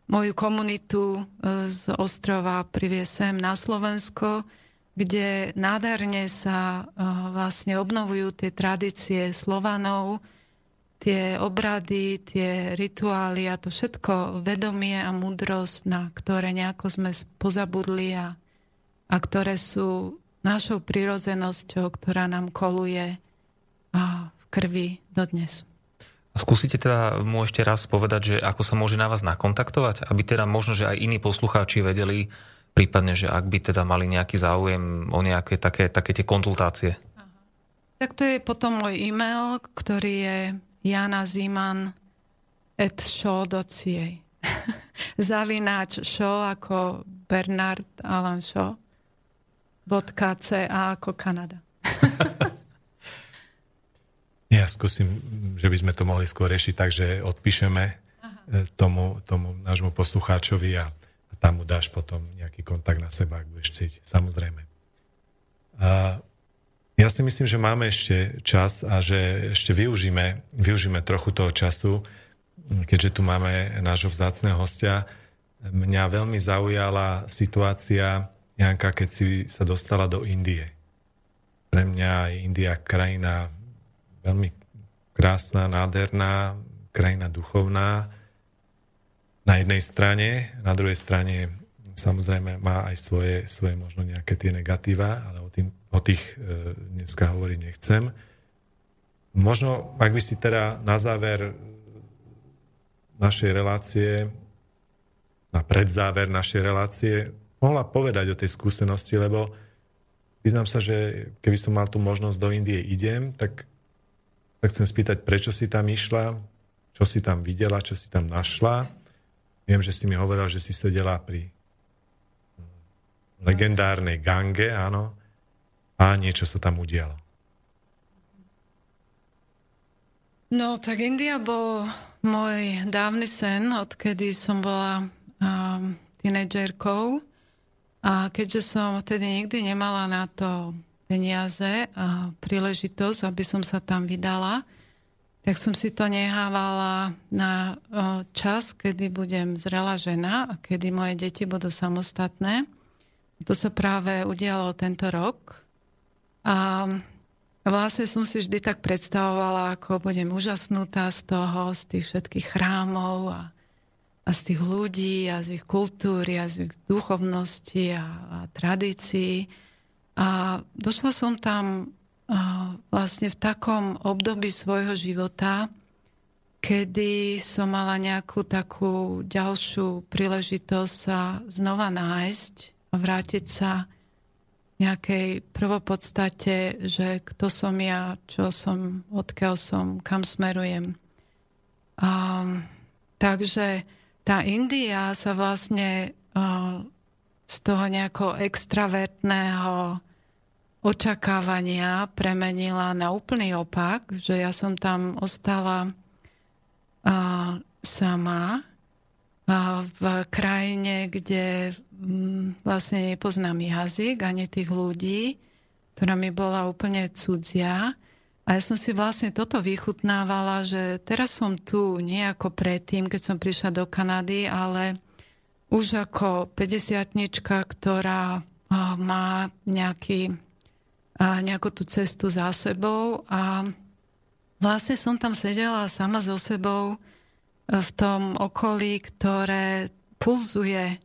moju komunitu e, z ostrova priviesť sem na Slovensko, kde nádherne sa a, vlastne obnovujú tie tradície Slovanov, tie obrady, tie rituály a to všetko vedomie a múdrosť, na ktoré nejako sme pozabudli a, a ktoré sú našou prirodzenosťou, ktorá nám koluje a v krvi dodnes. Skúsite teda mu ešte raz povedať, že ako sa môže na vás nakontaktovať, aby teda možno, že aj iní poslucháči vedeli, prípadne, že ak by teda mali nejaký záujem o nejaké také, také tie konzultácie. Tak to je potom môj e-mail, ktorý je Jana Ziman at show.ca Zavináč show ako Bernard Alan Shaw .ca ako Kanada. Ja skúsim, že by sme to mohli skôr riešiť tak, že odpíšeme Aha. tomu, tomu nášmu poslucháčovi a, a tam mu dáš potom nejaký kontakt na seba, ak budeš chcieť, samozrejme. A ja si myslím, že máme ešte čas a že ešte využíme, využíme trochu toho času, keďže tu máme nášho vzácného hostia. Mňa veľmi zaujala situácia Janka, keď si sa dostala do Indie. Pre mňa je India krajina veľmi krásna, nádherná, krajina duchovná na jednej strane, na druhej strane samozrejme má aj svoje, svoje možno nejaké tie negatíva, ale o, tým, o tých e, dneska hovoriť nechcem. Možno, ak by si teda na záver našej relácie, na predzáver našej relácie, mohla povedať o tej skúsenosti, lebo vyznám sa, že keby som mal tú možnosť do Indie idem, tak tak chcem spýtať, prečo si tam išla, čo si tam videla, čo si tam našla. Viem, že si mi hovorila, že si sedela pri legendárnej gange, áno, a niečo sa tam udialo. No, tak India bol môj dávny sen, odkedy som bola um, tínedžerkou. A keďže som vtedy nikdy nemala na to peniaze a príležitosť, aby som sa tam vydala, tak som si to nehávala na čas, kedy budem zrela žena a kedy moje deti budú samostatné. To sa práve udialo tento rok. A vlastne som si vždy tak predstavovala, ako budem úžasnutá z toho, z tých všetkých chrámov a, a z tých ľudí a z ich kultúry a z ich duchovnosti a, a tradícií. A došla som tam vlastne v takom období svojho života, kedy som mala nejakú takú ďalšiu príležitosť sa znova nájsť a vrátiť sa nejakej prvopodstate, že kto som ja, čo som, odkiaľ som, kam smerujem. A, takže tá India sa vlastne a, z toho nejakého extravertného očakávania premenila na úplný opak, že ja som tam ostala a, sama a, v krajine, kde m, mm, vlastne nepoznám jazyk ani tých ľudí, ktorá mi bola úplne cudzia. A ja som si vlastne toto vychutnávala, že teraz som tu nie ako predtým, keď som prišla do Kanady, ale už ako 50 ktorá má nejaký a nejakú tú cestu za sebou. A vlastne som tam sedela sama so sebou e, v tom okolí, ktoré pulzuje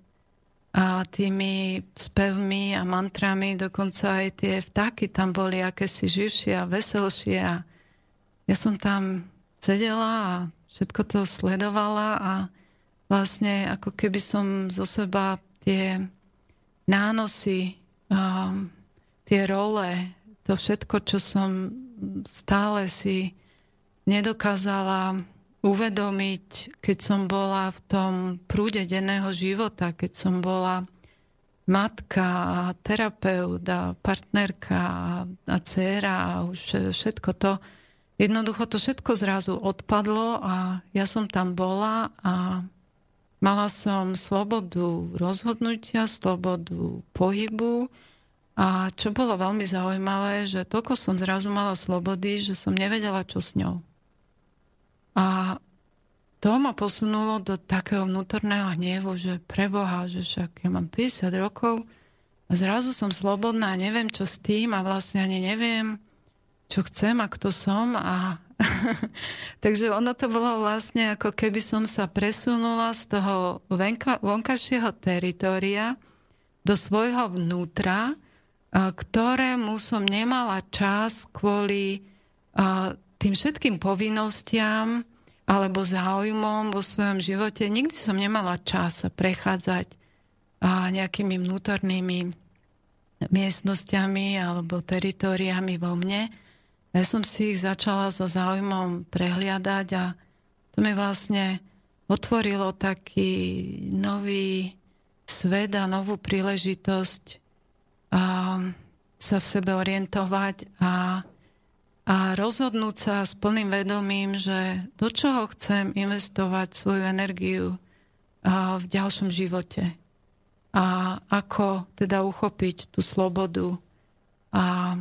a tými spevmi a mantrami, dokonca aj tie vtáky tam boli akési živšie a veselšie. A ja som tam sedela a všetko to sledovala a vlastne ako keby som zo seba tie nánosy um, tie role, to všetko, čo som stále si nedokázala uvedomiť, keď som bola v tom prúde denného života, keď som bola matka, a terapeut a partnerka a, a dcera a už všetko to, jednoducho to všetko zrazu odpadlo a ja som tam bola a mala som slobodu rozhodnutia, slobodu pohybu a čo bolo veľmi zaujímavé, že toľko som zrazu mala slobody, že som nevedela, čo s ňou. A to ma posunulo do takého vnútorného hnievu, že preboha, že však ja mám 50 rokov a zrazu som slobodná a neviem, čo s tým a vlastne ani neviem, čo chcem a kto som a takže ono to bolo vlastne ako keby som sa presunula z toho venka, vonkajšieho teritoria do svojho vnútra, ktorému som nemala čas kvôli tým všetkým povinnostiam, alebo záujmom vo svojom živote. Nikdy som nemala čas sa prechádzať nejakými vnútornými miestnosťami alebo teritoriami vo mne. Ja som si ich začala so záujmom prehliadať a to mi vlastne otvorilo taký nový svet a novú príležitosť sa v sebe orientovať a a rozhodnúť sa s plným vedomím, že do čoho chcem investovať svoju energiu v ďalšom živote a ako teda uchopiť tú slobodu a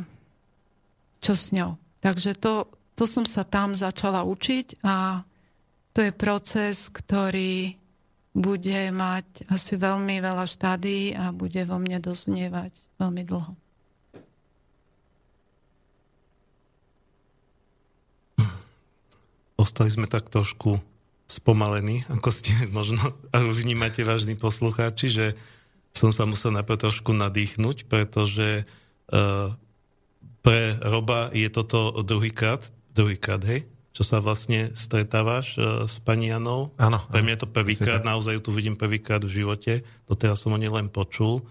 čo s ňou. Takže to, to som sa tam začala učiť a to je proces, ktorý bude mať asi veľmi veľa štádí a bude vo mne dozvnievať veľmi dlho. Ostali sme tak trošku spomalení, ako ste možno vnímate, vážni poslucháči, že som sa musel najprv trošku nadýchnuť, pretože uh, pre Roba je toto druhýkrát, druhýkrát, hej, čo sa vlastne stretávaš uh, s pani Janou. Áno. Pre mňa je to prvýkrát, naozaj ju tu vidím prvýkrát v živote, doteraz som o nej len počul.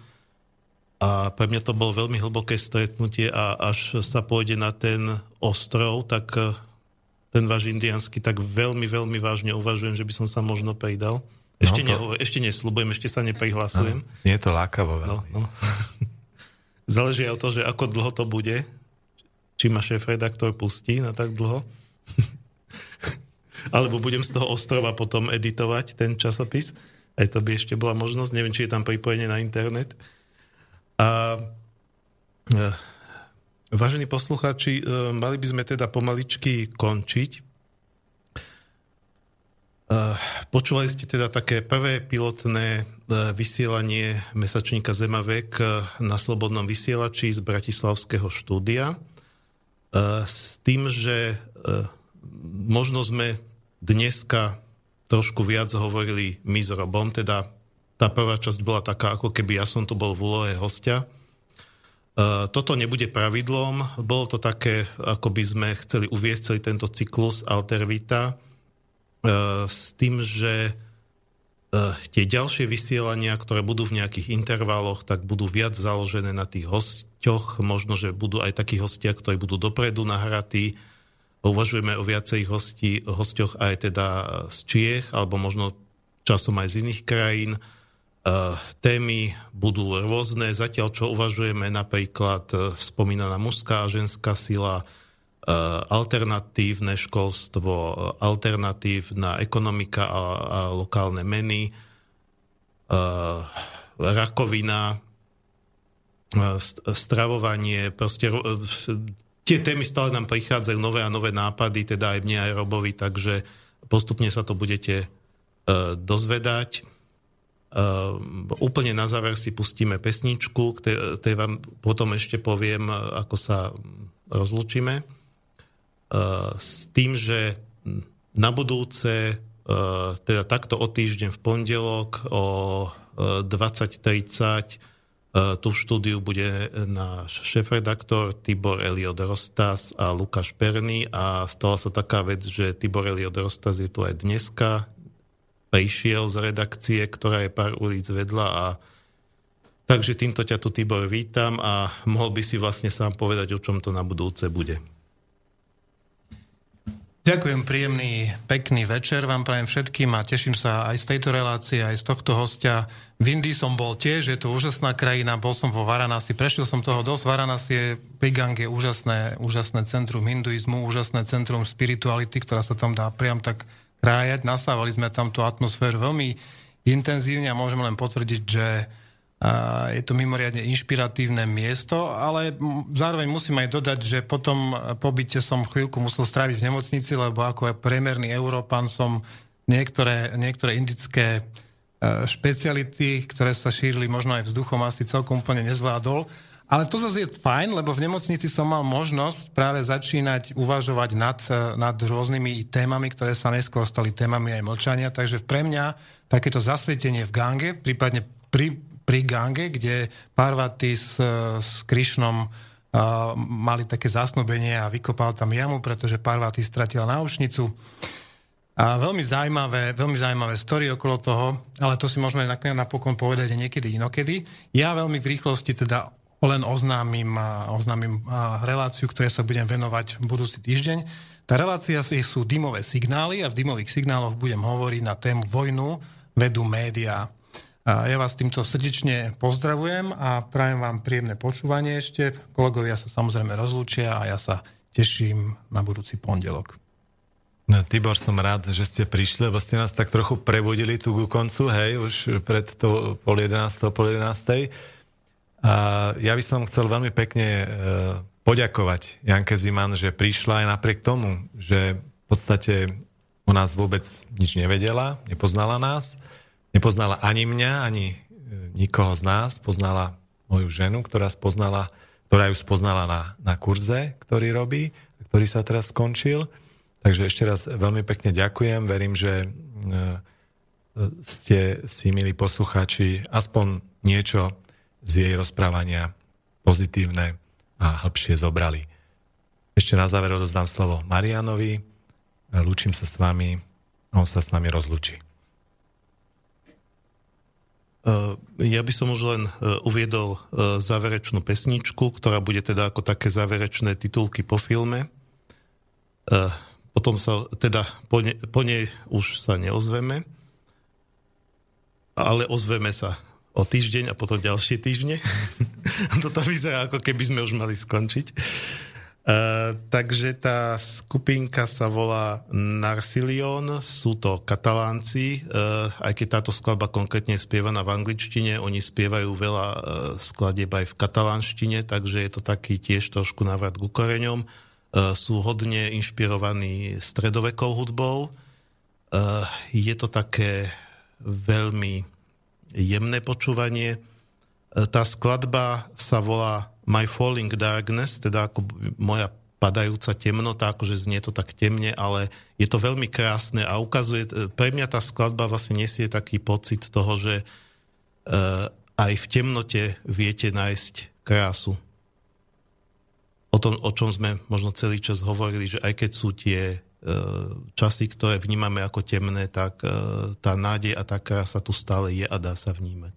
A pre mňa to bolo veľmi hlboké stretnutie a až sa pôjde na ten ostrov, tak ten váš indiánsky, tak veľmi, veľmi vážne uvažujem, že by som sa možno pridal. Ešte, no, to... ešte nesľubujem, ešte sa neprihlasujem. No, nie je to lákavo veľmi. No, no. Záleží aj o to, že ako dlho to bude. Či ma šéf-redaktor pustí na tak dlho. Alebo budem z toho ostrova potom editovať ten časopis. Aj to by ešte bola možnosť. Neviem, či je tam pripojenie na internet. A e, Vážení poslucháči, e, mali by sme teda pomaličky končiť. E, počúvali ste teda také prvé pilotné vysielanie mesačníka Zemavek na Slobodnom vysielači z Bratislavského štúdia. S tým, že možno sme dneska trošku viac hovorili my s Robom, teda tá prvá časť bola taká, ako keby ja som tu bol v úlohe hostia, E, toto nebude pravidlom, bolo to také, ako by sme chceli uviesť celý tento cyklus Altervita e, s tým, že e, tie ďalšie vysielania, ktoré budú v nejakých intervaloch, tak budú viac založené na tých hostiach, možno, že budú aj takí hostia, ktorí budú dopredu nahratí. Uvažujeme o viacerých hosti, hostiach aj teda z Čiech, alebo možno časom aj z iných krajín. Eh, témy budú rôzne, zatiaľ čo uvažujeme napríklad eh, spomínaná mužská a ženská sila, eh, alternatívne školstvo, alternatívna ekonomika a, a lokálne meny, rakovina, stravovanie, proste tie témy stále nám prichádzajú nové a nové nápady, teda aj mne aj Robovi, takže postupne sa to budete dozvedať. Uh, úplne na záver si pustíme pesničku, tej, vám potom ešte poviem, ako sa rozlučíme. Uh, s tým, že na budúce, uh, teda takto o týždeň v pondelok o 20.30 tu v štúdiu bude náš šéf-redaktor Tibor Eliod Rostas a Lukáš Perny a stala sa taká vec, že Tibor Eliod Rostas je tu aj dneska, prišiel z redakcie, ktorá je pár ulic vedľa a takže týmto ťa tu Tibor vítam a mohol by si vlastne sám povedať, o čom to na budúce bude. Ďakujem, príjemný, pekný večer vám prajem všetkým a teším sa aj z tejto relácie, aj z tohto hostia. V Indii som bol tiež, je to úžasná krajina, bol som vo Varanasi, prešiel som toho dosť. Varanasi je, Pegang je úžasné, úžasné centrum hinduizmu, úžasné centrum spirituality, ktorá sa tam dá priam tak krájať. Nasávali sme tam tú atmosféru veľmi intenzívne a môžeme len potvrdiť, že je to mimoriadne inšpiratívne miesto, ale zároveň musím aj dodať, že potom pobyte som chvíľku musel stráviť v nemocnici, lebo ako aj priemerný Európan som niektoré, niektoré indické e, špeciality, ktoré sa šírili možno aj vzduchom, asi celkom úplne nezvládol. Ale to zase je fajn, lebo v nemocnici som mal možnosť práve začínať uvažovať nad, e, nad rôznymi témami, ktoré sa neskôr stali témami aj mlčania. Takže pre mňa takéto zasvietenie v gange, prípadne pri, pri Gange, kde Parvati s, s Krišnom uh, mali také zasnubenie a vykopal tam jamu, pretože Parvati stratila náušnicu. A veľmi zaujímavé, veľmi zaujímavé story okolo toho, ale to si môžeme napokon povedať niekedy inokedy. Ja veľmi v rýchlosti teda len oznámim, oznámim reláciu, ktoré sa budem venovať v budúci týždeň. Tá relácia sú dymové signály a v dymových signáloch budem hovoriť na tému vojnu vedú médiá. Ja vás týmto srdečne pozdravujem a prajem vám príjemné počúvanie ešte. Kolegovia sa samozrejme rozlúčia a ja sa teším na budúci pondelok. No, Tibor, som rád, že ste prišli, lebo ste nás tak trochu prebudili tu ku koncu, hej, už pred to pol 11, pol 11. A ja by som chcel veľmi pekne e, poďakovať Janke Ziman, že prišla aj napriek tomu, že v podstate o nás vôbec nič nevedela, nepoznala nás Nepoznala ani mňa, ani e, nikoho z nás. Poznala moju ženu, ktorá, spoznala, ktorá ju spoznala na, na kurze, ktorý robí, ktorý sa teraz skončil. Takže ešte raz veľmi pekne ďakujem. Verím, že e, ste si, milí poslucháči, aspoň niečo z jej rozprávania pozitívne a hĺbšie zobrali. Ešte na záver odozdám slovo Marianovi. Lúčim sa s vami, on sa s nami rozlúči. Eh, ja by som už len eh, uviedol eh, záverečnú pesničku, ktorá bude teda ako také záverečné titulky po filme. Potom sa, teda po, ne, po nej už sa neozveme, ale ozveme sa o týždeň a potom ďalšie týždne. Toto vyzerá ako keby sme už mali skončiť. Uh, takže tá skupinka sa volá Narsilion, sú to katalánci, uh, aj keď táto skladba konkrétne je spievaná v angličtine, oni spievajú veľa uh, skladieb aj v katalánštine, takže je to taký tiež trošku návrat k koreňom. Uh, sú hodne inšpirovaní stredovekou hudbou. Uh, je to také veľmi jemné počúvanie. Uh, tá skladba sa volá My Falling Darkness, teda ako moja padajúca temnota, akože znie to tak temne, ale je to veľmi krásne a ukazuje, pre mňa tá skladba vlastne nesie taký pocit toho, že uh, aj v temnote viete nájsť krásu. O tom, o čom sme možno celý čas hovorili, že aj keď sú tie uh, časy, ktoré vnímame ako temné, tak uh, tá nádej a tá krása tu stále je a dá sa vnímať.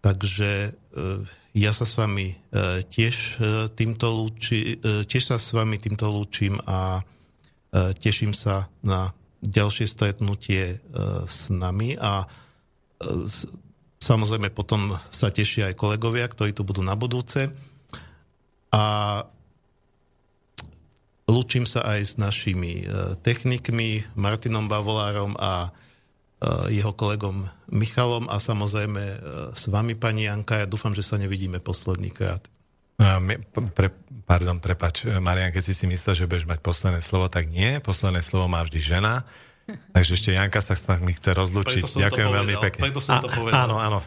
Takže uh, ja sa s vami e, tiež e, týmto lúči, e, tiež sa s vami týmto lúčim a teším sa na ďalšie stretnutie s nami a samozrejme potom sa tešia aj kolegovia, ktorí tu budú na budúce. A lúčim sa aj s našimi technikmi, Martinom Bavolárom a jeho kolegom Michalom a samozrejme eh, s vami, pani Janka. Ja dúfam, že sa nevidíme posledný krát. Pre, pardon, prepač, Marian, keď si si myslel, že budeš mať posledné slovo, tak nie. Posledné slovo má vždy žena. Takže ešte Janka sa s nami chce rozlúčiť. Ďakujem veľmi pekne. Preto som to povedal. Áno, áno.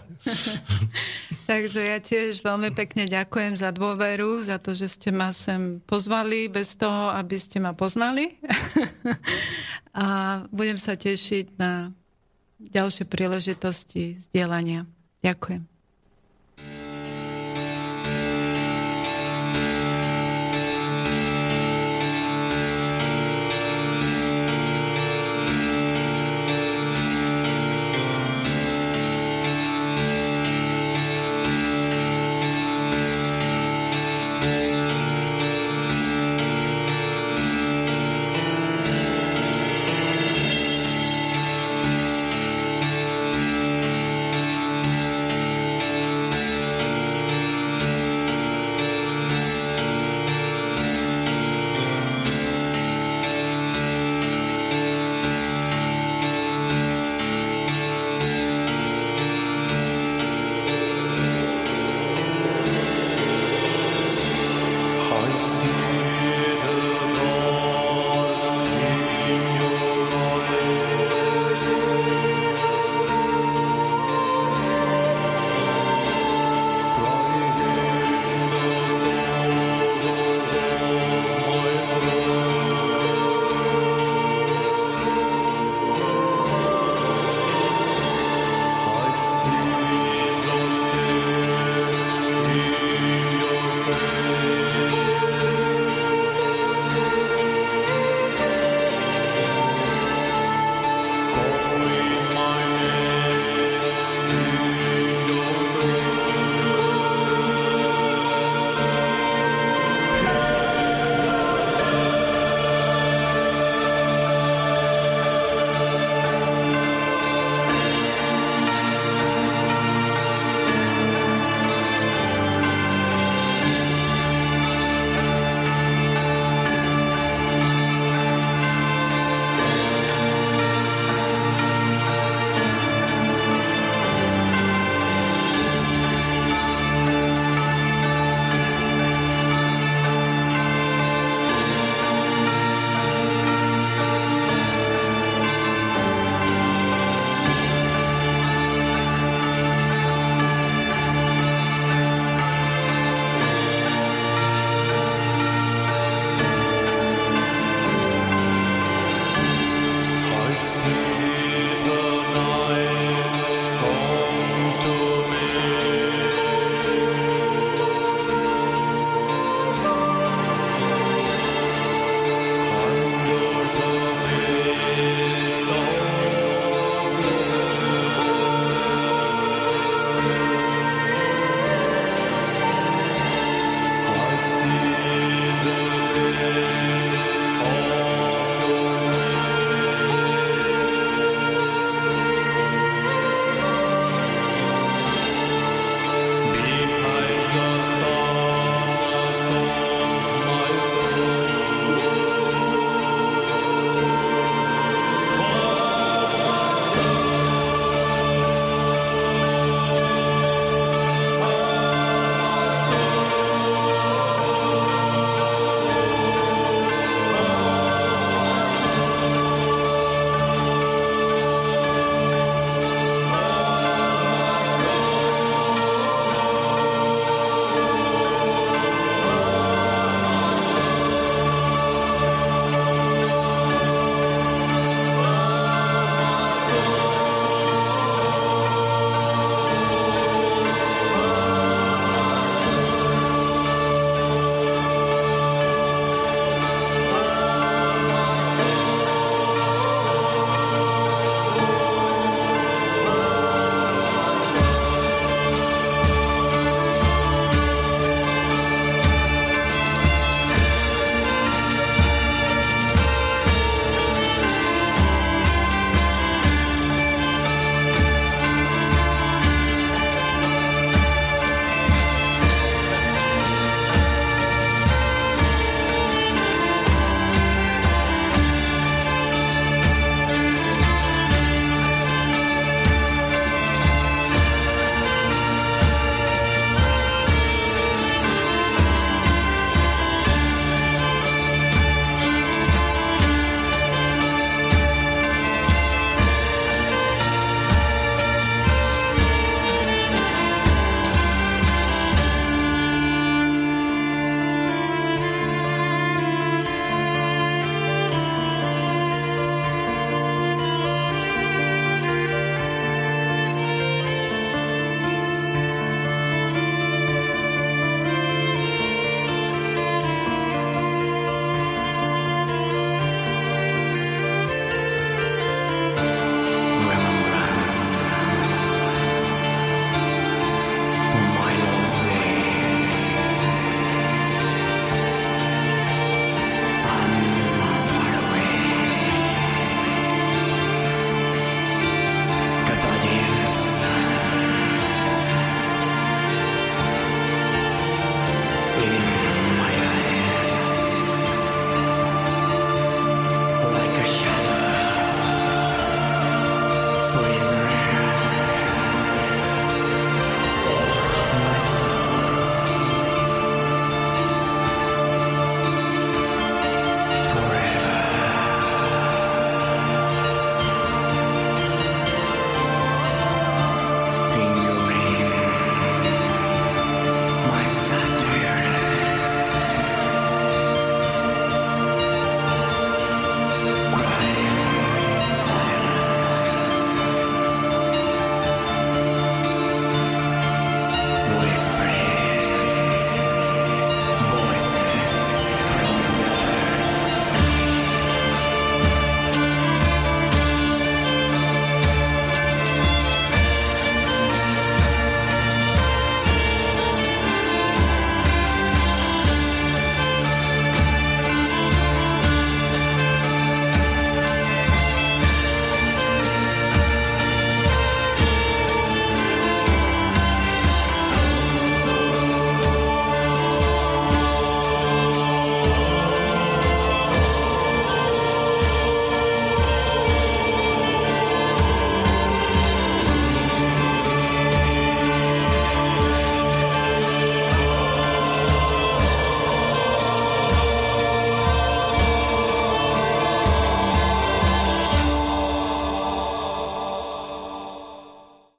Takže ja tiež veľmi pekne ďakujem za dôveru, za to, že ste ma sem pozvali bez toho, aby ste ma poznali. a budem sa tešiť na ďalšie príležitosti zdieľania. Ďakujem.